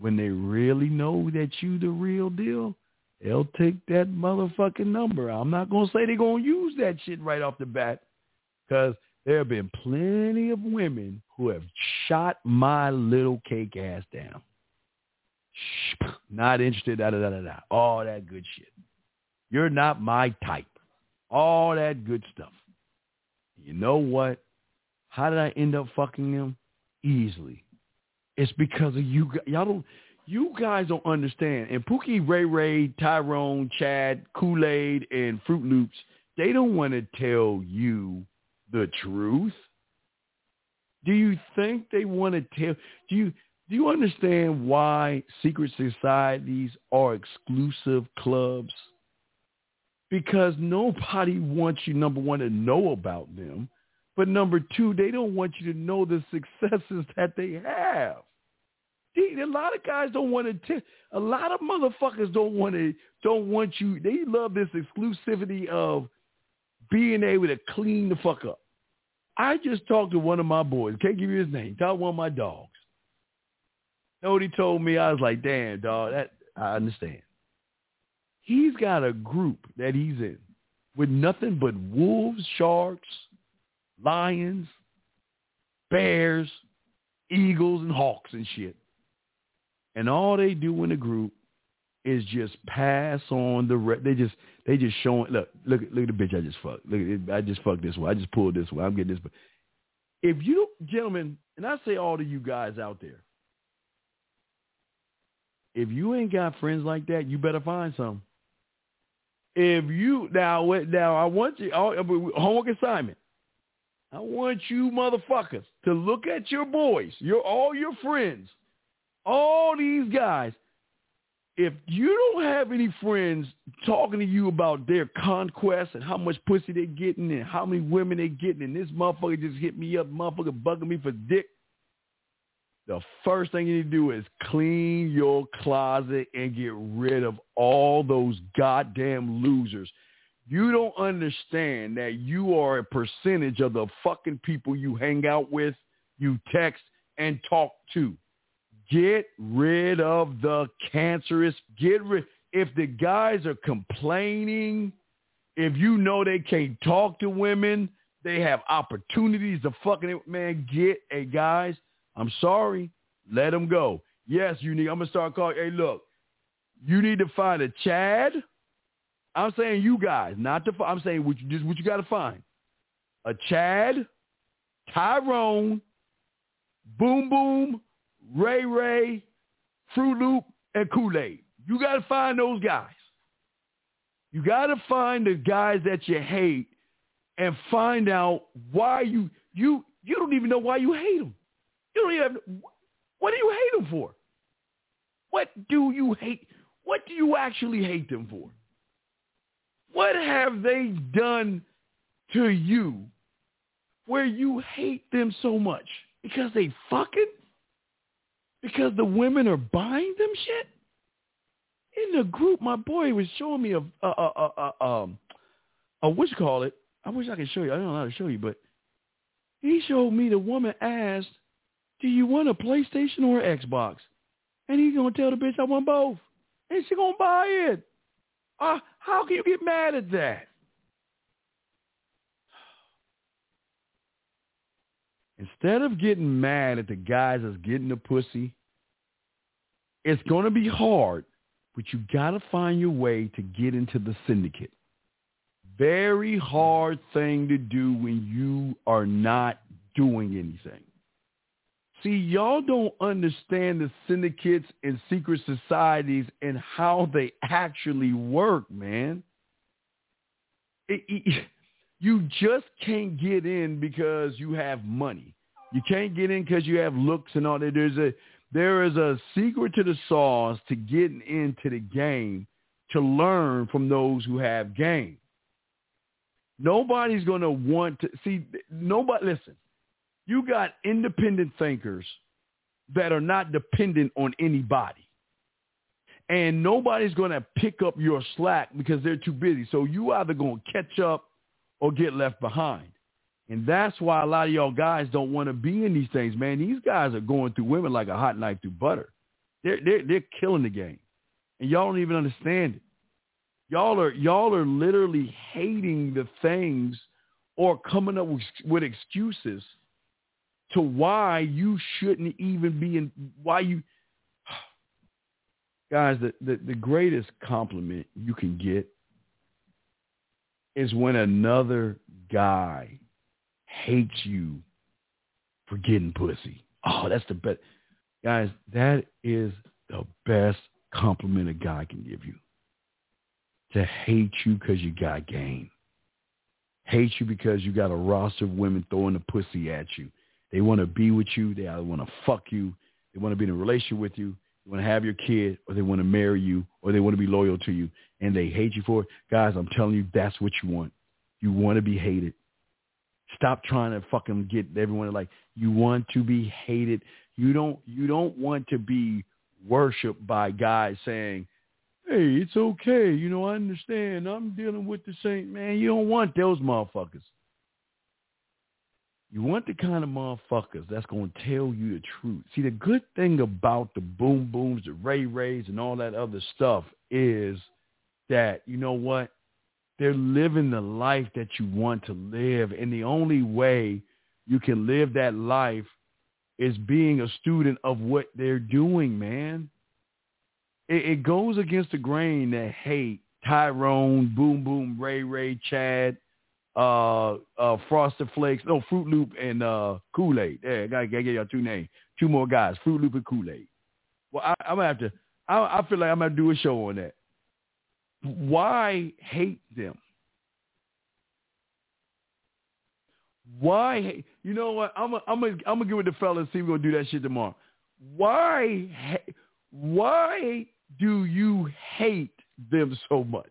When they really know that you the real deal, they'll take that motherfucking number. I'm not going to say they're going to use that shit right off the bat because there have been plenty of women who have shot my little cake ass down. Not interested, da da da da. All that good shit. You're not my type. All that good stuff. You know what? How did I end up fucking him? Easily. It's because of you. Y'all don't. You guys don't understand. And Pookie, Ray Ray, Tyrone, Chad, Kool Aid, and Fruit Loops, they don't want to tell you the truth. Do you think they want to tell? Do you do you understand why secret societies are exclusive clubs? Because nobody wants you, number one, to know about them. But number two, they don't want you to know the successes that they have. a lot of guys don't want to. A lot of motherfuckers don't want to. Don't want you. They love this exclusivity of being able to clean the fuck up. I just talked to one of my boys. Can't give you his name. Talk one of my dogs. Know what he told me? I was like, damn, dog, that I understand. He's got a group that he's in with nothing but wolves, sharks, lions, bears, eagles, and hawks and shit. And all they do in the group is just pass on the re- they just they just showing look look look at the bitch I just fucked look at, I just fucked this one I just pulled this one I'm getting this but if you gentlemen and I say all to you guys out there if you ain't got friends like that, you better find some. If you now, now I want you oh, homework assignment. I want you motherfuckers to look at your boys, your all your friends, all these guys. If you don't have any friends talking to you about their conquests and how much pussy they're getting and how many women they're getting, and this motherfucker just hit me up, motherfucker bugging me for dick, the first thing you need to do is clean your closet and get rid of all those goddamn losers. You don't understand that you are a percentage of the fucking people you hang out with, you text and talk to. Get rid of the cancerous. Get rid. If the guys are complaining, if you know they can't talk to women, they have opportunities to fucking man. Get a guys I'm sorry. Let them go. Yes, you need. I'm gonna start calling. Hey, look, you need to find a Chad. I'm saying you guys, not the. I'm saying what you just what you got to find. A Chad, Tyrone, Boom Boom, Ray Ray, Fruit Loop, and Kool Aid. You got to find those guys. You got to find the guys that you hate and find out why you you you don't even know why you hate them. You don't even have, what do you hate them for? What do you hate? What do you actually hate them for? What have they done to you where you hate them so much? Because they fucking? Because the women are buying them shit? In the group, my boy was showing me a, a, a, a, um, a what you call it? I wish I could show you. I don't know how to show you, but he showed me the woman asked do you want a PlayStation or an Xbox? And he's gonna tell the bitch I want both, and she gonna buy it. Uh, how can you get mad at that? Instead of getting mad at the guys that's getting the pussy, it's gonna be hard, but you gotta find your way to get into the syndicate. Very hard thing to do when you are not doing anything. See, y'all don't understand the syndicates and secret societies and how they actually work, man. It, it, you just can't get in because you have money. You can't get in because you have looks and all that. There's a there is a secret to the sauce to getting into the game to learn from those who have game. Nobody's going to want to see nobody listen you got independent thinkers that are not dependent on anybody. And nobody's going to pick up your slack because they're too busy. So you either going to catch up or get left behind. And that's why a lot of y'all guys don't want to be in these things, man. These guys are going through women like a hot knife through butter. They're, they're, they're killing the game. And y'all don't even understand it. Y'all are, y'all are literally hating the things or coming up with, with excuses – to why you shouldn't even be in why you guys, the, the, the greatest compliment you can get is when another guy hates you for getting pussy. Oh, that's the best. Guys, that is the best compliment a guy can give you. To hate you because you got game. Hate you because you got a roster of women throwing the pussy at you. They want to be with you. They either want to fuck you. They want to be in a relationship with you. They want to have your kid or they want to marry you or they want to be loyal to you and they hate you for it. Guys, I'm telling you, that's what you want. You want to be hated. Stop trying to fucking get everyone like, you want to be hated. You don't, you don't want to be worshipped by guys saying, hey, it's okay. You know, I understand. I'm dealing with the same man. You don't want those motherfuckers. You want the kind of motherfuckers that's going to tell you the truth. See, the good thing about the boom booms, the ray rays, and all that other stuff is that, you know what? They're living the life that you want to live. And the only way you can live that life is being a student of what they're doing, man. It, it goes against the grain that hate Tyrone, Boom Boom, Ray Ray, Chad, uh, uh, Frosted Flakes, no, Fruit Loop and uh, Kool-Aid. Yeah, I gotta, gotta give y'all two names. Two more guys, Fruit Loop and Kool-Aid. Well, I, I'm gonna have to, I, I feel like I'm gonna do a show on that. Why hate them? Why? You know what? I'm gonna I'm gonna I'm gonna get with the fellas. See, we're gonna do that shit tomorrow. Why? Why do you hate them so much?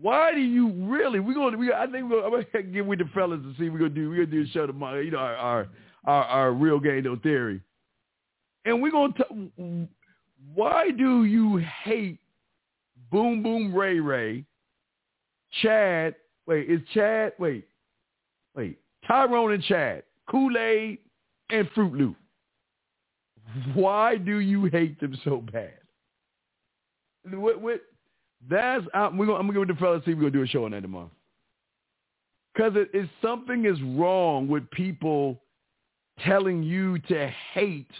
Why do you really? We're gonna. We, I think we're, gonna get with the fellas to see. We're gonna do. We're gonna do a show tomorrow. You know our our our, our real game no theory, and we're gonna. Why do you hate Boom Boom Ray Ray, Chad? Wait, is Chad? Wait, wait. Tyrone and Chad, Kool Aid and Fruit Loop. Why do you hate them so bad? What, what, that's uh, we're gonna, I'm gonna give the fellas see we're gonna do a show on that tomorrow. Because it is something is wrong with people telling you to hate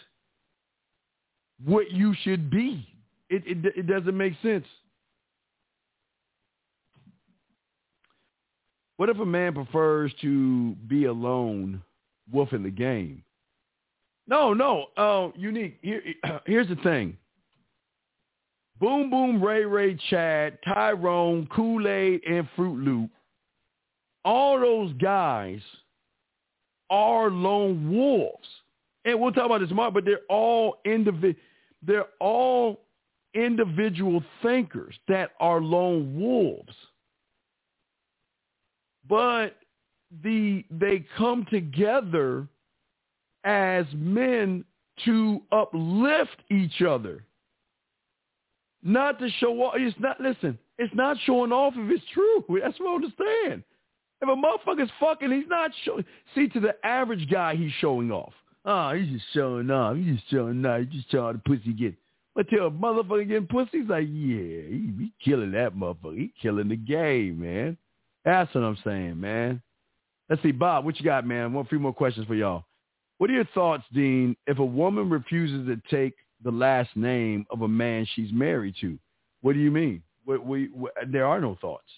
what you should be. It it, it doesn't make sense. What if a man prefers to be alone, wolfing the game? No, no, uh, unique. Here, here's the thing. Boom Boom, Ray Ray, Chad, Tyrone, Kool-Aid, and Fruit Loop, all those guys are lone wolves. And we'll talk about this tomorrow, but they're all indivi- they're all individual thinkers that are lone wolves. But the they come together as men to uplift each other not to show off. It's not, listen, it's not showing off if it's true. That's what I understand. If a motherfucker's fucking, he's not showing. See, to the average guy, he's showing off. Oh, he's just showing off. He's just showing off. He's just showing the pussy get. But tell a motherfucker getting pussy, he's like, yeah, he, he killing that motherfucker. He killing the game, man. That's what I'm saying, man. Let's see, Bob, what you got, man? One few more questions for y'all. What are your thoughts, Dean, if a woman refuses to take the last name of a man she's married to. What do you mean? We, we, we, there are no thoughts.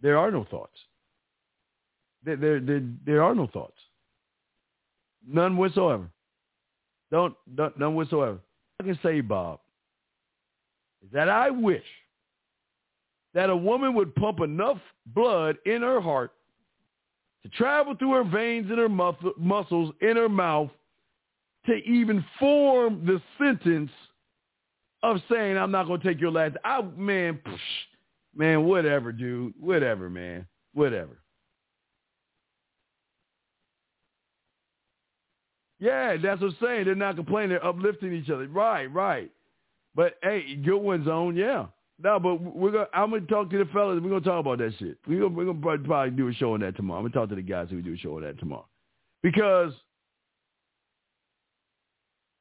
There are no thoughts. There, there, there, there are no thoughts. None whatsoever. Don't, don't, none whatsoever. I can say, Bob, that I wish that a woman would pump enough blood in her heart to travel through her veins and her muscles in her mouth to even form the sentence of saying I'm not gonna take your last. I man, psh, man, whatever, dude, whatever, man, whatever. Yeah, that's what I'm saying. They're not complaining. They're uplifting each other. Right, right. But hey, good one's on. Yeah. No, but we're gonna. I'm gonna talk to the fellas. We're gonna talk about that shit. We're gonna, we're gonna probably do a show on that tomorrow. I'm gonna talk to the guys who do a show on that tomorrow, because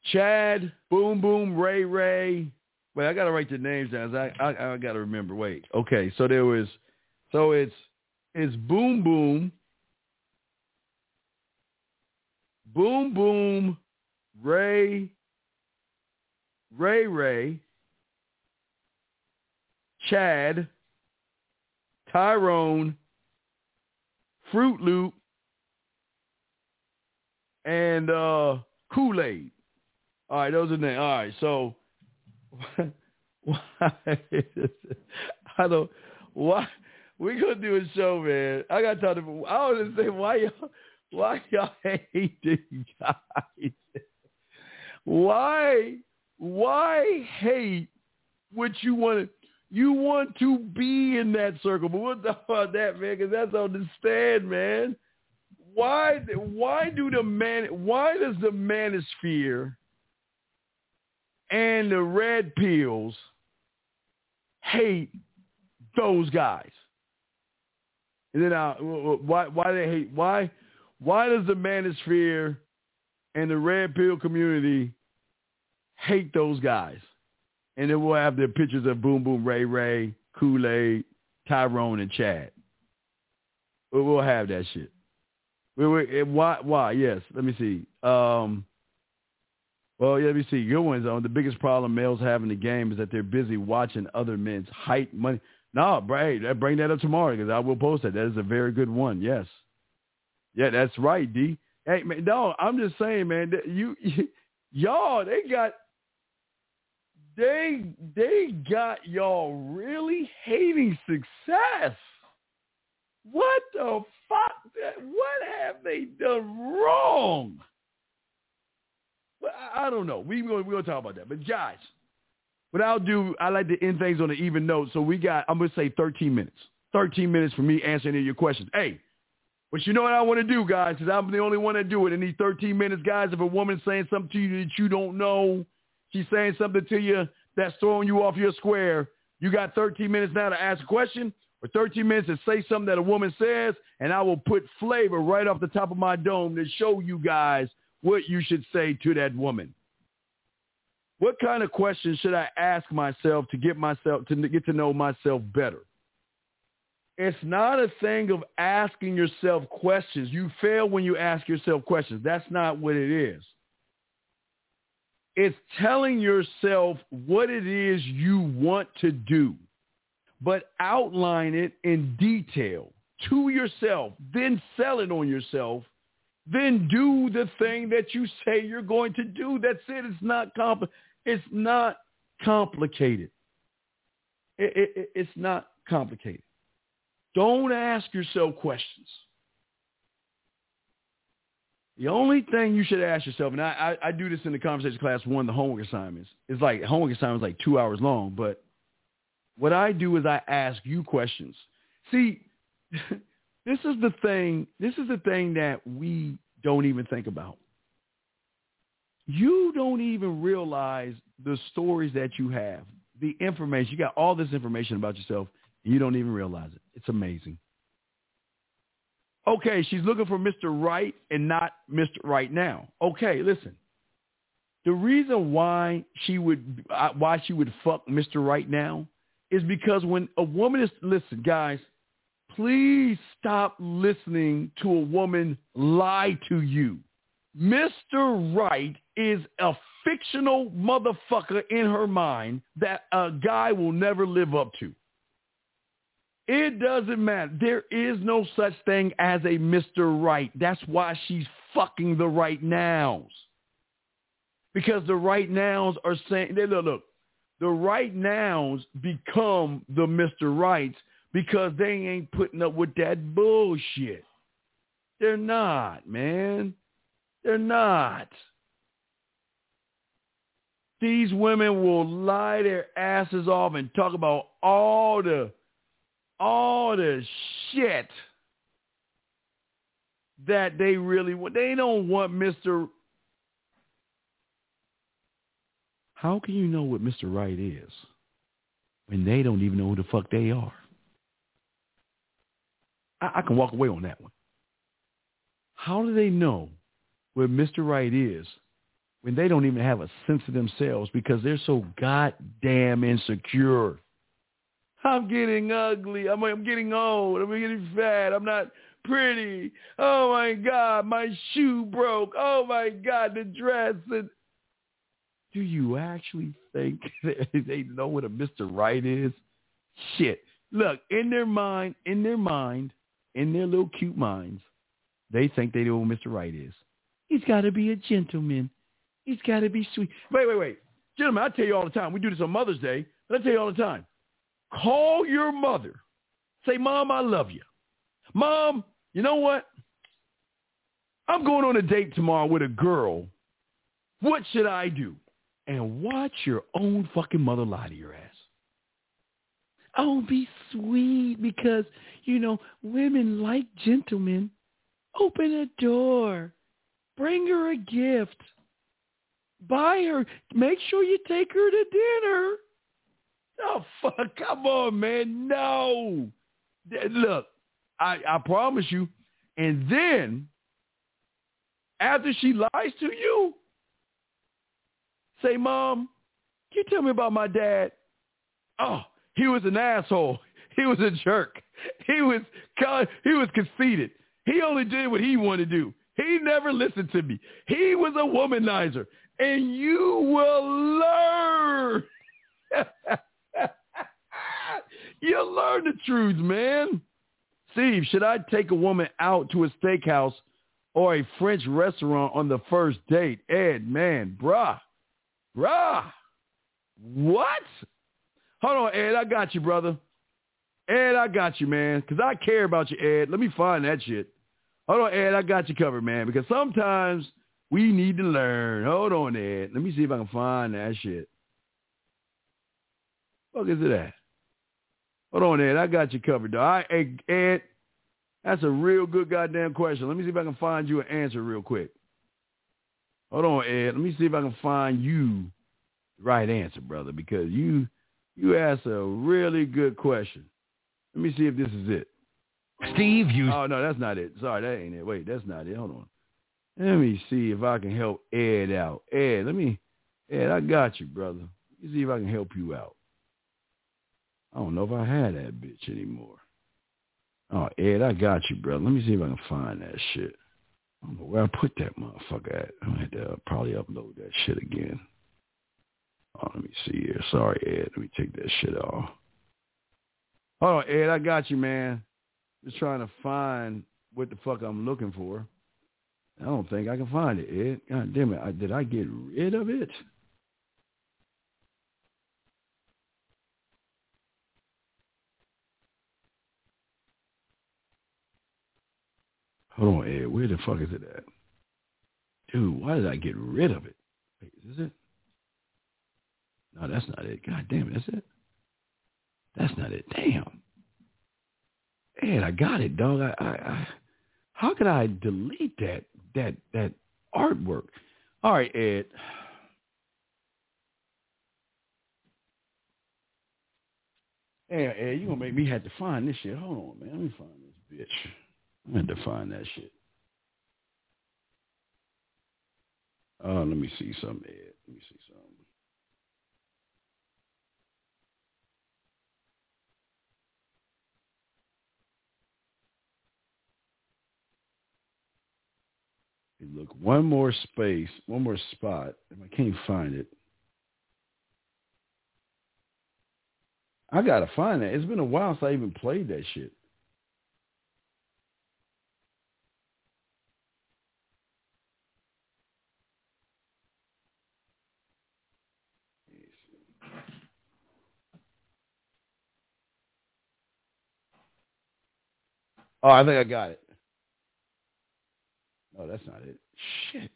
Chad, Boom Boom, Ray Ray. Wait, I gotta write the names down. I I, I gotta remember. Wait. Okay, so there was, so it's it's Boom Boom, Boom Boom, Ray, Ray Ray, Chad, Tyrone, Fruit Loop, and uh, Kool-Aid. All right, those are names. All right, so why I don't why we gonna do a show, man. I gotta talk to I don't understand why y'all why y'all hate these guys. Why why hate what you want to you want to be in that circle, but we'll talk about that, man, because that's on the stand, man. Why? Why do the man? Why does the manosphere and the red pills hate those guys? And then, uh, why? Why they hate? Why? Why does the manosphere and the red pill community hate those guys? and then we'll have the pictures of Boom Boom Ray Ray, Kool Aid, Tyrone, and Chad. We'll have that shit. We, we, why? Why? Yes. Let me see. Um, well, yeah, let me see. Good ones on. The biggest problem males have in the game is that they're busy watching other men's height, money. No, bring, bring that up tomorrow because I will post that. That is a very good one. Yes. Yeah, that's right, D. Hey, man, no, I'm just saying, man, you, you y'all, they got they they got y'all really hating success. What the fuck? What have they done wrong? Well, I, I don't know. We we gonna talk about that. But guys, what I'll do, I like to end things on an even note. So we got, I'm gonna say 13 minutes. 13 minutes for me answering your questions. Hey, but you know what I want to do, guys? Because I'm the only one that do it in these 13 minutes, guys. If a woman's saying something to you that you don't know, she's saying something to you that's throwing you off your square. You got 13 minutes now to ask a question or 13 minutes to say something that a woman says, and I will put flavor right off the top of my dome to show you guys what you should say to that woman. What kind of questions should I ask myself to get myself to get to know myself better? It's not a thing of asking yourself questions. You fail when you ask yourself questions. That's not what it is. It's telling yourself what it is you want to do, but outline it in detail to yourself, then sell it on yourself, then do the thing that you say you're going to do. That's it. It's not compl- It's not complicated. It, it, it's not complicated. Don't ask yourself questions. The only thing you should ask yourself, and I, I, I do this in the conversation class one, the homework assignments. It's like homework assignments like two hours long, but what I do is I ask you questions. See, this is the thing. This is the thing that we don't even think about. You don't even realize the stories that you have, the information. You got all this information about yourself, and you don't even realize it. It's amazing. Okay, she's looking for Mr. Right and not Mr. Right now. Okay, listen. The reason why she would uh, why she would fuck Mr. Right now is because when a woman is listen, guys, please stop listening to a woman lie to you. Mr. Right is a fictional motherfucker in her mind that a guy will never live up to. It doesn't matter. There is no such thing as a Mr. Right. That's why she's fucking the right nows. Because the right nows are saying, look, look, the right nows become the Mr. Rights because they ain't putting up with that bullshit. They're not, man. They're not. These women will lie their asses off and talk about all the all the shit that they really want. They don't want Mr. How can you know what Mr. Right is when they don't even know who the fuck they are? I, I can walk away on that one. How do they know what Mr. Right is when they don't even have a sense of themselves because they're so goddamn insecure? I'm getting ugly. I'm, I'm getting old. I'm getting fat. I'm not pretty. Oh my God, my shoe broke. Oh my God, the dress. And Do you actually think they know what a Mr. Right is? Shit. Look, in their mind, in their mind, in their little cute minds, they think they know what Mr. Right is. He's got to be a gentleman. He's got to be sweet. Wait, wait, wait. Gentlemen, I tell you all the time. We do this on Mother's Day, but I tell you all the time. Call your mother. Say, Mom, I love you. Mom, you know what? I'm going on a date tomorrow with a girl. What should I do? And watch your own fucking mother lie to your ass. Oh, be sweet because, you know, women like gentlemen. Open a door. Bring her a gift. Buy her. Make sure you take her to dinner. Oh, fuck. Come on, man. No. Look, I, I promise you. And then, after she lies to you, say, Mom, can you tell me about my dad? Oh, he was an asshole. He was a jerk. He was he was conceited. He only did what he wanted to do. He never listened to me. He was a womanizer. And you will learn. You'll learn the truth, man. Steve, should I take a woman out to a steakhouse or a French restaurant on the first date? Ed, man, bruh. Bruh. What? Hold on, Ed. I got you, brother. Ed, I got you, man. Because I care about you, Ed. Let me find that shit. Hold on, Ed. I got you covered, man. Because sometimes we need to learn. Hold on, Ed. Let me see if I can find that shit. Fuck is it at? Hold on, Ed. I got you covered, though. Hey, Ed. That's a real good goddamn question. Let me see if I can find you an answer real quick. Hold on, Ed. Let me see if I can find you the right answer, brother, because you you asked a really good question. Let me see if this is it. Steve, you. Oh no, that's not it. Sorry, that ain't it. Wait, that's not it. Hold on. Let me see if I can help Ed out. Ed, let me. Ed, I got you, brother. Let me see if I can help you out. I don't know if I had that bitch anymore. Oh, Ed, I got you, brother. Let me see if I can find that shit. I don't know where I put that motherfucker at. I'm going to uh, probably upload that shit again. Oh, let me see here. Sorry, Ed. Let me take that shit off. Hold on, Ed. I got you, man. Just trying to find what the fuck I'm looking for. I don't think I can find it, Ed. God damn it. I, did I get rid of it? Hold on, Ed. Where the fuck is it at? Dude, why did I get rid of it? Wait, is it? No, that's not it. God damn it, that's it. That's not it. Damn. Ed, I got it, dog. I, I, I how could I delete that that that artwork? All right, Ed. Hey, Ed, you gonna make me have to find this shit. Hold on, man. Let me find this bitch. I'm gonna define that shit. Oh, let me see something, Ed. Let me see something. Look, one more space, one more spot. If I can't find it, I gotta find that. It's been a while since I even played that shit. Oh, I think I got it. No, that's not it. Shit.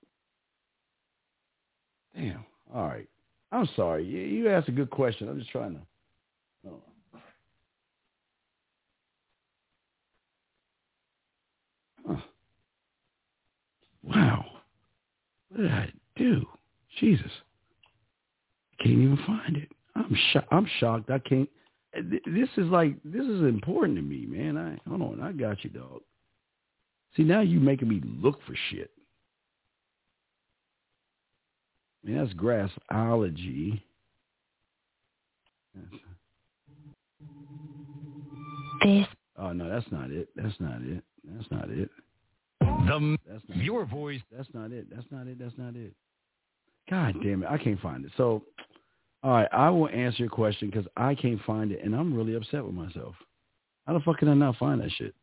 Damn. All right. I'm sorry. You, you asked a good question. I'm just trying to. Oh. Huh. Wow. What did I do? Jesus. I can't even find it. I'm shocked. I'm shocked. I can't this is like this is important to me, man. I hold on, I got you, dog. See, now you making me look for shit. Man, that's grassology. This. Oh no, that's not it. That's not it. That's not it. The that's not your it. voice. That's not it. That's not it. That's not it. God damn it, I can't find it. So, all right, I will answer your question because I can't find it, and I'm really upset with myself. How the fuck can I not find that shit?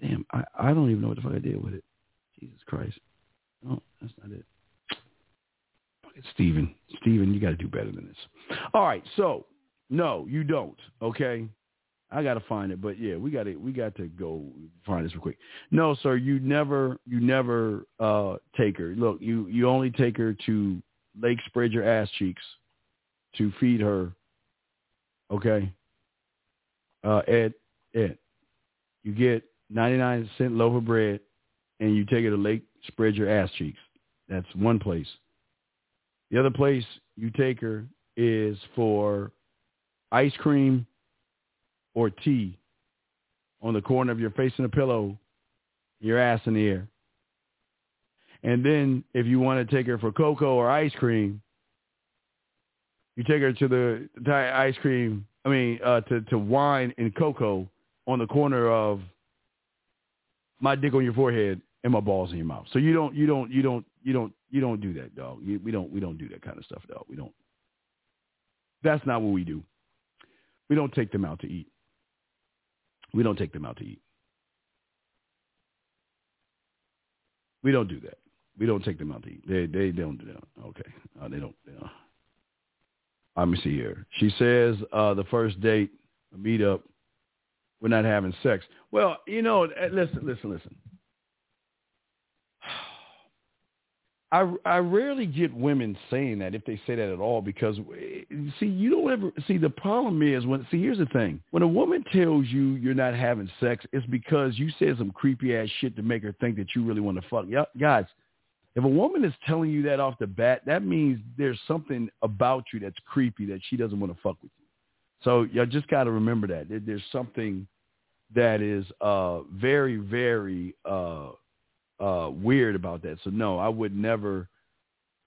Damn, I, I don't even know what the fuck I did with it. Jesus Christ. No, that's not it. Steven. Steven, you got to do better than this. All right, so no, you don't. Okay, I got to find it, but yeah, we got to we got to go find this real quick. No, sir, you never you never uh take her. Look, you you only take her to Lake Spread Your Ass Cheeks to feed her. Okay. Uh, Ed, Ed, you get 99 cent loaf of bread and you take it to Lake Spread Your Ass Cheeks. That's one place. The other place you take her is for ice cream or tea on the corner of your face in a pillow, your ass in the air. And then if you want to take her for cocoa or ice cream, you take her to the, the ice cream, I mean, uh, to, to wine and cocoa on the corner of my dick on your forehead and my balls in your mouth. So you don't, you don't, you don't, you don't, you don't do that, dog. You, we don't, we don't do that kind of stuff, dog. We don't. That's not what we do. We don't take them out to eat. We don't take them out to eat. We don't do that. We don't take them out to eat. They they, don't do that. Okay, uh, they don't. They don't. Let me see here. She says uh, the first date, a meetup, we're not having sex. Well, you know, eh, listen, listen, listen. I I rarely get women saying that if they say that at all because eh, see you don't ever see the problem is when see here's the thing when a woman tells you you're not having sex it's because you said some creepy ass shit to make her think that you really want to fuck. Yeah, guys, if a woman is telling you that off the bat, that means there's something about you that's creepy that she doesn't want to fuck with. So you just got to remember that there's something that is uh very very uh uh, weird about that. So no, I would never,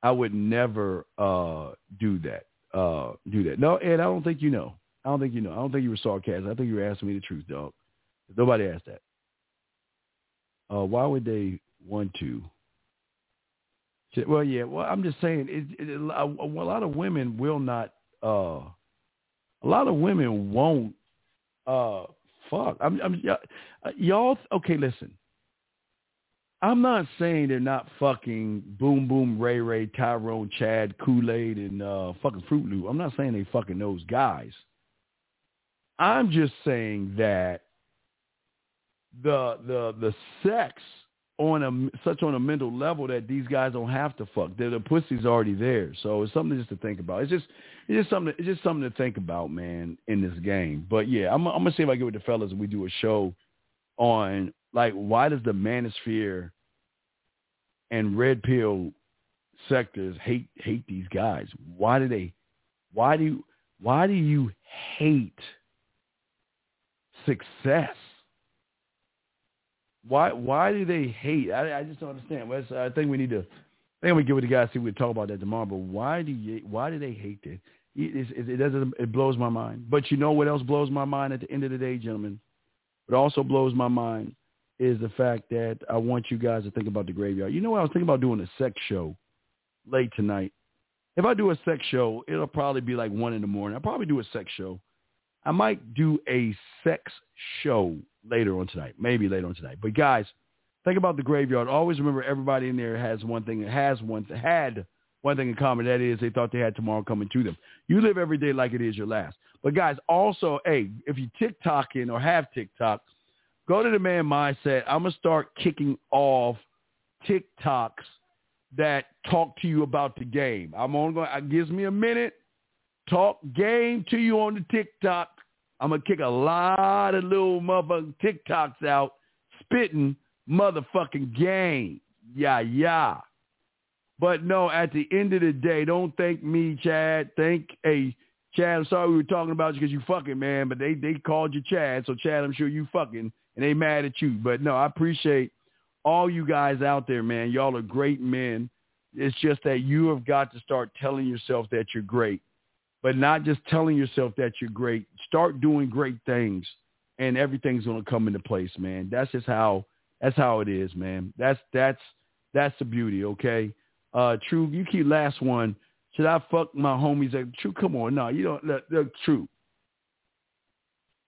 I would never uh, do that. Uh, do that. No, Ed, I don't think you know. I don't think you know. I don't think you were sarcastic. I think you were asking me the truth, dog. Nobody asked that. Uh, why would they want to? Well, yeah. Well, I'm just saying, it, it, a, a lot of women will not. Uh, a lot of women won't. Uh, fuck. I'm, I'm y'all. Okay, listen. I'm not saying they're not fucking Boom Boom Ray Ray, Tyrone, Chad, Kool-Aid, and uh, fucking Fruit Loop. I'm not saying they fucking those guys. I'm just saying that the the the sex on a such on a mental level that these guys don't have to fuck. The, the pussy's already there, so it's something just to think about. It's just it's just something it's just something to think about, man, in this game. But yeah, I'm I'm gonna see if I get with the fellas and we do a show on like why does the manosphere and red pill sectors hate hate these guys? Why do they why do why do you hate success? Why why do they hate? I, I just don't understand. I think we need to. I think we get with the guys. See, we talk about that tomorrow. But why do you? Why do they hate it? It, it, it doesn't. It blows my mind. But you know what else blows my mind at the end of the day, gentlemen? It also blows my mind is the fact that I want you guys to think about the graveyard. You know what? I was thinking about doing a sex show late tonight. If I do a sex show, it'll probably be like one in the morning. I'll probably do a sex show. I might do a sex show later on tonight, maybe later on tonight. But guys, think about the graveyard. Always remember everybody in there has one thing, has one, had one thing in common. That is they thought they had tomorrow coming to them. You live every day like it is your last. But guys, also, hey, if you TikToking or have TikTok, go to the man mindset. I'm gonna start kicking off TikToks that talk to you about the game. I'm only going. It gives me a minute. Talk game to you on the TikTok. I'm gonna kick a lot of little motherfucking TikToks out, spitting motherfucking game. Yeah, yeah. But no, at the end of the day, don't thank me, Chad. Thank a Chad. I'm sorry we were talking about you because you fucking man, but they they called you Chad, so Chad, I'm sure you fucking and they mad at you. But no, I appreciate all you guys out there, man. Y'all are great men. It's just that you have got to start telling yourself that you're great, but not just telling yourself that you're great. Start doing great things, and everything's gonna come into place, man. That's just how that's how it is, man. That's that's that's the beauty. Okay. Uh, True, you keep last one. Should I fuck my homies? Like, True, come on, no, you don't. Look, look, True.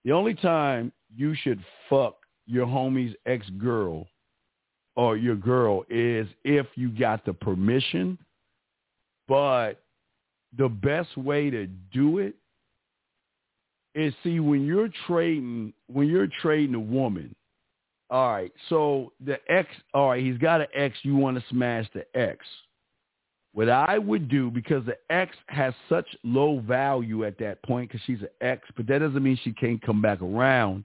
The only time you should fuck your homie's ex girl or your girl is if you got the permission. But the best way to do it is see when you're trading when you're trading a woman. All right, so the ex, all right, he's got an ex. You want to smash the ex. What I would do because the ex has such low value at that point because she's an ex, but that doesn't mean she can't come back around.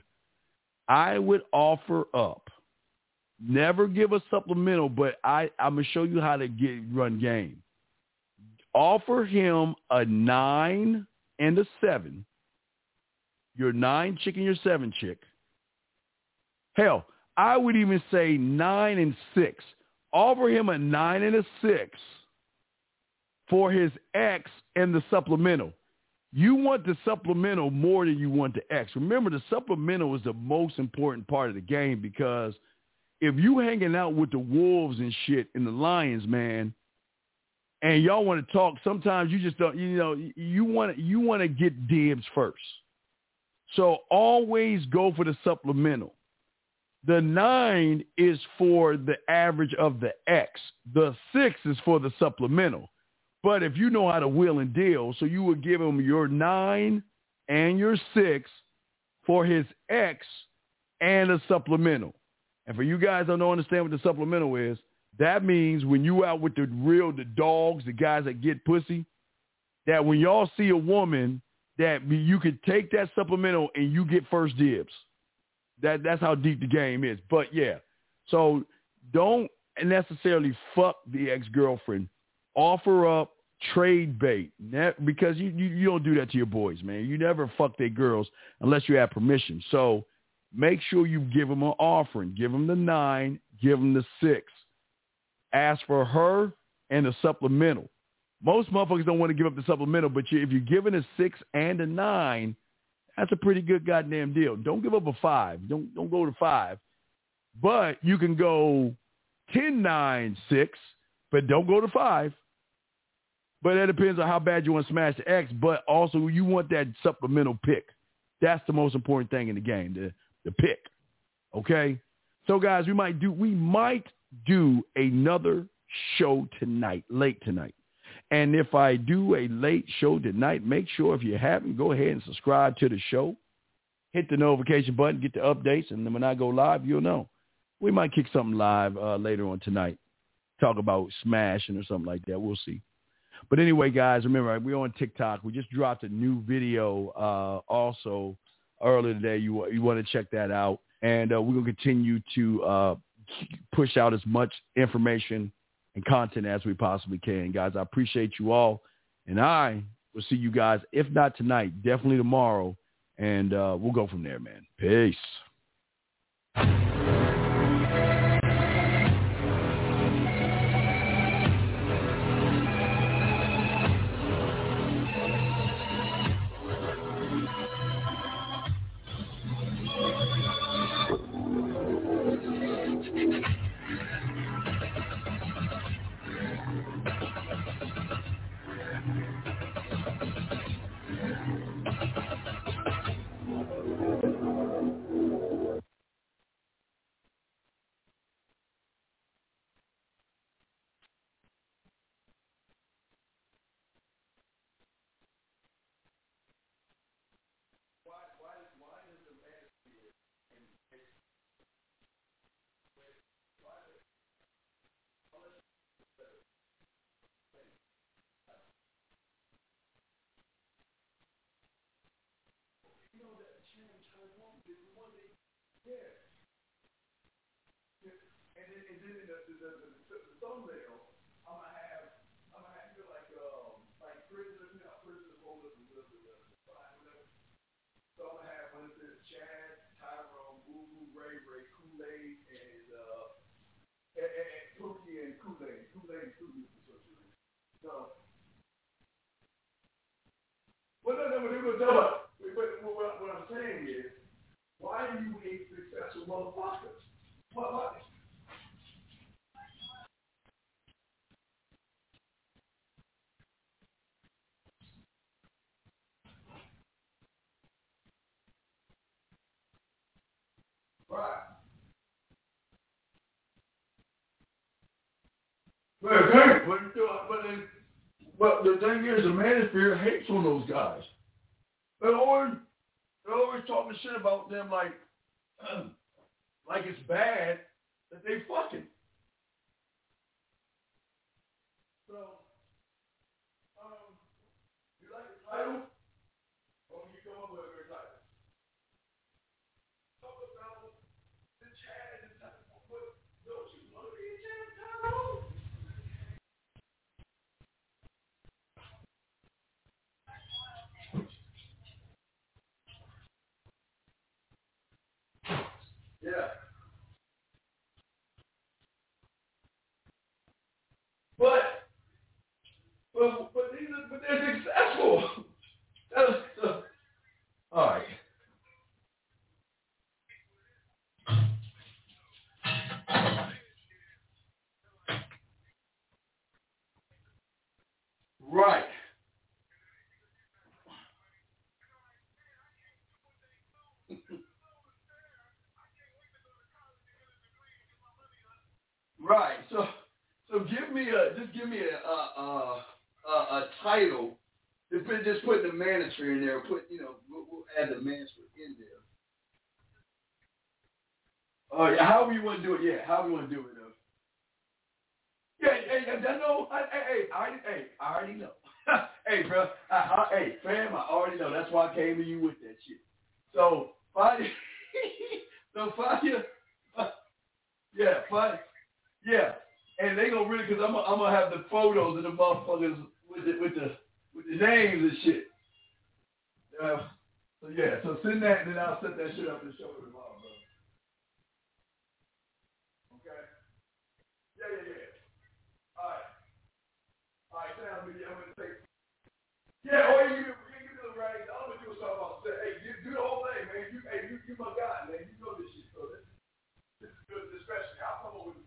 I would offer up. Never give a supplemental, but I, I'm gonna show you how to get run game. Offer him a nine and a seven your nine chick and your seven chick. Hell, I would even say nine and six. Offer him a nine and a six for his X and the supplemental. You want the supplemental more than you want the X. Remember, the supplemental is the most important part of the game because if you hanging out with the wolves and shit and the lions, man, and y'all want to talk, sometimes you just don't. You know, you want you want to get dibs first. So always go for the supplemental. The nine is for the average of the X. The six is for the supplemental. But if you know how to wheel and deal, so you would give him your nine and your six for his X and a supplemental. And for you guys that don't understand what the supplemental is, that means when you out with the real, the dogs, the guys that get pussy, that when y'all see a woman that you can take that supplemental and you get first dibs. That that's how deep the game is. But yeah, so don't necessarily fuck the ex girlfriend. Offer up trade bait because you, you you don't do that to your boys, man. You never fuck their girls unless you have permission. So make sure you give them an offering. Give them the nine. Give them the six. Ask for her and a supplemental. Most motherfuckers don't want to give up the supplemental, but you, if you're giving a six and a nine, that's a pretty good goddamn deal. Don't give up a five. Don't don't go to five. But you can go ten, nine, 6, but don't go to five. But that depends on how bad you want to smash the X. But also you want that supplemental pick. That's the most important thing in the game, the the pick. Okay? So guys, we might do we might do another show tonight, late tonight. And if I do a late show tonight, make sure if you haven't, go ahead and subscribe to the show. Hit the notification button, get the updates, and then when I go live, you'll know. We might kick something live uh, later on tonight. Talk about smashing or something like that. We'll see. But anyway, guys, remember, we're on TikTok. We just dropped a new video uh, also earlier today. You, you want to check that out. And uh, we're going to continue to uh, push out as much information and content as we possibly can. Guys, I appreciate you all. And I will see you guys, if not tonight, definitely tomorrow. And uh, we'll go from there, man. Peace. know that change I wanted one day. Yeah. And then, and then the, the, the, the, the thumbnail, I'm going to have, I'm going to have to like, um, like prisoners, you know, prisoners hold up the whatever. So I'm going to have when that says Chad, Tyrone, Boo Boo, Ray Ray, Kool-Aid, and, uh, and, and, and Pookie and Kool-Aid. Kool-Aid, Kool-Aid, Kool-Aid. So, well, no, no, but it was, uh, why do you hate successful motherfuckers? What life? Right. But hey, but, but, but the thing is, the manosphere hates on those guys. But order they're always talking shit about them like, like it's bad that they fucking. So, um, you like the title? Or you come up with a great title? Talk about the Chad and the what, don't you want to be a Chad title? Yeah. But, but, but, these are, but they're successful. That's, uh, all right. Right. Right. So, so give me a just give me a a a, a, a title. If we just put the manager in there, put you know we'll, we'll add the manager in there. Oh yeah, however you want to do it. Yeah, however you want to do it. Though. Yeah, hey, I know. Hey, I already, hey, I already know. hey, bro. I, I, hey, fam, I already know. That's why I came to you with that shit. So find, so your, yeah, find, yeah, and they gonna really because I'm I'm gonna have the photos of the motherfuckers with the with the with the names and shit. Uh, so yeah, so send that and then I'll set that shit up and show it tomorrow, bro. Okay. Yeah, yeah, yeah. All right. All right, Sam, I'm gonna take. Yeah, or you you you do the right. I'm gonna do something about say, hey, you do the whole thing, man. You hey, you you my guy, man. You know this shit, so this this is good discretion. I'll come up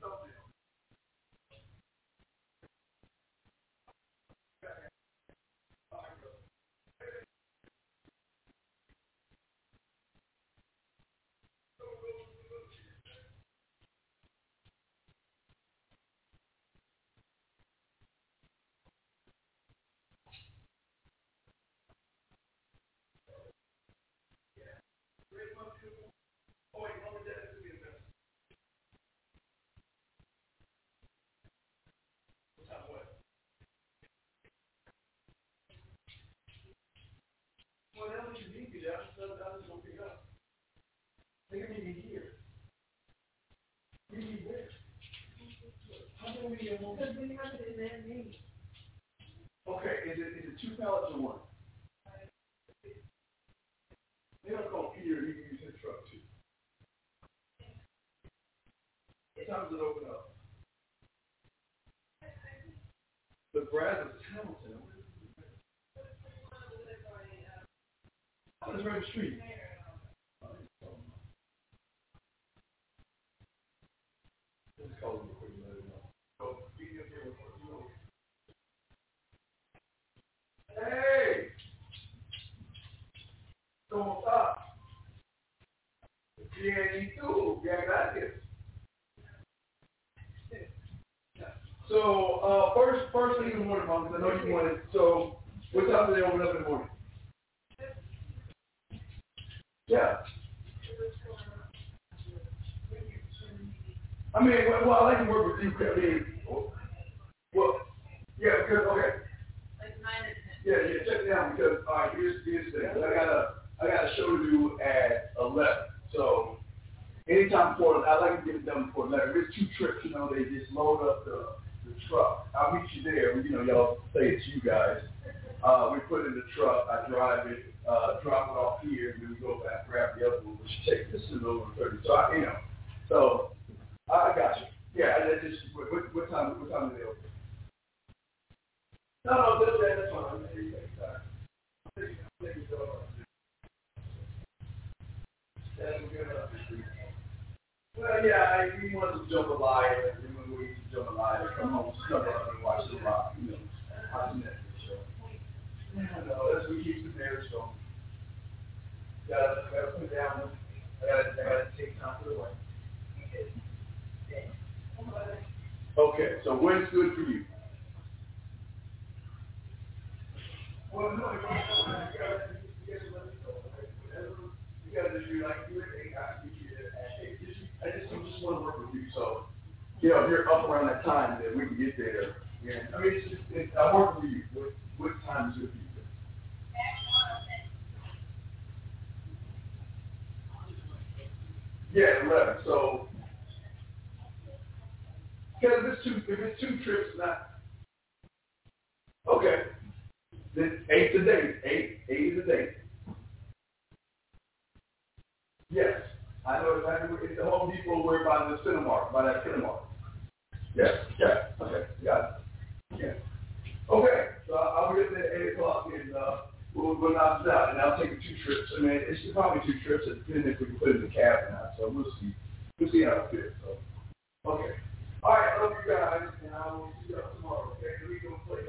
with something. What else you need to do? That's that's gonna pick up. They need to hear. We need this. How can we get more? Because we have it in their name. Okay, is it is it two pallets or one? They don't call Peter, he can use his truck too. Time it open up? The Brazos is with what you know. Hey! ¿Cómo está? Bien, ¿y tú? Bien, gracias. So, uh, first, first thing in the morning, Mom, 'cause I know you wanted, so, what time do they open up in the morning? Yeah. I mean, well, well, I like to work with you. I mean, well, yeah, because okay. Yeah, yeah, check it out because all right, here's here's the thing. I got a I got a show to do at eleven. So anytime before I like to get it done before eleven. There's two trips, you know, they just load up the the truck. I'll meet you there. You know, y'all say it's you guys. Uh, we put it in the truck. I drive it, uh, drop it off here, and then we go back, grab the other one, which take this is over thirty. So I, you know, so I got you. Yeah, I just what, what, what time? What time do they open? No, no, that's, that's fine. Take your time. Well, yeah, I, we wanted to jump a lie. We wanted to jump a lie. Come home, cover up and watch the rock. You know, watch the Netflix show. Yeah, no, that's what. Gotta, put down. I gotta, I the. Okay, so when's good for you? Well, be like, you I just, I just, I to work with you. So, you know, if you're up around that time, then we can get there. Yeah, I mean, it's just, it's, I'm working with you. What, what time is good for you? Yeah, eleven. So, because if it's two, if it's two trips, not okay. Then eight's a date. Eight, eight is a date. Yes, I know exactly. It's the Home Depot where by the Cinemark, by that Cinemark. Yes, yeah, okay, got it. Yeah. Okay, so I'll be at eight o'clock and uh, we'll go down out, and I'll take two trips. I mean, it's probably two trips, and depending if we can put it in the cab or not. So we'll see. We'll see how it fits. So, okay. All right, I love you guys, and I will see you tomorrow. Okay, we gonna play.